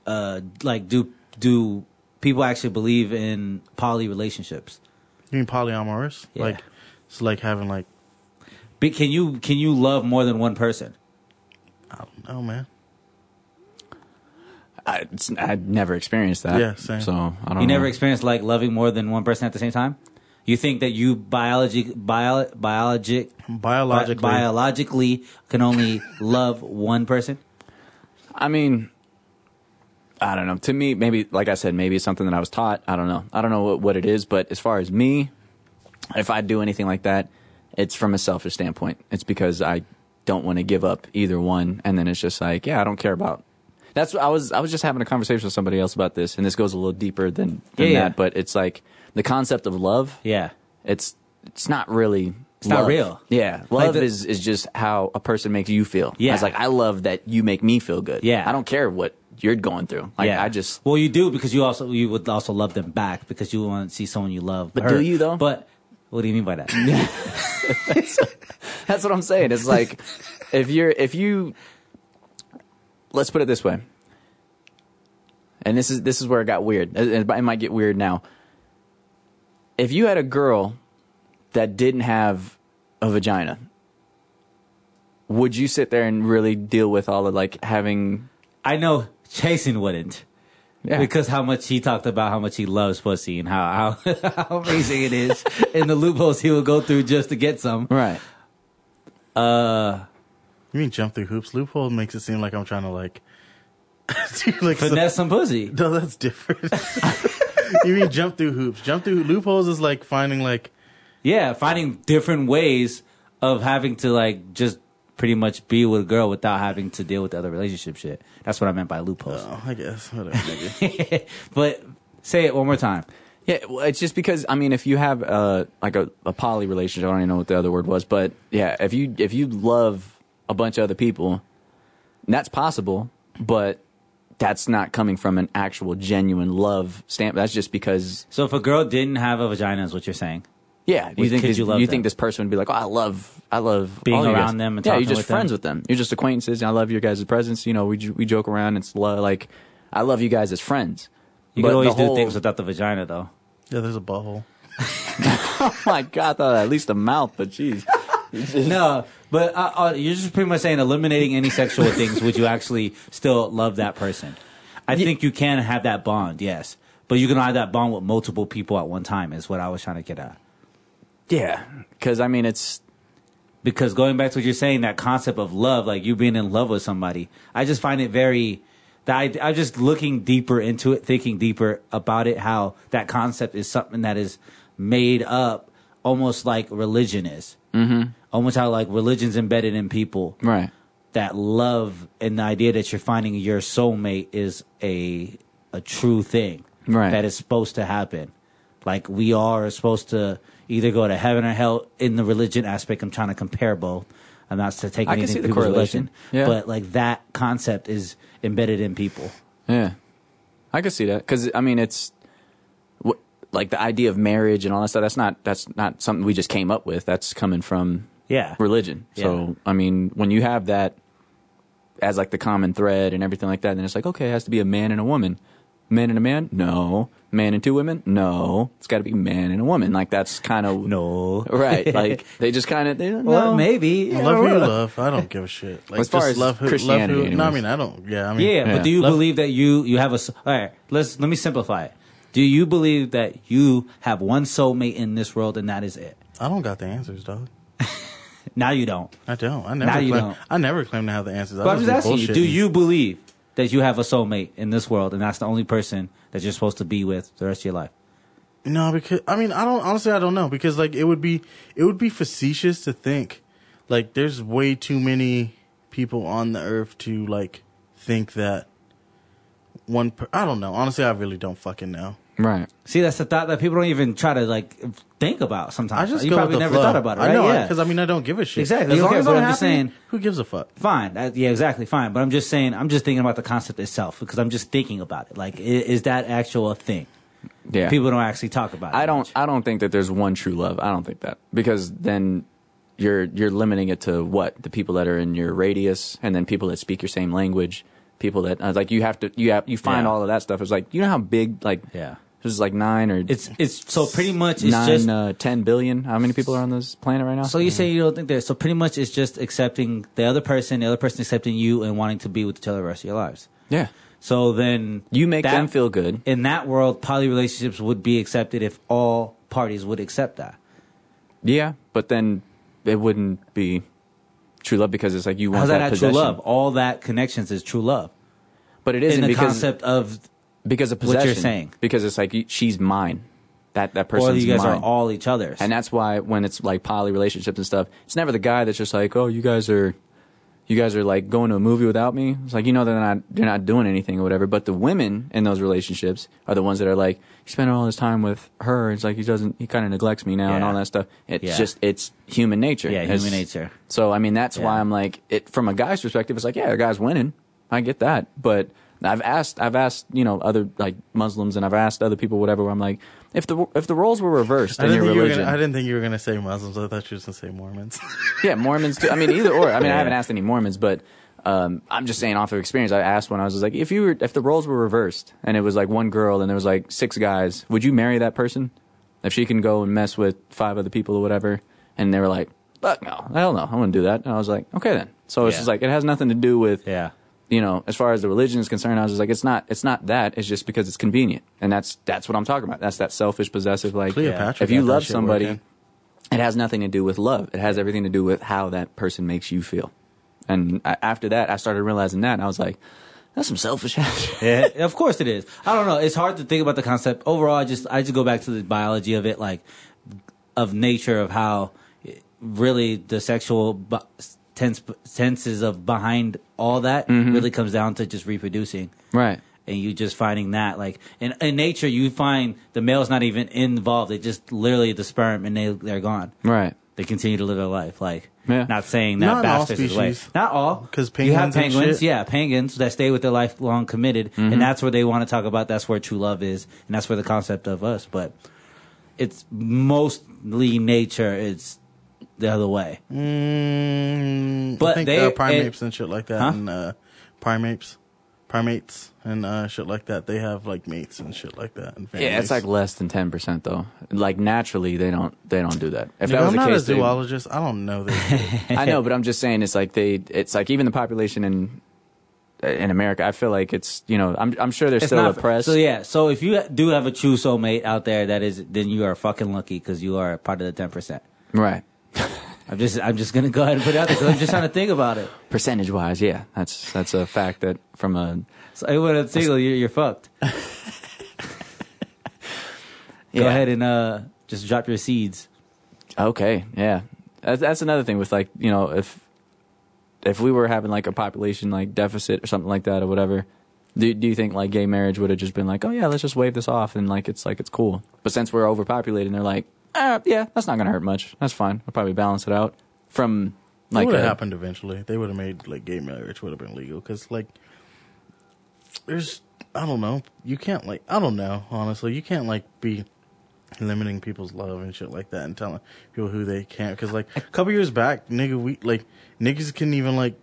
S1: uh, like, do do people actually believe in poly relationships?
S2: You mean polyamorous?
S1: Yeah.
S2: Like, it's like having like,
S1: Be, can you can you love more than one person?
S2: I don't know, man.
S3: I, it's, I never experienced that.
S2: Yeah, same.
S3: So I don't. Know.
S1: You
S3: know.
S1: never experienced like loving more than one person at the same time. You think that you biology bio, biologic
S2: Biologically,
S1: bi- biologically can only *laughs* love one person?
S3: I mean, I don't know. To me, maybe like I said, maybe it's something that I was taught. I don't know. I don't know what, what it is, but as far as me, if I do anything like that, it's from a selfish standpoint. It's because I don't want to give up either one, and then it's just like, yeah, I don't care about. That's what I was. I was just having a conversation with somebody else about this, and this goes a little deeper than, than
S1: Yeah, yeah.
S3: that. But it's like the concept of love.
S1: Yeah.
S3: It's it's not really
S1: It's not real.
S3: Yeah,
S1: Like
S3: love
S1: the-
S3: is is just how a person makes you feel.
S1: Yeah.
S3: it's like I love that you make me feel good.
S1: Yeah.
S3: I don't care what you're going through. Like
S1: yeah,
S3: I just
S1: well, you do because you also you would also love them back because you want to see someone you love.
S3: But
S1: hurt.
S3: do you, though?
S1: But what do you mean by that? *laughs* *laughs*
S3: That's what I'm saying. It's like if you're if you let's put it this way. And this is this is where it got weird. It, it might get weird now. If you had a girl that didn't have a vagina, would you sit there and really deal with all of like having
S1: I know Chasen wouldn't.
S3: Yeah.
S1: Because how much he talked about how much he loves pussy and how how, *laughs* how amazing it is *laughs* and the loopholes he will go through just to get some.
S3: right?
S1: Uh,
S2: You mean jump through hoops? Loophole makes it seem like I'm trying to like, *laughs* do like some-
S1: finesse some pussy.
S2: No, that's different. you mean jump through hoops? Jump through loopholes is like finding like
S1: Yeah, finding different ways of having to like just pretty much be with a girl without having to deal with the other relationship shit. That's what I meant by loopholes.
S2: oh, I guess whatever. Nigga. *laughs*
S1: but say it one more time.
S3: Yeah, well, it's just because I mean, if you have uh, like a, a poly relationship, I don't even know what the other word was, but yeah, if you if you love a bunch of other people, that's possible, but that's not coming from an actual genuine love stamp. That's just because,
S1: So if a girl didn't have a vagina, is what you're saying?
S3: yeah, you think this,
S1: you love
S3: you think this person would be like, oh, I love, I love
S1: Being
S3: all
S1: around them and
S3: yeah,
S1: talking
S3: you're just
S1: with them.
S3: friends with them. You're just acquaintances. And I love your guys' presence. You know, we we joke around. It's lo- like I love you guys as friends.
S1: You
S3: But
S1: could always
S3: the
S1: do things without the vagina, though.
S2: yeah, there's a butthole. *laughs* *laughs*
S3: Oh my god, I thought at least a mouth, but jeez. *laughs*
S1: No, but uh, uh, you're just pretty much saying eliminating any sexual things. Would you actually still love that person? I think you can have that bond, yes, but you can have that bond with multiple people at one time. Is what I was trying to get at.
S3: Yeah, because I mean, it's
S1: because going back to what you're saying, that concept of love, like you being in love with somebody, I just find it very. That I, I'm just looking deeper into it, thinking deeper about it. How that concept is something that is made up, almost like religion is. Mm-hmm. Almost how like religion's embedded in people.
S3: right.
S1: That love and the idea that you're finding your soulmate is a a true thing.
S3: Right.
S1: That is supposed to happen. Like we are supposed to either go to heaven or hell in the religion aspect. I'm trying to compare both. I'm not to take
S3: I can
S1: anything
S3: see the
S1: from people's
S3: correlation.
S1: religion,
S3: Yeah.
S1: but like that concept is embedded in people.
S3: Yeah, I can see that because I mean, it's like the idea of marriage and all that stuff. That's not that's not something we just came up with. That's coming from
S1: Yeah.
S3: religion.
S1: Yeah.
S3: So I mean, when you have that as like the common thread and everything like that, then it's like okay, it has to be a man and a woman. Man and a man? No. Man and two women? No. It's got to be man and a woman. Like that's kind of *laughs*
S1: No.
S3: right. *laughs* Like they just kind of they
S1: Well,
S3: know.
S1: maybe.
S2: love who you love. I don't *laughs* give a shit. Like
S3: As far
S2: just
S3: as
S2: love who,
S3: Christianity
S2: love who. No, I mean I don't. Yeah, I mean
S1: Yeah,
S3: Yeah.
S1: but do you
S2: Love-
S1: believe that you you have a s- all right? Let's let me simplify it. Do you believe that you have one soulmate in this world and that is it?
S2: I don't got the answers, dog.
S1: Now you don't.
S2: I don't. I never.
S1: Now you don't.
S2: I never claim to have the answers. I
S1: But I'm just
S2: be
S1: asking you: Do you believe that you have a soulmate in this world and that's the only person that you're supposed to be with the rest of your life?
S2: No, because I mean I don't. Honestly, I don't know because like it would be it would be facetious to think like there's way too many people on the earth to like think that one. Per- I don't know. Honestly, I really don't fucking know.
S3: Right.
S1: See, that's the thought that people don't even try to like think about.
S2: I
S1: Sometimes
S2: just
S1: you
S2: go
S1: probably
S2: with the
S1: never
S2: flow.
S1: thought about it, right?
S2: I know
S1: yeah,
S2: because I mean I don't give a shit.
S1: Exactly,
S2: As
S1: you
S2: long
S1: don't
S2: as
S1: care,
S2: I'm
S1: but I'm just
S2: happy,
S1: saying-
S2: who gives a fuck?
S1: fine. That, yeah, exactly, fine. But I'm just saying, I'm just thinking about the concept itself because I'm just thinking about it. Like, i- is that actual a thing?
S3: Yeah.
S1: People don't actually talk about it.
S3: I don't.
S1: much.
S3: I don't think that there's one true love. I don't think that because then you're you're limiting it to what the people that are in your radius, and then people that speak your same language, people that uh, like you have to you have you find
S1: Yeah.
S3: all of that stuff. It's like you know how big like
S1: Yeah.
S3: There's like nine or
S1: It's it's so pretty much it's
S3: nine
S1: just
S3: uh, ten billion. How many people are on this planet right now?
S1: So you say you don't think that? So pretty much it's just accepting the other person, the other person accepting you, and wanting to be with each other the rest of your lives.
S3: yeah,
S1: So then
S3: you make
S1: that-
S3: them feel good.
S1: In that world, poly relationships would be accepted if all parties would accept that.
S3: Yeah, but then it wouldn't be true love because it's like you want
S1: How's that,
S3: that
S1: not
S3: possession.
S1: true love? All that connections is true love.
S3: But it isn't
S1: In the
S3: because
S1: concept of,
S3: because of
S1: what you're
S3: possession.
S1: saying.
S3: because it's like she's mine. That that person's
S1: or you guys
S3: mine.
S1: are all each other's.
S3: And that's why when it's like poly relationships and stuff, it's never the guy that's just like, oh, you guys are, you guys are like going to a movie without me. It's like you know they're not they're not doing anything or whatever. But the women in those relationships are the ones that are like, you spend all his time with her. It's like he doesn't he kind of neglects me now and all that stuff. It's
S1: Yeah.
S3: just it's human nature.
S1: Yeah,
S3: It's-
S1: human nature.
S3: So I mean that's why I'm like it from a guy's perspective. It's like yeah, the guy's winning. I get that, but. I've asked, I've asked, you know, other like Muslims, and I've asked other people, whatever. Where I'm like, if the if the roles were reversed
S2: I
S3: in
S2: didn't,
S3: your
S2: think you were
S3: religion,
S2: gonna, I didn't think you were gonna say Muslims. I thought you were just gonna say Mormons. *laughs*
S3: yeah, Mormons too. I mean, either or. I mean, I haven't asked any Mormons, but um, I'm just saying off of experience. I asked when I was just like, if you were, if the roles were reversed and it was like one girl and there was like six guys, would you marry that person if she can go and mess with five other people or whatever? And they were like, fuck no, hell no, I wouldn't do that. And I was like, okay then. So it's
S1: Yeah.
S3: just like it has nothing to do with
S1: Yeah.
S3: You know, as far as the religion is concerned, I was just like, it's not, it's not that. It's just because it's convenient, and that's that's what I'm talking about. That's that selfish, possessive, like
S2: Cleopatra
S3: if you love
S2: shit
S3: somebody,
S2: working.
S3: it has nothing to do with love. It has everything to do with how that person makes you feel. And I, after that, I started realizing that, and I was like, that's some selfish ass.
S1: Yeah, of course it is. I don't know. It's hard to think about the concept. Overall, I just I just go back to the biology of it, like of nature of how really the sexual bu- tense, tenses of behind all that really comes down to just reproducing.
S3: right.
S1: And you just finding that, like in, in nature, you find the male's not even involved. They just literally the sperm, and they they're gone.
S3: Right.
S1: They continue to live their life. Like,
S3: Yeah.
S1: not saying that
S2: Not in all
S1: bastards is away.
S2: species.
S1: Not all,
S2: 'Cause
S1: you have
S2: penguins and shit.
S1: yeah, penguins that stay with their lifelong committed,
S3: Mm-hmm.
S1: and that's where they want to talk about. That's where true love is, and that's where the concept of us. But it's mostly nature. It's the other way.
S2: Mm,
S1: But
S2: I think
S1: they-
S2: uh, primates
S1: it-
S2: and shit like that,
S1: Huh?
S2: and uh, primates, primates and uh, shit like that. They have like mates and shit like that. And
S3: Yeah, it's like less than ten percent though. Like naturally, they don't they don't do that. If
S2: Nigga,
S3: that was
S2: I'm
S3: the
S2: not
S3: case,
S2: a
S3: they-
S2: zoologist. I don't know this. *laughs*
S3: I know, but I'm just saying it's like they it's like even the population in in America. I feel like it's you know I'm I'm sure they're
S1: It's
S3: still
S1: not
S3: oppressed.
S1: So yeah, so if you do have a true soulmate out there, that is, then you are fucking lucky because you are part of the ten percent.
S3: Right. *laughs*
S1: I'm just, I'm just gonna go ahead and put it out there 'cause I'm just trying to think about it.
S3: Percentage wise, yeah, that's that's a fact that from a
S1: So anyone that's single, you're, you're fucked. *laughs* Go
S3: Yeah.
S1: ahead and uh, just drop your seeds.
S3: Okay, yeah. That's, that's another thing with like you know if if we were having like a population like deficit or something like that or whatever, do do you think like gay marriage would have just been like oh yeah let's just wave this off and like it's like it's cool? But since we're overpopulated, and they're like ah, yeah that's not gonna hurt much. That's fine. I'll probably balance it out from
S2: It
S3: like
S2: would have happened eventually. They would have made like gay marriage would have been legal because like there's I don't know. You can't like I don't know honestly. You can't like be limiting people's love and shit like that and telling people who they can't because like a couple years back, nigga, we like niggas can even like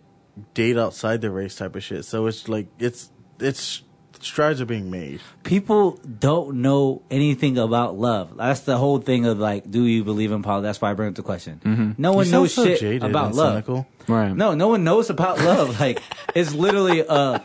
S2: date outside their race type of shit. So it's like it's it's strides are being made.
S1: People don't know anything about love. That's the whole thing of like, do you believe in poly? That's why I bring up the question. No one knows
S2: so
S1: shit
S2: jaded
S1: about
S2: and
S1: love.
S2: cynical.
S3: right.
S1: No, no one knows about love. *laughs* Like, it's literally uh,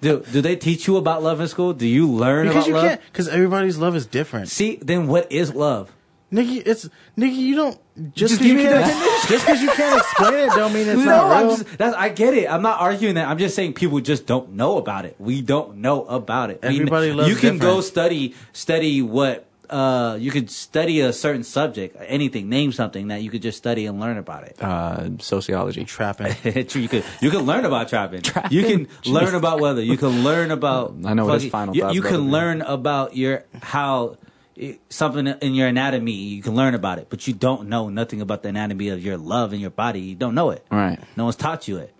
S1: do do they teach you about love in school? Do you learn
S2: Because
S1: about
S2: you
S1: love?
S2: can't because everybody's love is different.
S1: See, then what is love?
S2: Nigga, it's nigga. You don't just
S1: Just
S2: because you
S1: give me
S2: can't *laughs* just because you can't explain it don't mean it's
S1: no,
S2: not
S1: I'm
S2: real.
S1: just that's I get it. I'm not arguing that. I'm just saying people just don't know about it. We don't know about it. We-
S2: Everybody loves
S1: You can go study study what uh you could study a certain subject, anything, name something that you could just study and learn about it.
S3: Uh, sociology.
S2: Trapping. *laughs*
S1: You could you can learn about trapping. You can learn about weather. You can learn about.
S3: I know what his final
S1: You, you can learn about your how it- something in your anatomy. You can learn about it, but you don't know nothing about the anatomy of your love in your body. You don't know it.
S3: Right.
S1: No one's taught you it.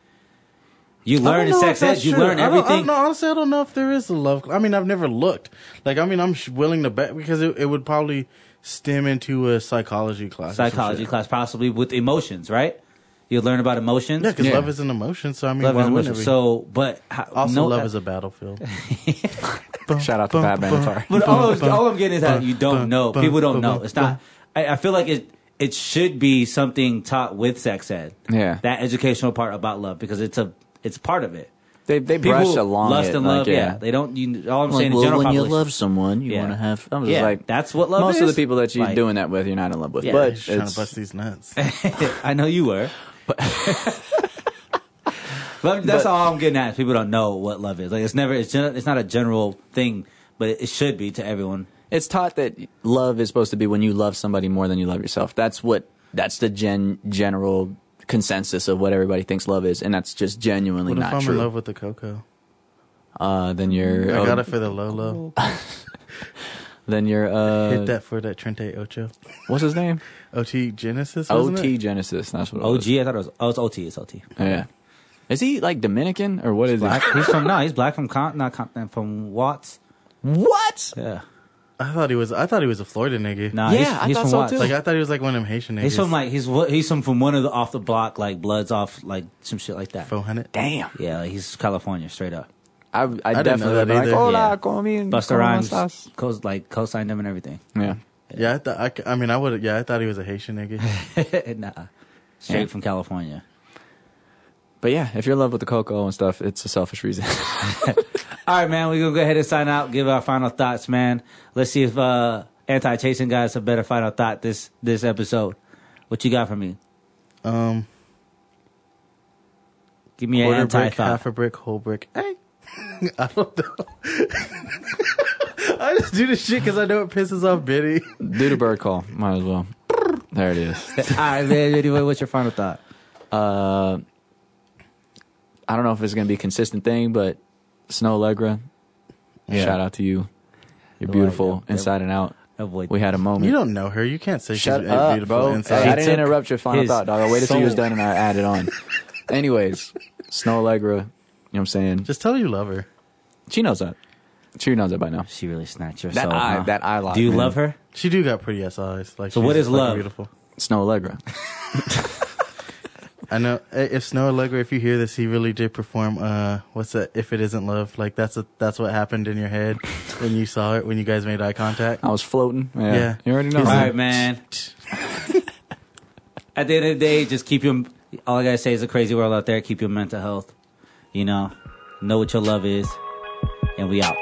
S1: You learn in sex ed. You
S2: true.
S1: learn
S2: I don't- I
S1: everything.
S2: don't honestly, I don't know if there is a love. I mean, I've never looked. Like, I mean, I'm willing to bet because it, it would probably stem into a psychology class.
S1: Psychology class, possibly with emotions, right? You learn about emotions.
S2: Yeah, because
S3: Yeah.
S2: love is an emotion. So I mean,
S1: love
S2: why
S1: is emotion.
S2: it?
S1: So, but how,
S2: also,
S1: no,
S2: love uh, is a battlefield. *laughs*
S3: Shout out to Pat Benatar.
S1: But all, I'm- all I'm getting is that you don't know. People don't know. It's not. I, I feel like it. It should be something taught with sex ed.
S3: Yeah.
S1: that educational part about love because it's a it's part of it.
S3: They they
S1: People
S3: brush along
S1: lust
S3: it,
S1: and
S3: like,
S1: love. yeah. they don't. You, all I'm
S3: Like,
S1: saying,
S3: well,
S1: is general
S3: when you
S1: population.
S3: love someone, you
S1: Yeah.
S3: want to have. I'm just
S1: Yeah,
S3: like
S1: that's what love
S3: most
S1: is.
S3: of the people that you're
S1: Like-
S3: doing that with, you're not in love with.
S1: Yeah.
S3: but
S2: He's trying to
S3: it's,
S2: bust these nuts. *laughs*
S1: I know you were. *laughs* But that's
S3: But-
S1: all I'm getting at. People don't know what love is. Like it's never. It's gen- it's not a general thing, but it, it should be to everyone.
S3: it's taught that love is supposed to be when you love somebody more than you love yourself. That's what. That's the gen general consensus of what everybody thinks love is, and that's just genuinely
S2: What if
S3: not
S2: I'm
S3: true.
S2: in love with the cocoa?
S3: uh, then you're
S2: I
S3: oh,
S2: got it for the Lolo. *laughs*
S3: then you're uh,
S2: Hit that for that Trente Ocho.
S3: what's his name?
S2: OT Genasis.
S3: OT
S2: it?
S3: Genasis. That's what. It
S1: OG.
S3: was.
S1: I thought it was. Oh, it's OT. It's OT.
S3: Yeah. Is he like Dominican or what is
S1: Black.
S3: he?
S1: he's from no. He's black from Con- not Compton. Uh, from Watts.
S3: What?
S1: Yeah.
S2: I thought he was. I thought he was a Florida nigga.
S1: Nah.
S3: Yeah,
S1: he's,
S3: I
S1: he's
S3: thought
S1: from
S3: so
S1: Watts.
S3: too.
S2: Like I thought he was like one of them Haitian niggas.
S1: He's from like he's he's from from one of the off the block like Bloods off like some shit like that.
S2: four hundred.
S3: Damn.
S1: Yeah, like, he's California straight up.
S3: I, I,
S2: didn't know
S3: definitely
S2: that
S3: been like,
S2: either.
S3: hola,
S1: Yeah.
S3: come
S1: Busta
S3: come
S1: Rhymes
S3: estás?"
S1: co- like co-signed him and everything.
S3: Yeah.
S2: Yeah, I thought. I, c- I mean, I would. Yeah, I thought he was a Haitian nigga. *laughs*
S1: nah, straight
S3: Yeah.
S1: from California.
S3: But yeah, if you're in love with the cocoa and stuff, it's a selfish reason. *laughs*
S1: All right, man. We're gonna go ahead and sign out. Give our final thoughts, man. Let's see if uh anti-chasing guys have better final thought this this episode. What you got for me?
S2: Um,
S1: Give me an
S2: quarter
S1: anti
S2: brick, half a brick, whole brick. Hey, *laughs* I don't know. *laughs* I just do this shit because I know it pisses off Biddy.
S3: Do the bird call. Might as well. There it is.
S1: All right, man. Anyway, what's your final thought?
S3: Uh, I don't know if it's going to be a consistent thing, but Snoh Aalegra,
S2: Yeah.
S3: shout out to you. You're
S1: Oh,
S3: beautiful
S1: yeah.
S3: inside and out.
S1: Avoid.
S3: We had a moment.
S2: You don't know her. You can't say
S3: Shut
S2: she's
S3: up,
S2: beautiful
S3: bro.
S2: inside.
S3: Hey, I
S1: He
S3: didn't interrupt your final thought, dog. I waited till you was done and I added on. Anyways, Snoh Aalegra, you know what I'm saying?
S2: Just tell her you love her.
S3: She knows that. She knows that by now.
S1: She really snatched your
S3: That
S1: soul.
S3: eye,
S1: huh?
S3: that eye lock.
S1: Do you
S3: man.
S1: love her?
S2: She do got pretty ass eyes. Like
S1: So what is
S2: fucking
S1: love?
S2: Beautiful.
S3: Snoh Aalegra. *laughs*
S2: I know if Snoh Aalegra, if you hear this, he really did perform. Uh, what's that? If it isn't love, like that's a, that's what happened in your head when you saw it when you guys made eye contact.
S3: I was floating. Yeah.
S2: Yeah.
S3: You already know.
S1: All right, man. man. *laughs* At the end of the day, just keep your. All I gotta say is a crazy world out there. Keep your mental health. You know, know what your love is, and we out.